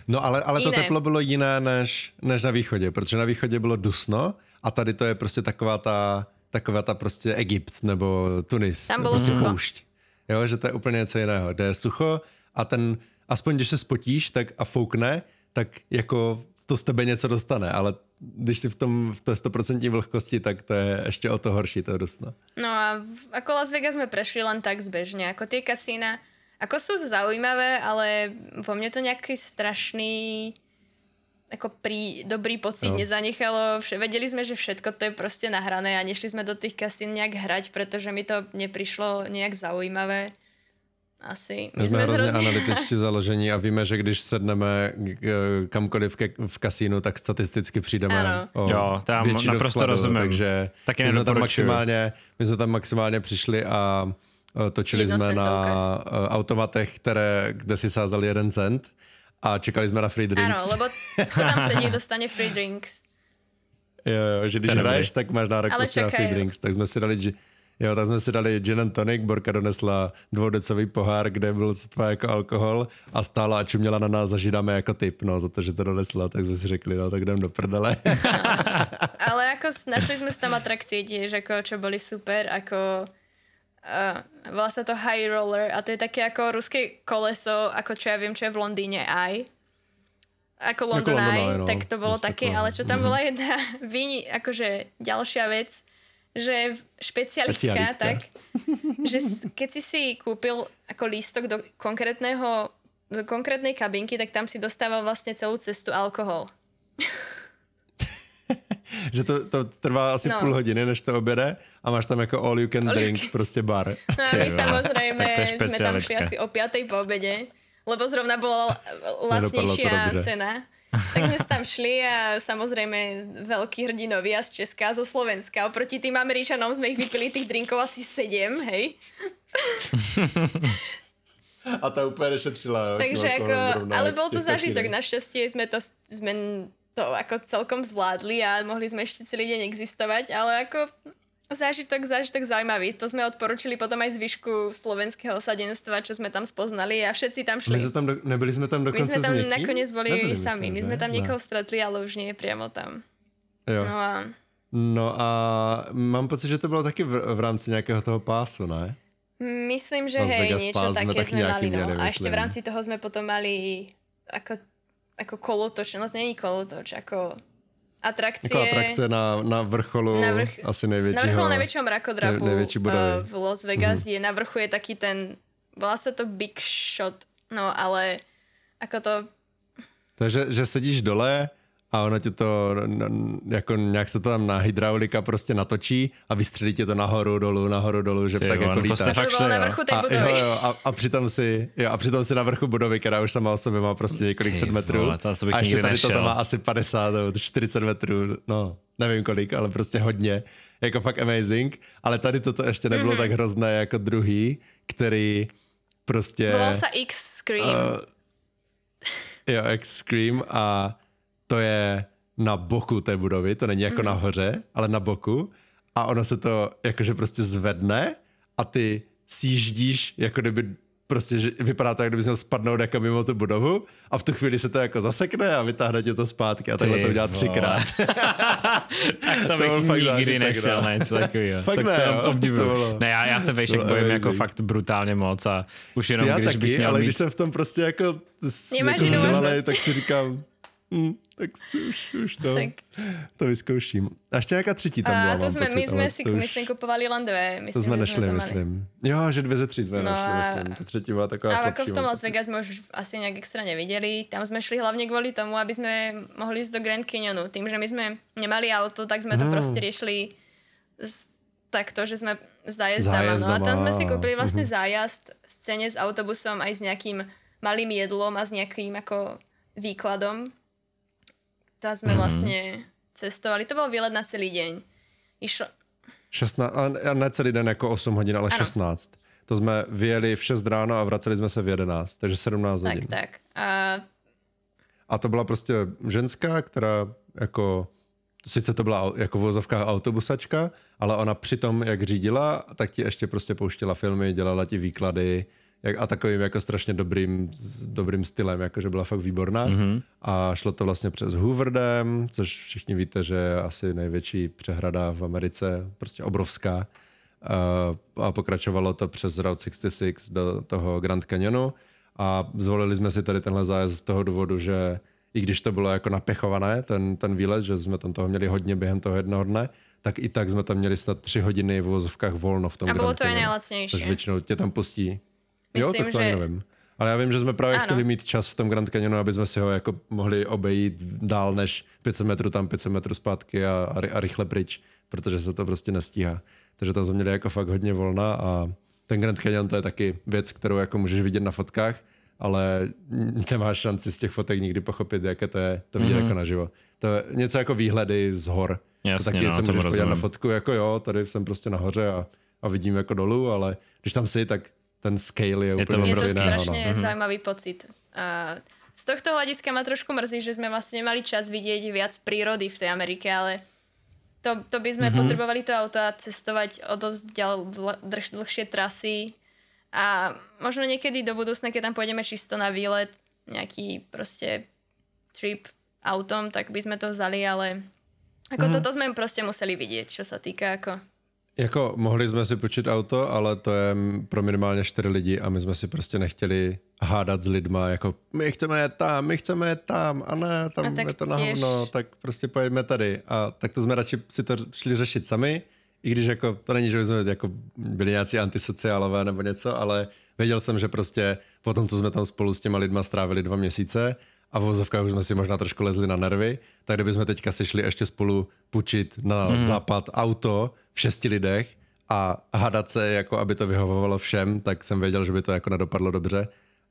No ale, ale to teplo bylo jiné než, než na východě, protože na východě bylo dusno a tady to je prostě taková ta, taková ta prostě Egypt nebo Tunis. Tam bylo sucho. Poušť. Jo, že to je úplně něco jiného. Kde je sucho a ten, aspoň když se spotíš tak a foukne, tak jako to z tebe něco dostane, ale když si v tom v té 100% vlhkosti, tak to je ještě o to horší, to dusno. No a ako Las Vegas jsme prešli len tak zbežně, jako ty kasína, ako jsou zaujímavé, ale vo mně to nějaký strašný jako prý, dobrý pocit no. nezanechalo. Vše, vedeli jsme, že všetko to je prostě nahrané a nešli jsme do těch kasín nějak hrať, protože mi to neprišlo nějak zaujímavé. Asi. My, My jsme hrozně hrozně analytičtě založení a víme, že když sedneme kamkoliv ke, v kasínu, tak statisticky přijdeme ano. o jo, tam naprosto vkladu, rozumím. Takže Taky my jsme, tam maximálně, my jsme tam maximálně přišli a točili jsme na automatech, které, kde si sázali jeden cent a čekali jsme na free drinks. Ano, lebo to tam sedí, dostane free drinks. Jo, jo, že když hraješ, tak máš nárok prostě na free drinks. Tak jsme si dali, jo, tak jsme si dali gin and tonic, Borka donesla dvoudecový pohár, kde byl sotva jako alkohol a stála a čuměla na nás a židáme jako typ, no, za to, že to donesla, tak jsme si řekli, no, tak jdem do prdele. Ale jako našli jsme tam atrakcie tiež, jako čo boli super, ako uh, volá sa to High Roller a to je také ako ruské koleso, ako čo ja viem, čo je v Londýne aj. Ako London Eye, no. tak to bolo také, ale čo tam bola jedna výni, akože ďalšia vec, že špecialistka, Špecialistka. tak, že keď si si kúpil ako lístok do konkrétneho do konkrétnej kabinky, tak tam si dostával vlastne celú cestu alkohol. Že to, to trvá asi No. půl hodiny, než to objede a máš tam jako all you can All you drink, can- prostě bar. No a my vole, samozrejme tak to je sme tam šli asi o 5. po obede, lebo zrovna to dobře. cena. Tak sme tam šli a samozrejme veľkí hrdinovia z Česka, zo Slovenska. Oproti tým Američanom sme ich vypili tých drinkov asi 7, hej. A ta úplně nešetřila, jo. Takže tím ako, alkoholem zrovna, ale v to těch zážitok. kasínech. Našťastie sme to, sme to ako celkom zvládli a mohli sme ešte celý deň existovať, ale ako zážitok, zážitok zaujímavý. To sme odporučili potom aj zvyšku slovenského osadenstva, čo sme tam spoznali a všetci tam My šli. jsme tam, do, nebyli jsme tam My dokonce sme tam nakoniec boli Nebyli, sami. My sme tam Ne. niekoho stretli, ale už nie priamo tam. Jo. No a No a mám pocit, že to bylo taky v, v rámci nějakého toho pásu, ne? myslím, že Las hej, Vegas niečo Pass sme také taky sme mali. No. A ešte v rámci toho sme potom mali ako, ako kolotoč, no to není kolotoč, ako atrakcie. Jako atrakce na, na vrcholu Na vrch- asi Na největšího. vrcholu najväčšieho mrakodrapu nej- nejväčší budovy. uh, v Las Vegas je, na vrchu je taký ten, volá sa to Big Shot, no ale ako to, Takže že sedíš dole a ono tě to, n- jako nějak se to tam na hydraulika prostě natočí a vystřelí tě to nahoru, dolů, nahoru, dolů, že Ty tak vole, jako no to jste fakt šli, na jo. vrchu A, jo, jo, a, a, přitom si, jo, a přitom si na vrchu budovy, která už sama o sobě má prostě několik set metrů. vole, to- to bych a ještě tady to tam má asi 50 nebo 40 metrů, no, nevím kolik, ale prostě hodně. Jako fakt amazing. Ale tady toto ještě nebylo Mhm. mm-hmm. tak hrozné jako druhý, který prostě... Volal sa X Scream. Uh, jo, X Scream a to je na boku té budovy, to není jako mm. nahoře, ale na boku a ono se to jakože prostě zvedne a ty sjíždíš, jako kdyby prostě, že vypadá to, jak kdyby měl spadnout jako mimo tu budovu a v tu chvíli se to jako zasekne a vytáhne tě to zpátky a takhle to udělat vole. třikrát. Tak to To bych fakt nikdy zážitek, nešel no. na něco takového. Fakt tak ne, to jo? To bylo- Ne, já, já se vejšek bojím jako amazing. fakt brutálně moc a už jenom Já když taky, bych měl ale mít... když jsem v tom prostě jako, jako možnost. tak si říkám, hm, tak si už, už to, Tak. to vyzkouším. A ještě nějaká třetí tam byla, A to mám sme, pocit, my ale sme si, už- myslím, kupovali len dve. Myslím, To jsme nešli, to mali. myslím. Jo, že dvě ze tří jsme No našli, a- myslím. Ta třetí byla taková Ale slabší. ako v tom Las. Vegas sme už asi nejak extra nevideli. Tam sme šli hlavne kvôli tomu, aby sme mohli ísť do Grand Canyonu. Tým, že my sme nemali auto, tak sme to Hmm. proste riešili z, takto, že sme s zájazdama. No a tam sme si kúpili vlastne mhm. zájazd z cene s autobusom aj s nejakým malým jedlom a s nejakým ako výkladom. Mhm. sme vlastne cestovali. To bol výlet na celý deň. Išlo, 16, a ne celý den jako 8 hodin, ale Ano. 16. To jsme vyjeli v 6 ráno a vraceli jsme se v 11, takže 17 tak, hodin. tak. A A to byla prostě ženská, která jako, sice to byla jako v vozovkách autobusačka, ale ona přitom, jak řídila, tak ti ještě prostě pouštěla filmy, dělala ti výklady jak, a takovým jako strašně dobrým, dobrým stylem, jako že byla fakt výborná. Mm-hmm. A šlo to vlastně přes Hoover Dam, což všichni víte, že je asi největší přehrada v Americe, prostě obrovská. Uh, a pokračovalo to přes Route 66 do toho Grand Canyonu a zvolili jsme si tady tenhle zájezd z toho důvodu, že i když to bylo jako napěchované, ten, ten výlet, že jsme tam toho měli hodně během toho jednoho dne, tak i tak jsme tam měli snad tři hodiny v vozovkách volno v tom A bylo Grand to Canyonu. najlacnejšie. Což většinou tě tam pustí. Jo, Myslím, tak to že- nevím. Ale já vím, že jsme právě Ano. chtěli mít čas v tom Grand Canyonu, aby jsme si ho jako mohli obejít dál než 500 metrů tam, 500 metrů zpátky a, a, a rychle pryč, protože se to prostě nestíhá. Takže tam jsme měli jako fakt hodně volna a ten Grand Canyon to je taky věc, kterou jako můžeš vidět na fotkách, ale nemáš šanci z těch fotek nikdy pochopit, jaké to je to vidět mm-hmm. jako naživo. To je něco jako výhledy z hor. Jasně, to taky no, se můžeš podívat na rozumím. fotku, jako jo, tady jsem prostě nahoře a, a vidím jako dolů, ale když tam jsi, tak ten scale je, Je to úplně Je to něco jiného. No. strašne zaujímavý pocit. A z tohto hľadiska ma trošku mrzí, že sme vlastne nemali čas vidieť viac prírody v tej Amerike, ale to, to by sme mm-hmm. potrebovali to auto a cestovať o dosť ďal, dlhšie trasy a možno niekedy do budúcna, keď tam pôjdeme čisto na výlet, nejaký proste trip autom, tak by sme to vzali, ale ako mm-hmm. toto sme proste museli vidieť, čo sa týka ako... Jako mohli jsme si počít auto, ale to je pro minimálně čtyři lidi a my jsme si prostě nechtěli hádat s lidma, jako my chceme jet tam, my chceme jet tam a ne, tam A je to na hovno, tak prostě pojedeme tady. A tak to jsme radši si to šli řešit sami, i když jako, to není, že bychom jako byli nějací antisociálové nebo něco, ale věděl jsem, že prostě po tom, co jsme tam spolu s těma lidma strávili dva měsíce a v vozovkách už jsme si možná trošku lezli na nervy, tak kdybychom teďka si šli ještě spolu půjčit na hmm. západ auto v šesti lidech a hadat se, jako aby to vyhovovalo všem, tak jsem věděl, že by to jako nedopadlo dobře.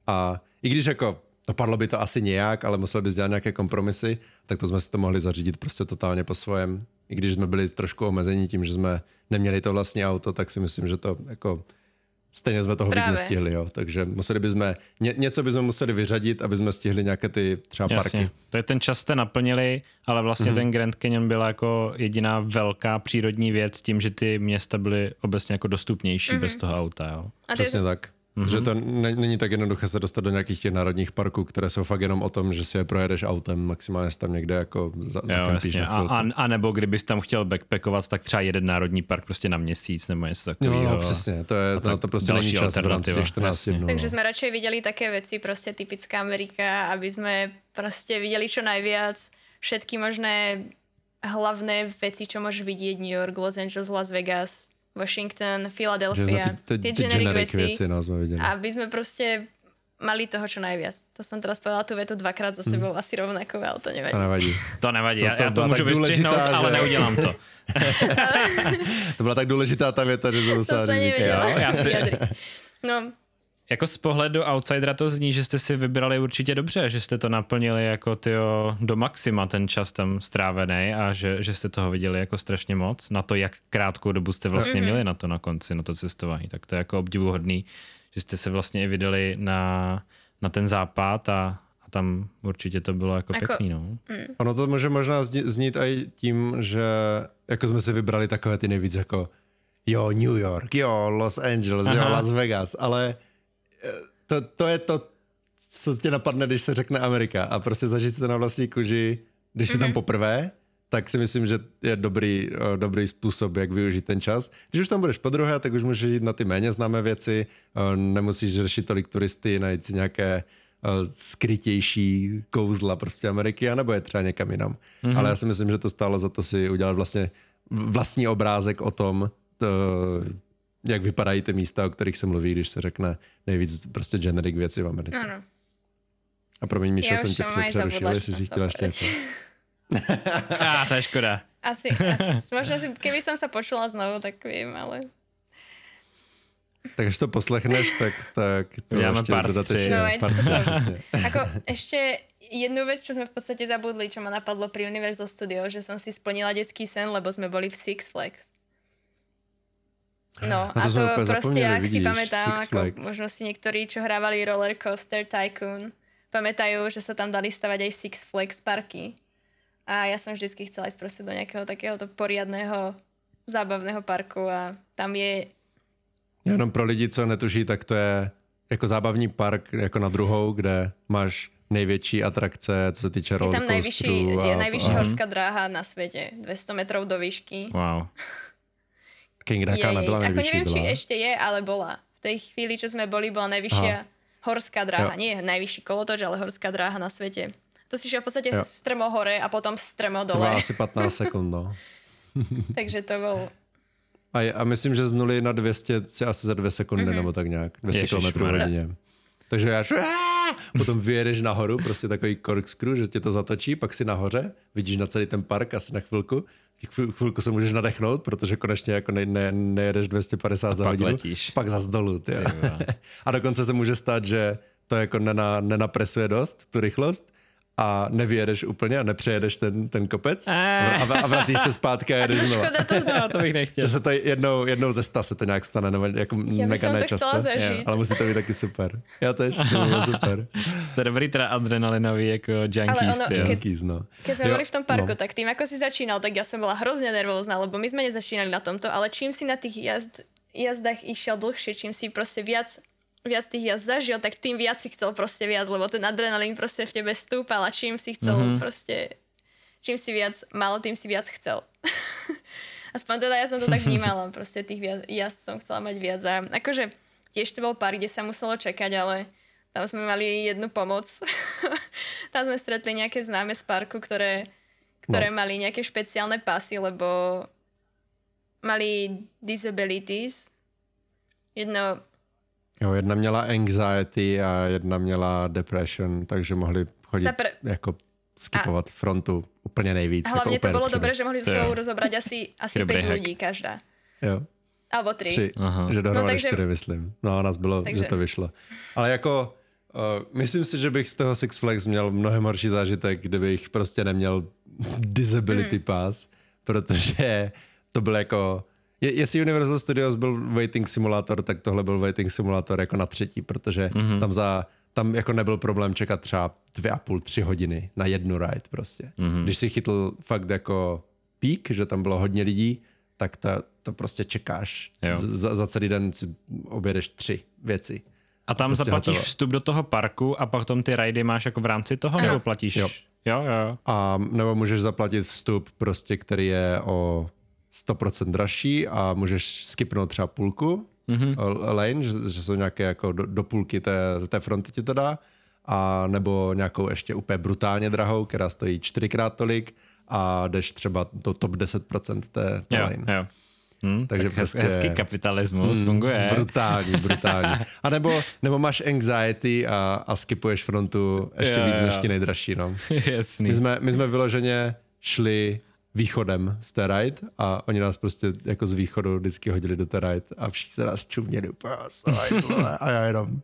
A i když jako dopadlo by to asi nějak, ale museli by dělat nějaké kompromisy, tak to jsme si to mohli zařídit prostě totálně po svém. I když jsme byli trošku omezení tím, že jsme neměli to vlastní auto, tak si myslím, že to jako stejně jsme toho Právě. víc nestihli, jo. Takže museli bychom, ně, něco bychom museli vyřadit, aby jsme stihli nějaké ty třeba Jasně. parky. To je ten čas jste naplnili, ale vlastně mm-hmm. ten Grand Canyon byla jako jediná velká přírodní věc tím, že ty města byly obecně jako dostupnější mm-hmm. bez toho auta, jo. A Přesně tak. Mm-hmm. Že to není tak jednoduché se dostat do nějakých těch národních parků, které jsou fakt jenom o tom, že si je projedeš autem, maximálně tam někde jako za, jo, jasně. A, a, a, nebo kdybys tam chtěl backpackovat, tak třeba jeden národní park prostě na měsíc nebo něco takového. No, přesně, to, je, to, to prostě není čas v rámci těch 14 dnů. Takže jsme radšej viděli také věci, prostě typická Amerika, aby jsme prostě viděli čo najviac všetky možné hlavné veci, čo môžeš vidieť New York, Los Angeles, Las Vegas, Washington, Philadelphia, ty, generic veci, veci no, sme videli. aby sme proste mali toho čo najviac. To som teraz povedala tú vetu dvakrát za mhm. sebou, mm. asi rovnako, ale to nevadí. To nevadí. To nevadí, to, to, ja, ja to môžu vystřihnout, že... ale neudělám to. to byla tak důležitá ta věta, že jsem musela říct. Jo, já si... No, jako z pohledu outsidera to zní, že jste si vybrali určitě dobře, že jste to naplnili jako tyjo, do maxima ten čas tam strávený a že, že jste toho viděli jako strašně moc na to, jak krátkou dobu jste vlastně mm-hmm. měli na to na konci, na to cestování. Tak to je jako obdivuhodný, že jste se vlastně i vydali na, na ten západ a, a tam určitě to bylo jako, jako pěkný, no. Mm. Ono to může možná znít i tím, že jako jsme si vybrali takové ty nejvíc jako jo, New York, jo, Los Angeles, Aha. jo, Las Vegas, ale to, to je to, co tě napadne, když se řekne Amerika a prostě zažít se na vlastní kůži, když jsi mm-hmm. tam mhm. poprvé, tak si myslím, že je dobrý, dobrý způsob, jak využít ten čas. Když už tam budeš po druhé, tak už můžeš jít na ty méně známé věci, nemusíš řešit tolik turisty, najít si nějaké skrytější kouzla prostě Ameriky, anebo je třeba někam jinam. Mm-hmm. Ale já si myslím, že to stálo za to si udělat vlastně vlastní obrázek o tom, to, jak vypadají ty místa, o kterých se mluví, když se řekne nejvíc prostě generic věci v Americe. Ano. A promiň, Míšo, jsem tě přerušil, jestli si chtěla ještě něco. A, to je škoda. Asi, asi možno si, keby som sa počula znovu, tak vím, ale... Tak až to poslechneš, tak, tak to Já mám pár dodatečne. No, pár, to, ako ešte jednu vec, čo sme v podstate zabudli, čo ma napadlo pri Universal Studio, že som si splnila detský sen, lebo sme boli v Six Flags. No a to, to proste, ak si pamätám, ako možno si niektorí, čo hrávali Roller Coaster Tycoon, pamätajú, že sa tam dali stavať aj Six Flags parky. A ja som vždycky chcela ísť proste do nejakého takéhoto poriadného zábavného parku a tam je... Jenom pro lidi, co netuší, tak to je jako zábavní park jako na druhou, kde máš největší atrakce, co se týče roller Je tam nejvyšší, je nejvyšší horská dráha na světě, 200 metrů do výšky. Wow. King Raka je, nebyla nejvyšší. Ako neviem, byla. či ešte je, ale bola. V tej chvíli, čo sme boli, bola najvyššia Aha. horská dráha. Jo. Nie najvyšší kolotoč, ale horská dráha na svete. To si šiel v podstate jo. strmo hore a potom strmo dole. To asi 15 sekund, no. Takže to bol... A, a myslím, že z nuly na 200 si asi za dvě sekundy, mm-hmm. nebo tak nějak. 200 km hodině. Takže já potom vyjedeš nahoru, prostě takový corkscrew, že tě to zatočí, pak si nahoře, vidíš na celý ten park asi na chvilku, chvilku se můžeš nadechnout, protože konečně jako ne, ne, nejedeš 250 a za hodinu. Letíš. Pak za dolů. Ty, a dokonce se může stát, že to jako nena, nenapresuje dost, tu rychlost a nevyjedeš úplně a nepřejedeš ten, ten kopec a, a vracíš se zpátky a jedeš znovu. to, no, to bych nechtěl. že se to jednou, jednou ze sta se to nějak stane, nebo jako Já mega nečasto. Je, ale musí to být taky super. Já tež, to bylo super. Jste dobrý teda adrenalinový jako junkies. Ale ono, junkies, no. Keď sme boli v tom parku, no. tak tým ako si začínal, tak ja som bola hrozne nervózna, lebo my sme nezačínali na tomto, ale čím si na tých jazd, jazdách išiel dlhšie, čím si proste viac viac tých jazd zažil, tak tým viac si chcel proste viac, lebo ten adrenalín proste v tebe stúpal a čím si chcel mm-hmm. proste, čím si viac mal, tým si viac chcel. Aspoň teda ja som to tak vnímala, proste tých viac, jazd som chcela mať viac a akože tiež to bol pár, kde sa muselo čakať, ale tam sme mali jednu pomoc. tam sme stretli nejaké známe z parku, ktoré, ktoré no. mali nejaké špeciálne pasy, lebo mali disabilities. Jedno, Jo, jedna měla anxiety a jedna měla depression, takže mohli chodit Za pr- jako skipovat frontu úplně nejvíc. hlavně jako to bylo dobré, že mohli sebou rozobrať asi, asi Dobrý 5 hack. ľudí každá. Jo, Alebo 3. tři, Aha. že dohromady No, takže- čtyři, myslím. No a nás bylo, Takže- že to vyšlo. Ale jako, uh, myslím si, že bych z toho Six Flags měl mnohem horší zážitek, kdybych prostě neměl disability Hmm. pass, protože to byl jako, je, jestli Universal Studios byl waiting simulator, tak tohle byl waiting simulator jako na třetí, protože Mhm. mm-hmm. tam za tam jako nebyl problém čekat třeba dvě a půl, tři hodiny na jednu ride prostě. Mhm. Mm-hmm. Když si chytl fakt jako pík, že tam bylo hodně lidí, tak to, to prostě čekáš. Jo. Za, za celý den si objedeš tři věci. A tam Prostě zaplatíš hotovo. vstup do toho parku a potom ty rajdy máš jako v rámci toho, nebo platíš? Jo. Jo, jo. A nebo můžeš zaplatit vstup, prostě, který je o 100% dražší a můžeš skipnout třeba půlku Mhm. mm-hmm. lane, že, že jsou nějaké jako do, do půlky té, té fronty ti to dá, a nebo nějakou ještě úplně brutálně drahou, která stojí čtyřikrát tolik a jdeš třeba do top 10% té, té Jo, lane. jo. Hm, Takže tak prostě- hezký kapitalismus funguje. Brutální, brutální. A nebo, nebo máš anxiety a, a skipuješ frontu ještě Jo, víc jo. než ti nejdražší. No. Jasný. My jsme, my jsme vyloženě šli východem z té ride a oni nás prostě jako z východu vždycky hodili do té ride a všichni se nás čuměli úplně a já jenom.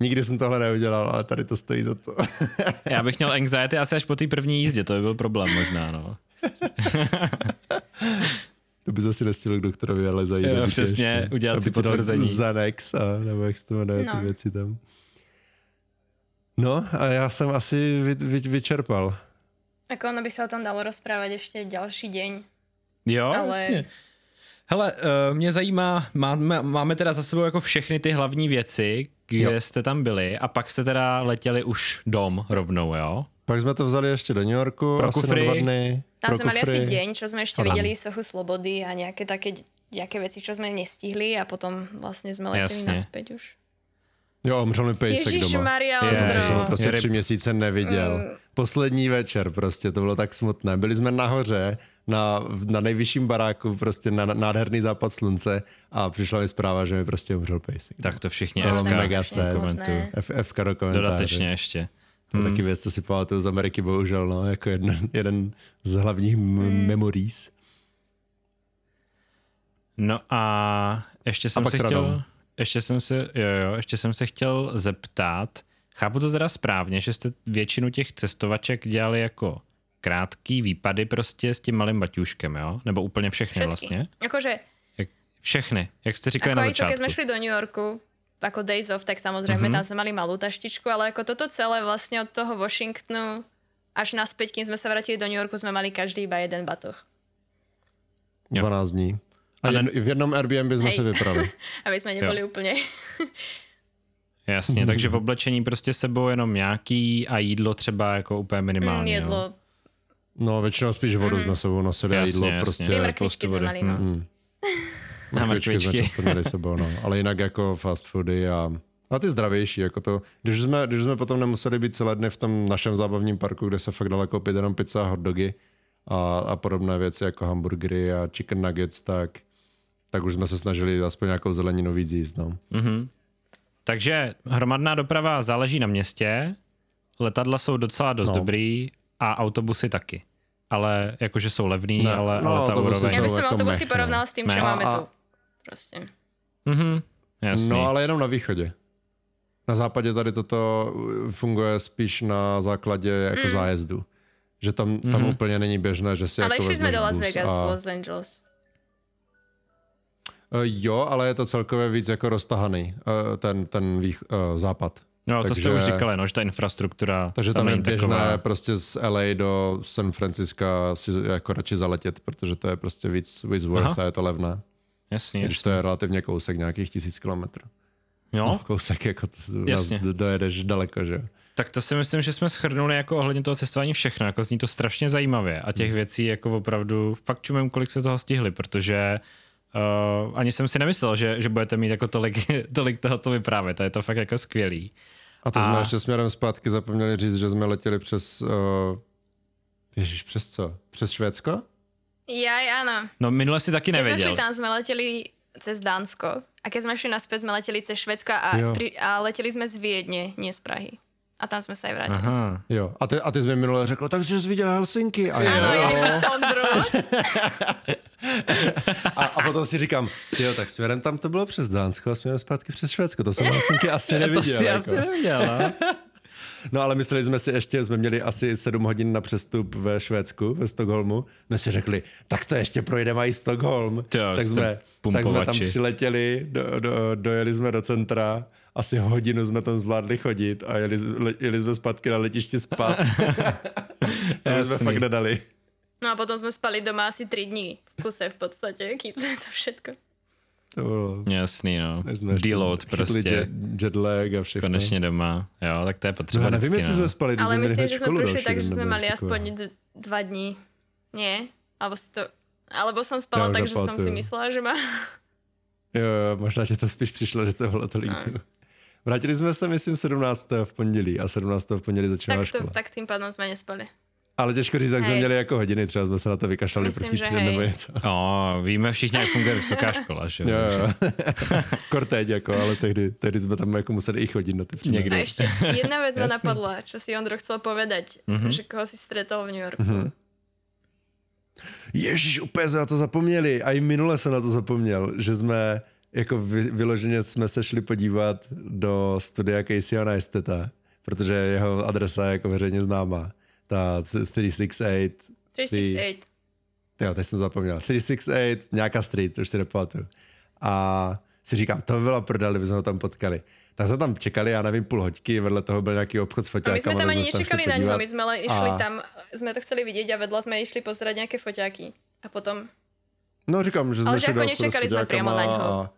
Nikdy jsem tohle neudělal, ale tady to stojí za to. Já bych měl anxiety asi až po té první jízdě, to by byl problém možná, no. To by zase nestihl k doktorovi, ale zajít. Jo, přesně, ještě- udělat si potvrzení. Xanax, a, nebo jak se to jmenuje, No. ty věci tam. No a já jsem asi vy, vy, vyčerpal. Ako ono by sa o tom dalo rozprávať ešte ďalší deň. Jo, Ale- jasně. Hele, uh, mě zajímá, máme, máme teda za sebou jako všechny ty hlavní věci, kde Jo. jste tam byli a pak jste teda letěli už dom rovnou, jo? Pak jsme to vzali ještě do New Yorku, Pro asi kufry. na dva dny. Tam pro sme mali kufry. asi deň, čo sme ešte A tam. videli Sochu Slobody a nejaké také nejaké veci, čo sme nestihli a potom vlastne sme leteli Jasne. naspäť už. Jo, umřel mi pejsek Ježíš doma. Maria, Je, To jsem ho prostě tři měsíce neviděl. Mm. Poslední večer prostě, to bylo tak smutné. Byli jsme nahoře, na, na nejvyšším baráku, prostě na, na nádherný západ slunce a přišla mi zpráva, že mi prostě umřel pejsek. Tak to všichni To FK mega. F, F do komentáře. Dodatečně ještě. To je taky věc, co si pamatuju z Ameriky, bohužel, no, jako jeden, jeden z hlavních m- memories. No a ještě jsem pak se chtěl, ještě jsem se, jo, jo, ještě jsem se chtěl zeptat, chápu to teda správně, že jste většinu těch cestovaček dělali jako krátký výpady prostě s tím malým baťuškem, jo? Nebo úplně všechny Všetky. vlastně? Akože, Jak, všechny, jak jste říkali ako na začátku. sme šli do New Yorku, ako Days of, tak samozrejme Mhm. tam sme mali malú taštičku, ale ako toto celé vlastne od toho Washingtonu až naspäť, kým sme sa vrátili do New Yorku, sme mali každý iba jeden batoh. Jo. 12 dní. A A ten- v jednom Airbnb jsme Hej. se vypravili. Aby sme neboli úplne... Jasně, takže v oblečení prostě sebou jenom nějaký a jídlo třeba jako úplně Mm, minimálně. jo. No, většinou spíš vodu jsme sebou nosili a Jasně, jídlo jasně. prostě. Ty spoustu vody. mali, no. Mm. A Mrkvičky měli sebou, no. Ale jinak jako fast foody a, a ty zdravější, jako to. Když jsme, když jsme potom nemuseli být celé dny v tom našem zábavním parku, kde se fakt dala koupit jenom pizza a hot dogy a, a podobné věci jako hamburgery a chicken nuggets, tak, tak už jsme se snažili aspoň nějakou zeleninu víc jíst, no. Mhm. Takže hromadná doprava záleží na městě, letadla jsou docela dost No. dobrý a autobusy taky. Ale jakože jsou levný, Ne, ale, no, ale ta autobusy úroveň... Ja by jsou som jako autobusy mech, no. porovnala s čo Mech. máme A- tu. Proste. Mhm, jasný. No ale jenom na východě. Na západě tady toto funguje spíš na základě jako mm. zájezdu. Že tam, tam Mhm. úplně není běžné, že si Ale jako išli sme vezmeš do Las Vegas, a... Los Angeles. Eh, Jo, ale je to celkově víc jako roztahaný, eh, ten, ten vých, uh, západ. no to jste takže- už říkali, no, že ta infrastruktura Takže tam je není běžné taková... prostě z LA do San Francisca si jako radši zaletět, protože to je prostě víc, víc worth a je to levné. Jasně, Když jasně. to je relativně kousek, nějakých tisíc kilometrů. Jo, No, kousek, jako to Jasně. do- dojedeš daleko, že jo. tak to si myslím, že jsme schrnuli jako ohledně toho cestování všechno, jako zní to strašně zajímavě a Hmm. těch věcí jako opravdu fakt čumím, kolik se toho stihli, protože uh, ani jsem si nemyslel, že, že budete mít jako tolik, tolik toho, co vyprávět a je to fakt jako skvělý. A to A- jsme ještě směrem zpátky zapomněli říct, že jsme letěli přes... Uh, Ježíš, přes co? Přes Švédsko? Jaj, áno. No minule si taky Keď sme nevěděl. šli tam, sme leteli cez Dánsko. A keď sme šli naspäť, sme leteli cez Švedsko a, Jo. pri, a leteli sme z Viedne, nie z Prahy. A tam sme sa aj vrátili. Aha. Jo, a ty, a ty jsi mi minule řekl, takže jsi viděl Helsinky. A, Áno, jo. a, a potom si říkám, jo, tak směrem tam to bylo přes Dánsko a směrem zpátky přes Švédsko. To jsem Helsinky asi neviděl. to si jako. asi neviděl, no? No ale mysleli jsme si ještě, jsme měli asi 7 hodin na přestup ve Švédsku, ve Stockholmu. My si řekli, tak to ještě projdeme i Stockholm. To jo, tak, jste jsme, tak jsme tam přiletěli, do, do, dojeli jsme do centra, asi hodinu jsme tam zvládli chodit a jeli, jeli jsme zpátky na letiště spát. to jsme fakt nedali. No a potom sme spali doma asi 3 dní v kuse v podstate, kým to všetko. To bylo... Jasný, no. jsme Deload prostě. Jet, jetlag a všechno. Konečně doma. Jo, tak to je potřeba No, nevím, vždycky, jestli no. jsme spali, Ale jsme myslím, že sme školu prišli další tak, že sme nebo mali aspoň dva dní. Nie? Alebo si to... Alebo som spala Já tak, že som si myslela, že má... Jo, jo, možná, že to spíš přišlo, že to bylo tolik. No. Vrátili jsme se, myslím, 17. v pondělí a 17. v pondělí začínala Tak, to, škola. tak tým pádom sme nespali. Ale těžko říct, jak jsme měli jako hodiny, třeba jsme se na to vykašlali Myslím, proti že týden nebo něco. O, víme všichni, jak funguje vysoká škola, že Jo, jo. Korteď, jako, ale tehdy, tehdy jsme tam jako museli i chodit na ty příjmy. Někdy. A ešte jedna ma Jasný. napadla, čo si Ondro chcel povedať, Mhm. že koho si stretol v New Yorku. Ježíš, úplně jsme na to zapomněli. A i minule jsem na to zapomněl, že jsme jako vy, vyloženě jsme se šli podívat do studia Caseyho Neistata, protože jeho adresa je jako veřejně známá. Ta 368 368. Jo, teď jsem zapomněl. 368, nějaká street, už si nepamatuju. A si říkám, to by byla prdel, kdybychom ho tam potkali. Tak jsme tam čekali, já nevím, půl hoďky, vedle toho byl nějaký obchod s A foťákama. my sme tam ani jsme nečekali na podívat. my sme len išli A- tam, sme to chceli vidieť a vedľa sme išli pozerať nejaké foťáky. A potom, No říkám, že jsme Ale že jako nečekali jsme priamo na něho. A...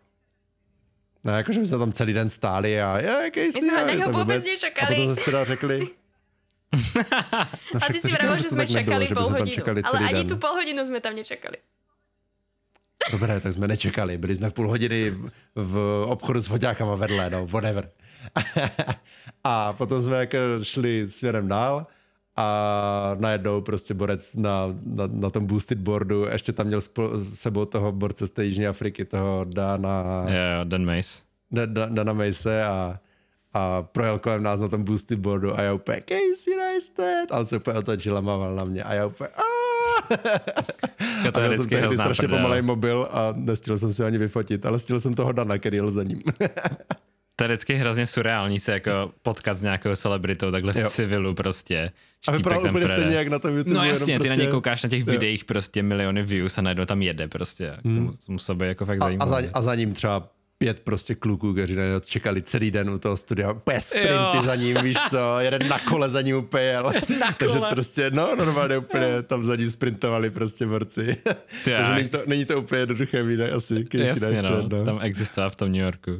No, jakože my jsme tam celý den stáli a je, jaký jsi, jsme a na něho to vůbec nečekali. A potom jsme si teda řekli... No, a ty si vravel, že že to sme tak nebylo, čekali že by pol jsme hodinu. čekali Ale ani den. tu pol hodinu sme tam nečekali. Dobré, tak jsme nečekali. Byli jsme půl hodiny v- v obchodu s foťákama vedle, no, whatever. a potom jsme jako šli směrem dál a najednou prostě borec na, na, na tom boosted boardu, ještě tam měl s sebou toho borce z té Jižní Afriky, toho Dana, Jo, jo, Dan Mace. Da- Da- Dana Mace a, a projel kolem nás na tom boosted boardu a já úplně Casey Neistat a on se úplně otočil a mával na mě a já úplně Jo, to a jsem tehdy strašně pomalej mobil a nestihl jsem si ani vyfotit, ale stihl jsem toho Dana, který jel za ním. To je vždycky hrozně surreální se jako potkat s nějakou celebritou takhle v Jo. civilu prostě. A tam úplně projede. stejně jak na tom YouTube. No jasně, ty na prostě... něj koukáš na těch Jo. videích prostě miliony views a najednou tam jede prostě. Hmm. To muselo být jako fakt a, a, zajímavé. za, a za ním třeba pět prostě kluků, kteří na čekali celý den u toho studia, úplně sprinty Jo. za ním, víš co, jeden na kole za ním úplně jel. Takže kole. prostě, no normálně úplně tam za ním sprintovali prostě borci. Takže není to, není to úplně jednoduché výdaj asi. Jasně, Neistat, no, tam existoval v tom New Yorku.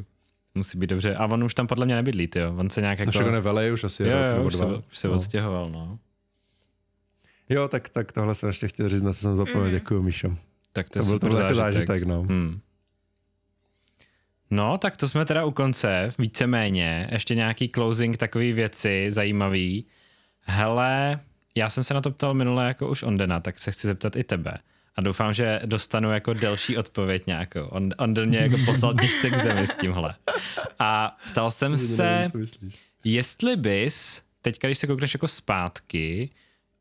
Musí být dobře. A on už tam podle mě nebydlí, jo. On se nějak No jako... je velej už asi jo, jo, nebo už se, už se no. odstěhoval, no. Jo, tak, tak tohle jsem ještě chtěl říct, na co jsem zapomněl, Mhm. děkuji Míšo. Tak to, To je byl jako zážitek. zážitek, no. Hmm. No, tak to jsme teda u konce, víceméně. Ještě nějaký closing, takový věci zajímavý. Hele, já jsem se na to ptal minule jako už Ondena, tak se chci zeptat i tebe. A doufám, že dostanu jako delší odpověď nějakou. On, on do mě jako poslal těžce k zemi s tímhle. A ptal jsem se, Nevím, jestli bys, teď když se koukneš jako zpátky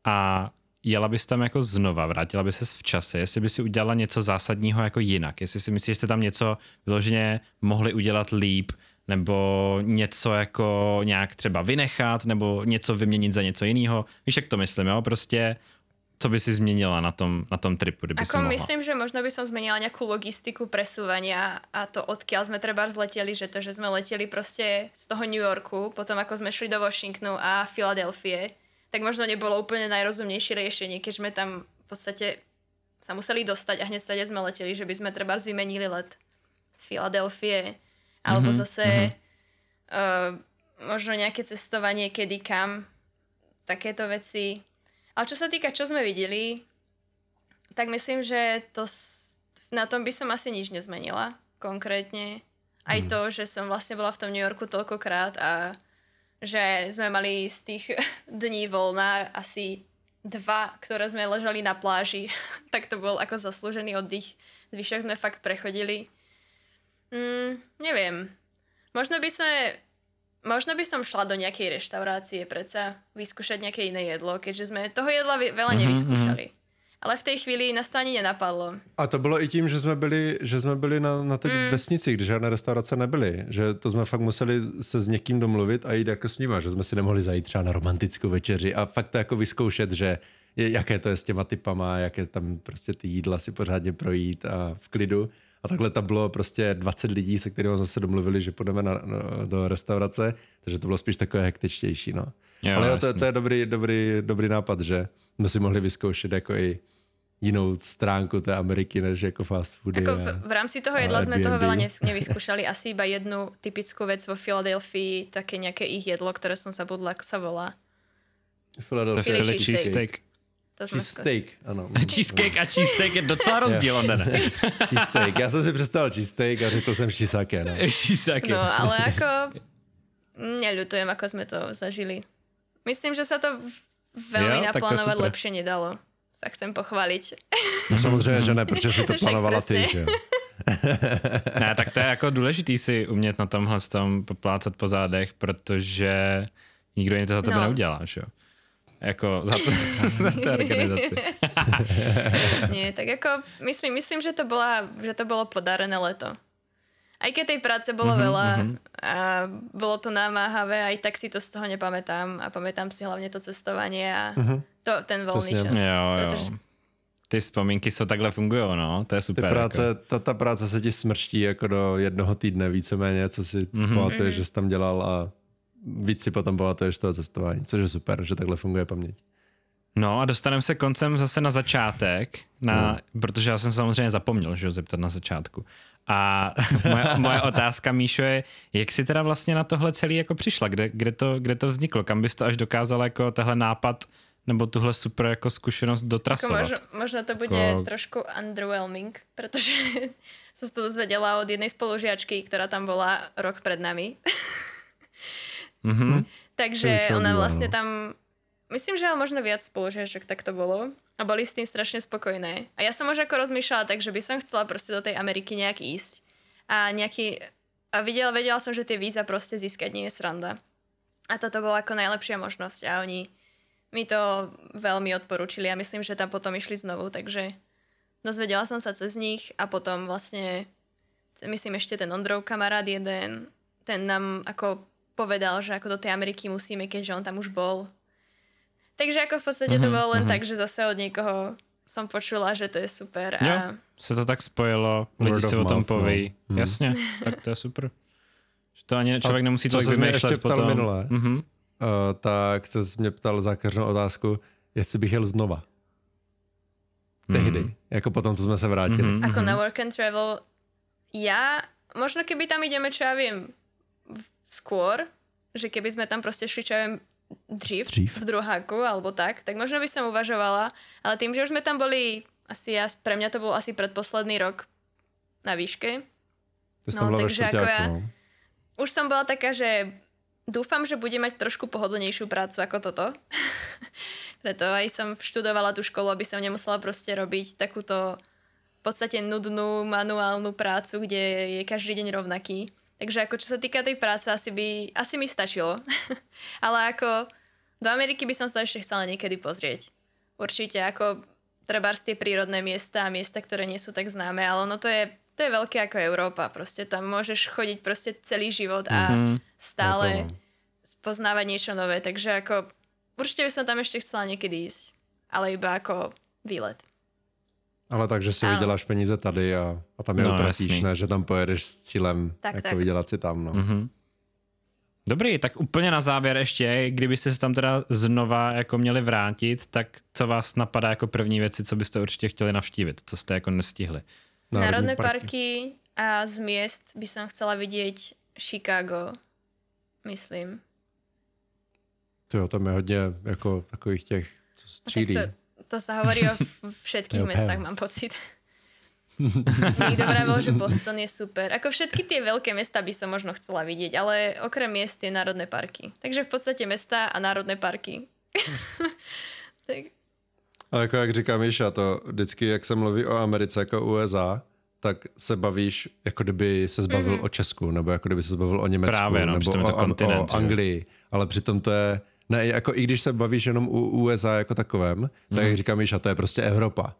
a jela bys tam jako znova, vrátila bys se v čase, jestli bys si udělala něco zásadního jako jinak, jestli si myslíš, že jste tam něco vyloženě mohli udělat líp, nebo něco jako nějak třeba vynechat, nebo něco vyměnit za něco jiného. Víš, jak to myslím, jo? Prostě co by si změnila na tom, na tom tripu, kdyby si Ako mohla. myslím, že možno by som zmenila nejakú logistiku presúvania a to odkiaľ sme treba zleteli, že to, že sme leteli proste z toho New Yorku, potom ako sme šli do Washingtonu a Filadelfie, tak možno nebolo úplne najrozumnejšie riešenie, keď sme tam v podstate sa museli dostať a hneď stade sme leteli, že by sme treba vymenili let z Filadelfie, alebo mm-hmm, zase uh, možno nejaké cestovanie kedy kam, takéto veci. Ale čo sa týka, čo sme videli, tak myslím, že to, na tom by som asi nič nezmenila konkrétne. Aj Hmm. to, že som vlastne bola v tom New Yorku toľkokrát a že sme mali z tých dní voľna asi dva, ktoré sme ležali na pláži, tak to bol ako zaslúžený oddych. Zvyšok sme fakt prechodili. Mm, neviem. Možno by sme Možno by som šla do nejakej reštaurácie predsa vyskúšať nejaké iné jedlo, keďže sme toho jedla veľa mm-hmm, nevyskúšali. Ale v té chvíli nás to ani nenapadlo. A to bylo i tím, že jsme byli, že jsme byli na, na té mm. vesnici, kde žádné restaurace nebyly. Že to jsme fakt museli se s někým domluvit a jít jako s nima. Že jsme si nemohli zajít třeba na romantickou večeři a fakt to jako vyzkoušet, že jaké to je s těma typama, jaké tam prostě ty jídla si pořádně projít a v klidu. A takhle tam bylo prostě 20 lidí, se kterými jsme se domluvili, že půjdeme na, na, do restaurace, takže to bylo spíš takové hektičtější. No. Jo, Ale jo, to, to, je dobrý, dobrý, dobrý nápad, že jsme si mohli vyzkoušet jako i jinou stránku té Ameriky, než jako fast foody. Jako v, v rámci toho jedla jsme toho veľa nevyskúšali. Asi iba jednu typickú vec vo Filadelfii, také nějaké ich jedlo, které som zabudla, ako sa volá. Philadelphia cheesesteak. To cheesesteak, ano. cheesecake a cheesesteak je docela rozdíl, ne? cheesesteak. Já jsem si představil cheesesteak a řekl jsem shiisake. No. shiisake. No, ale jako neľutujem, ako sme to zažili. Myslím, že sa to veľmi jo, naplánovať lepšie nedalo. Sa chcem pochválit. No samozřejmě, že ne, protože si to plánovala ty, že ne, tak to je jako důležitý si umět na tomhle tom poplácat po zádech, protože nikdo jiný to za tebe no. neudělá, že jo? Jako za, to, za tu organizaci. Nie, tak jako myslím, myslím, že to, bola, že to bolo podarené leto. Aj keď tej práce bolo mm-hmm, veľa mm-hmm. a bolo to namáhavé, aj tak si to z toho nepamätám a pamätám si hlavne to cestovanie a mm-hmm. to, ten voľný čas. Jo, jo. Protože... Ty vzpomínky jsou takhle fungují, no, to je super. Ty práce, jako. ta, ta práce se ti smrští jako do jednoho týdne víceméně, co si mm-hmm. pamatuješ, mm-hmm. že jsi tam dělal a víc si potom pamatuješ toho cestování, což je super, že takhle funguje paměť. No a dostaneme se koncem zase na začátek, na, no. protože já jsem samozřejmě zapomněl, že ho zeptat na začátku. A moje, moje otázka, Míšo, je, jak jsi teda vlastně na tohle celý jako přišla? Kde, kde, to, kde to vzniklo? Kam bys to až dokázala jako tehle nápad nebo tuhle super jako zkušenost dotrasovat? Jako možno, možno to bude jako... trošku underwhelming, protože jsem to dozvedela od jednej spolužiačky, která tam byla rok před nami. mm-hmm. Takže ona vlastně tam, myslím, že možno viac spolužiačok tak to bolo a boli s tým strašne spokojné. A ja som už ako rozmýšľala tak, že by som chcela proste do tej Ameriky nejak ísť. A nejaký... A videla, vedela som, že tie víza proste získať nie je sranda. A toto bola ako najlepšia možnosť a oni mi to veľmi odporúčili a myslím, že tam potom išli znovu, takže dozvedela som sa cez nich a potom vlastne myslím ešte ten Ondrov kamarát jeden, ten nám ako povedal, že ako do tej Ameriky musíme, keďže on tam už bol takže ako v podstate to mhm, bolo len mm-hmm. tak, že zase od niekoho som počula, že to je super. A... Jo, se to tak spojilo, lidi si o tom poví. No. Jasně, tak to je super. Že to ani člověk a nemusí tolik vymýšlet potom. minule, mm-hmm. uh, tak se mě ptal zákařnou otázku, jestli bych jel znova. Tehdy, mm-hmm. jako potom, co jsme se vrátili. Mm-hmm. Ako na work and travel, ja, možno keby tam ideme, čo ja viem, skôr, že keby sme tam proste šli, čo ja viem, dřív, dřív, v druháku alebo tak, tak možno by som uvažovala, ale tým, že už sme tam boli, asi ja, pre mňa to bol asi predposledný rok na výške. No, takže ako ja, no. už som bola taká, že dúfam, že bude mať trošku pohodlnejšiu prácu ako toto. Preto aj som študovala tú školu, aby som nemusela proste robiť takúto v podstate nudnú manuálnu prácu, kde je každý deň rovnaký. Takže ako čo sa týka tej práce, asi, by, asi mi stačilo. ale ako do Ameriky by som sa ešte chcela niekedy pozrieť. Určite ako trebárs tie prírodné miesta a miesta, ktoré nie sú tak známe, ale ono to je, to je veľké ako Európa. Proste tam môžeš chodiť proste celý život a mm-hmm. stále poznávať niečo nové. Takže ako určite by som tam ešte chcela niekedy ísť. Ale iba ako výlet. Ale takže si ano. vyděláš peníze tady a, a tam je no, utratíš, ne, že tam pojedeš s cílem tak, jako tak. vydělat si tam. No. Mm-hmm. Dobrý, tak úplně na závěr ještě, kdybyste se tam teda znova jako měli vrátit, tak co vás napadá jako první věci, co byste určitě chtěli navštívit, co jste jako nestihli? Národné, Národné parky. parky a z měst by som chcela vidět Chicago, myslím. Jo, tam je hodně jako takových těch, co střílí. Tak to, to sa hovorí o všetkých mestách, mám pocit. Niekto vravel, že Boston je super. Ako všetky tie veľké mesta by som možno chcela vidieť, ale okrem miest je národné parky. Takže v podstate mesta a národné parky. tak, Ale jako jak říká Míša, to vždycky, jak se mluví o Americe jako USA, tak se bavíš, jako kdyby se zbavil mm-hmm. o Česku, nebo jako kdyby se zbavil o Německu, Právě, no, nebo je to o, kontinent, o že? Anglii, ale přitom to je, ne, jako i když se bavíš jenom u USA jako takovém, tak Mhm. jak říká Míša, to je prostě Evropa.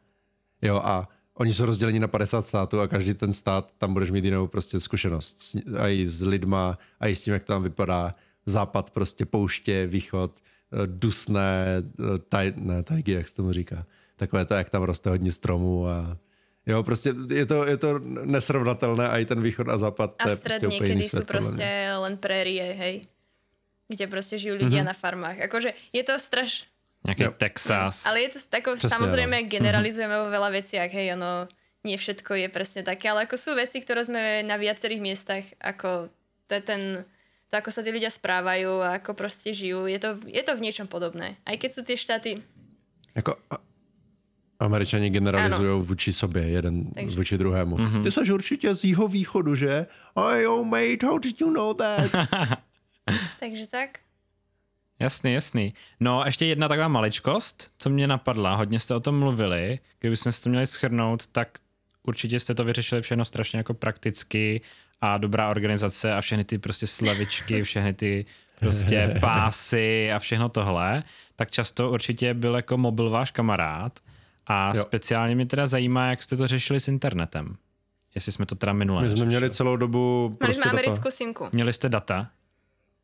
Jo a oni jsou rozděleni na 50 států a každý ten stát, tam budeš mít jinou prostě zkušenost. A i s lidma, a i s tím, jak to tam vypadá. Západ prostě pouště, východ, eh, dusné, eh, taj, ne, tajgy, jak se tomu říká. Takové to, jak tam roste hodně stromů a Jo, prostě je to, je to nesrovnatelné a i ten východ a západ, A to je stred prostě úplně podľa mňa. proste len prérie, hej. Kde proste žijú ľudia Mhm. na farmách. Akože je to straš... Nějaký Jo. Texas. Ale je to tako, Přesně, samozrejme no. generalizujeme vo veľa veciach, hej, ono nie všetko je presne také, ale ako sú veci, ktoré sme na viacerých miestach, ako to ten, to ako sa tí ľudia správajú a ako proste žijú, je to, je to v niečom podobné. Aj keď sú tie štáty, Jako Američani generalizují vůči sobě, jeden Takže- vůči druhému. Mhm. Mm-hmm. Ty jsi určitě z jeho východu, že? Oh, yo, mate, how did you know that? takže tak. Jasný, jasný. No a ještě jedna taková maličkost, co mě napadla, hodně jste o tom mluvili, kdybychom si to měli schrnout, tak určitě jste to vyřešili všechno strašně jako prakticky a dobrá organizace a všechny ty prostě slevičky, všechny ty prostě pásy a všechno tohle, tak často určitě byl jako mobil váš kamarád a Jo. speciálně mě teda zajímá, jak jste to řešili s internetem. Jestli jsme to teda minule My jsme měli celou dobu prostě sme data. americkú simku. Měli jste data?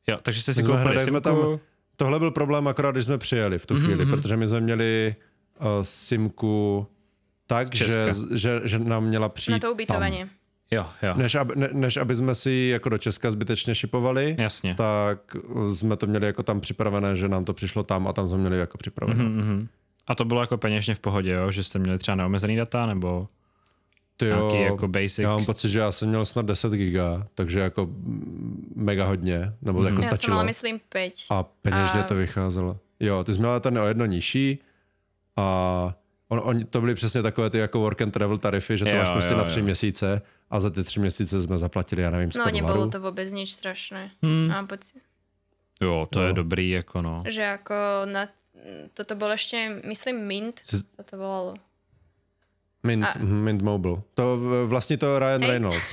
Jo, takže jste si jsme koupili hledali jsme simku. tam- Tohle byl problém akorát, když jsme přijeli v tu Mhm, chvíli, protože my jsme měli uh, simku tak, že, že, že nám měla přijít Na to ubytovanie. tam. Jo, jo, Než, aby, ne, než aby jsme si jako do Česka zbytečně šipovali, jasně. tak uh, jsme to měli jako tam připravené, že nám to přišlo tam a tam jsme měli jako připravené. Mhm, mhm. A to bylo jako peněžně v pohodě, jo? že jste měli třeba neomezený data, nebo Ty nějaký jako basic. já mám pocit, že já jsem měl snad 10 giga, takže jako mm, mega hodně, nebo Mhm. jako Ja som stačilo. mala, myslím, 5. A peněžně A- to vycházelo. Jo, ty jsi měla ten o jedno nižší a on, on, to byly přesně takové ty jako work and travel tarify, že to Jo, máš prostě jo, na jo. tři měsíce a za ty tři měsíce jsme zaplatili, já nevím, 100 No, nebolo dolarů. to vôbec nič strašné. Hmm. Mám pocit, Jo, to Jo. je dobrý, jako no. že ako na... Toto bolo ešte, myslím, Mint, sa to volalo. Mint, A- mhm, Mint Mobile. To vlastně to Ryan. Reynolds.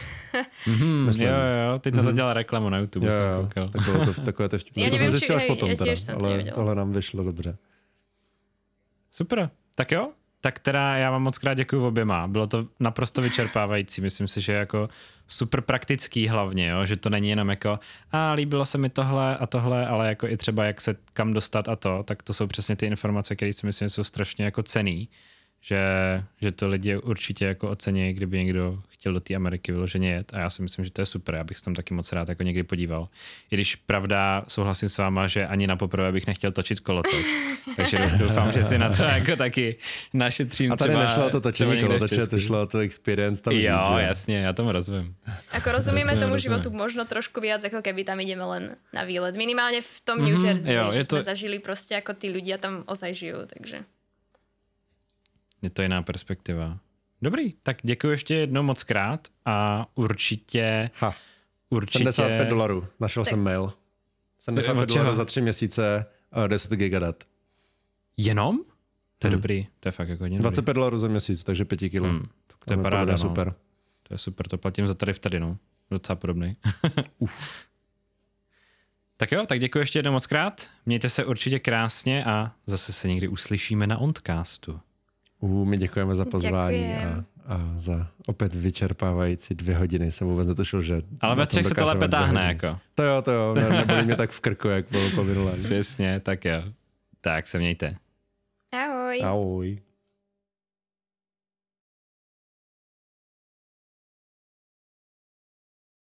Mhm, Myslím. jo, jo, teď na to dělal reklamu na YouTube, Jo, jsem jo, koukal. takové to, takové to vtipné. Já to jsem nevím, zjistil až potom já teda, jsem to ale nevěděla. tohle nám vyšlo dobře. Super, tak jo. Tak teda já vám moc krát děkuji oběma. Bylo to naprosto vyčerpávající. Myslím si, že jako super praktický hlavně, jo? že to není jenom jako a líbilo se mi tohle a tohle, ale jako i třeba jak se kam dostat a to, tak to jsou přesně ty informace, které si myslím, že jsou strašně jako cený. Že, že to lidi určitě jako ocení, kdyby někdo chtěl do té Ameriky vyloženě jet a já si myslím, že to je super, já bych se tam taky moc rád jako někdy podíval. I když pravda souhlasím s váma, že ani na poprvé bych nechtěl točit kolotoč, takže doufám, že si na to jako taky našetřím A tady třeba, nešlo o to točení kolotoče, to šlo to experience tam žít, Jo, že? jasně, já tomu rozumím. Ako Rozumiem, tomu rozumiem. životu možno trošku viac, ako keby tam ideme len na výlet. Minimálne v tom New Jersey, jo, že to- sme zažili proste, ako tí ľudia tam ozaj žijú, takže... Je to jiná perspektiva. Dobrý, tak děkuji ještě jednou moc krát a určitě, Ha, určitě... 75 dolarů, našel jsem mail. 75 Od čeho? dolarů za tři měsíce, uh, 10 gigadat. Jenom? To je Hmm. dobrý, to je fakt jako hodně dobrý. 25 dolarů za měsíc, takže 5 kilo. Hmm, tak to je paráda, bude no. super. To je super, to platím za tady v tady, no. Docela podobný. tak jo, tak děkuji ještě jednou moc krát. Mějte se určitě krásně a zase se někdy uslyšíme na Ondcastu. Uh, my děkujeme za pozvání a, Děkujem. a za opět vyčerpávající dvě hodiny. Jsem vůbec netušil, že... Ale ve třech se to lépe táhne, jako. To jo, to jo, ne, nebolí mě tak v krku, jak bylo po minulém. Přesně, tak jo. Tak se mějte. Ahoj! Ahoj.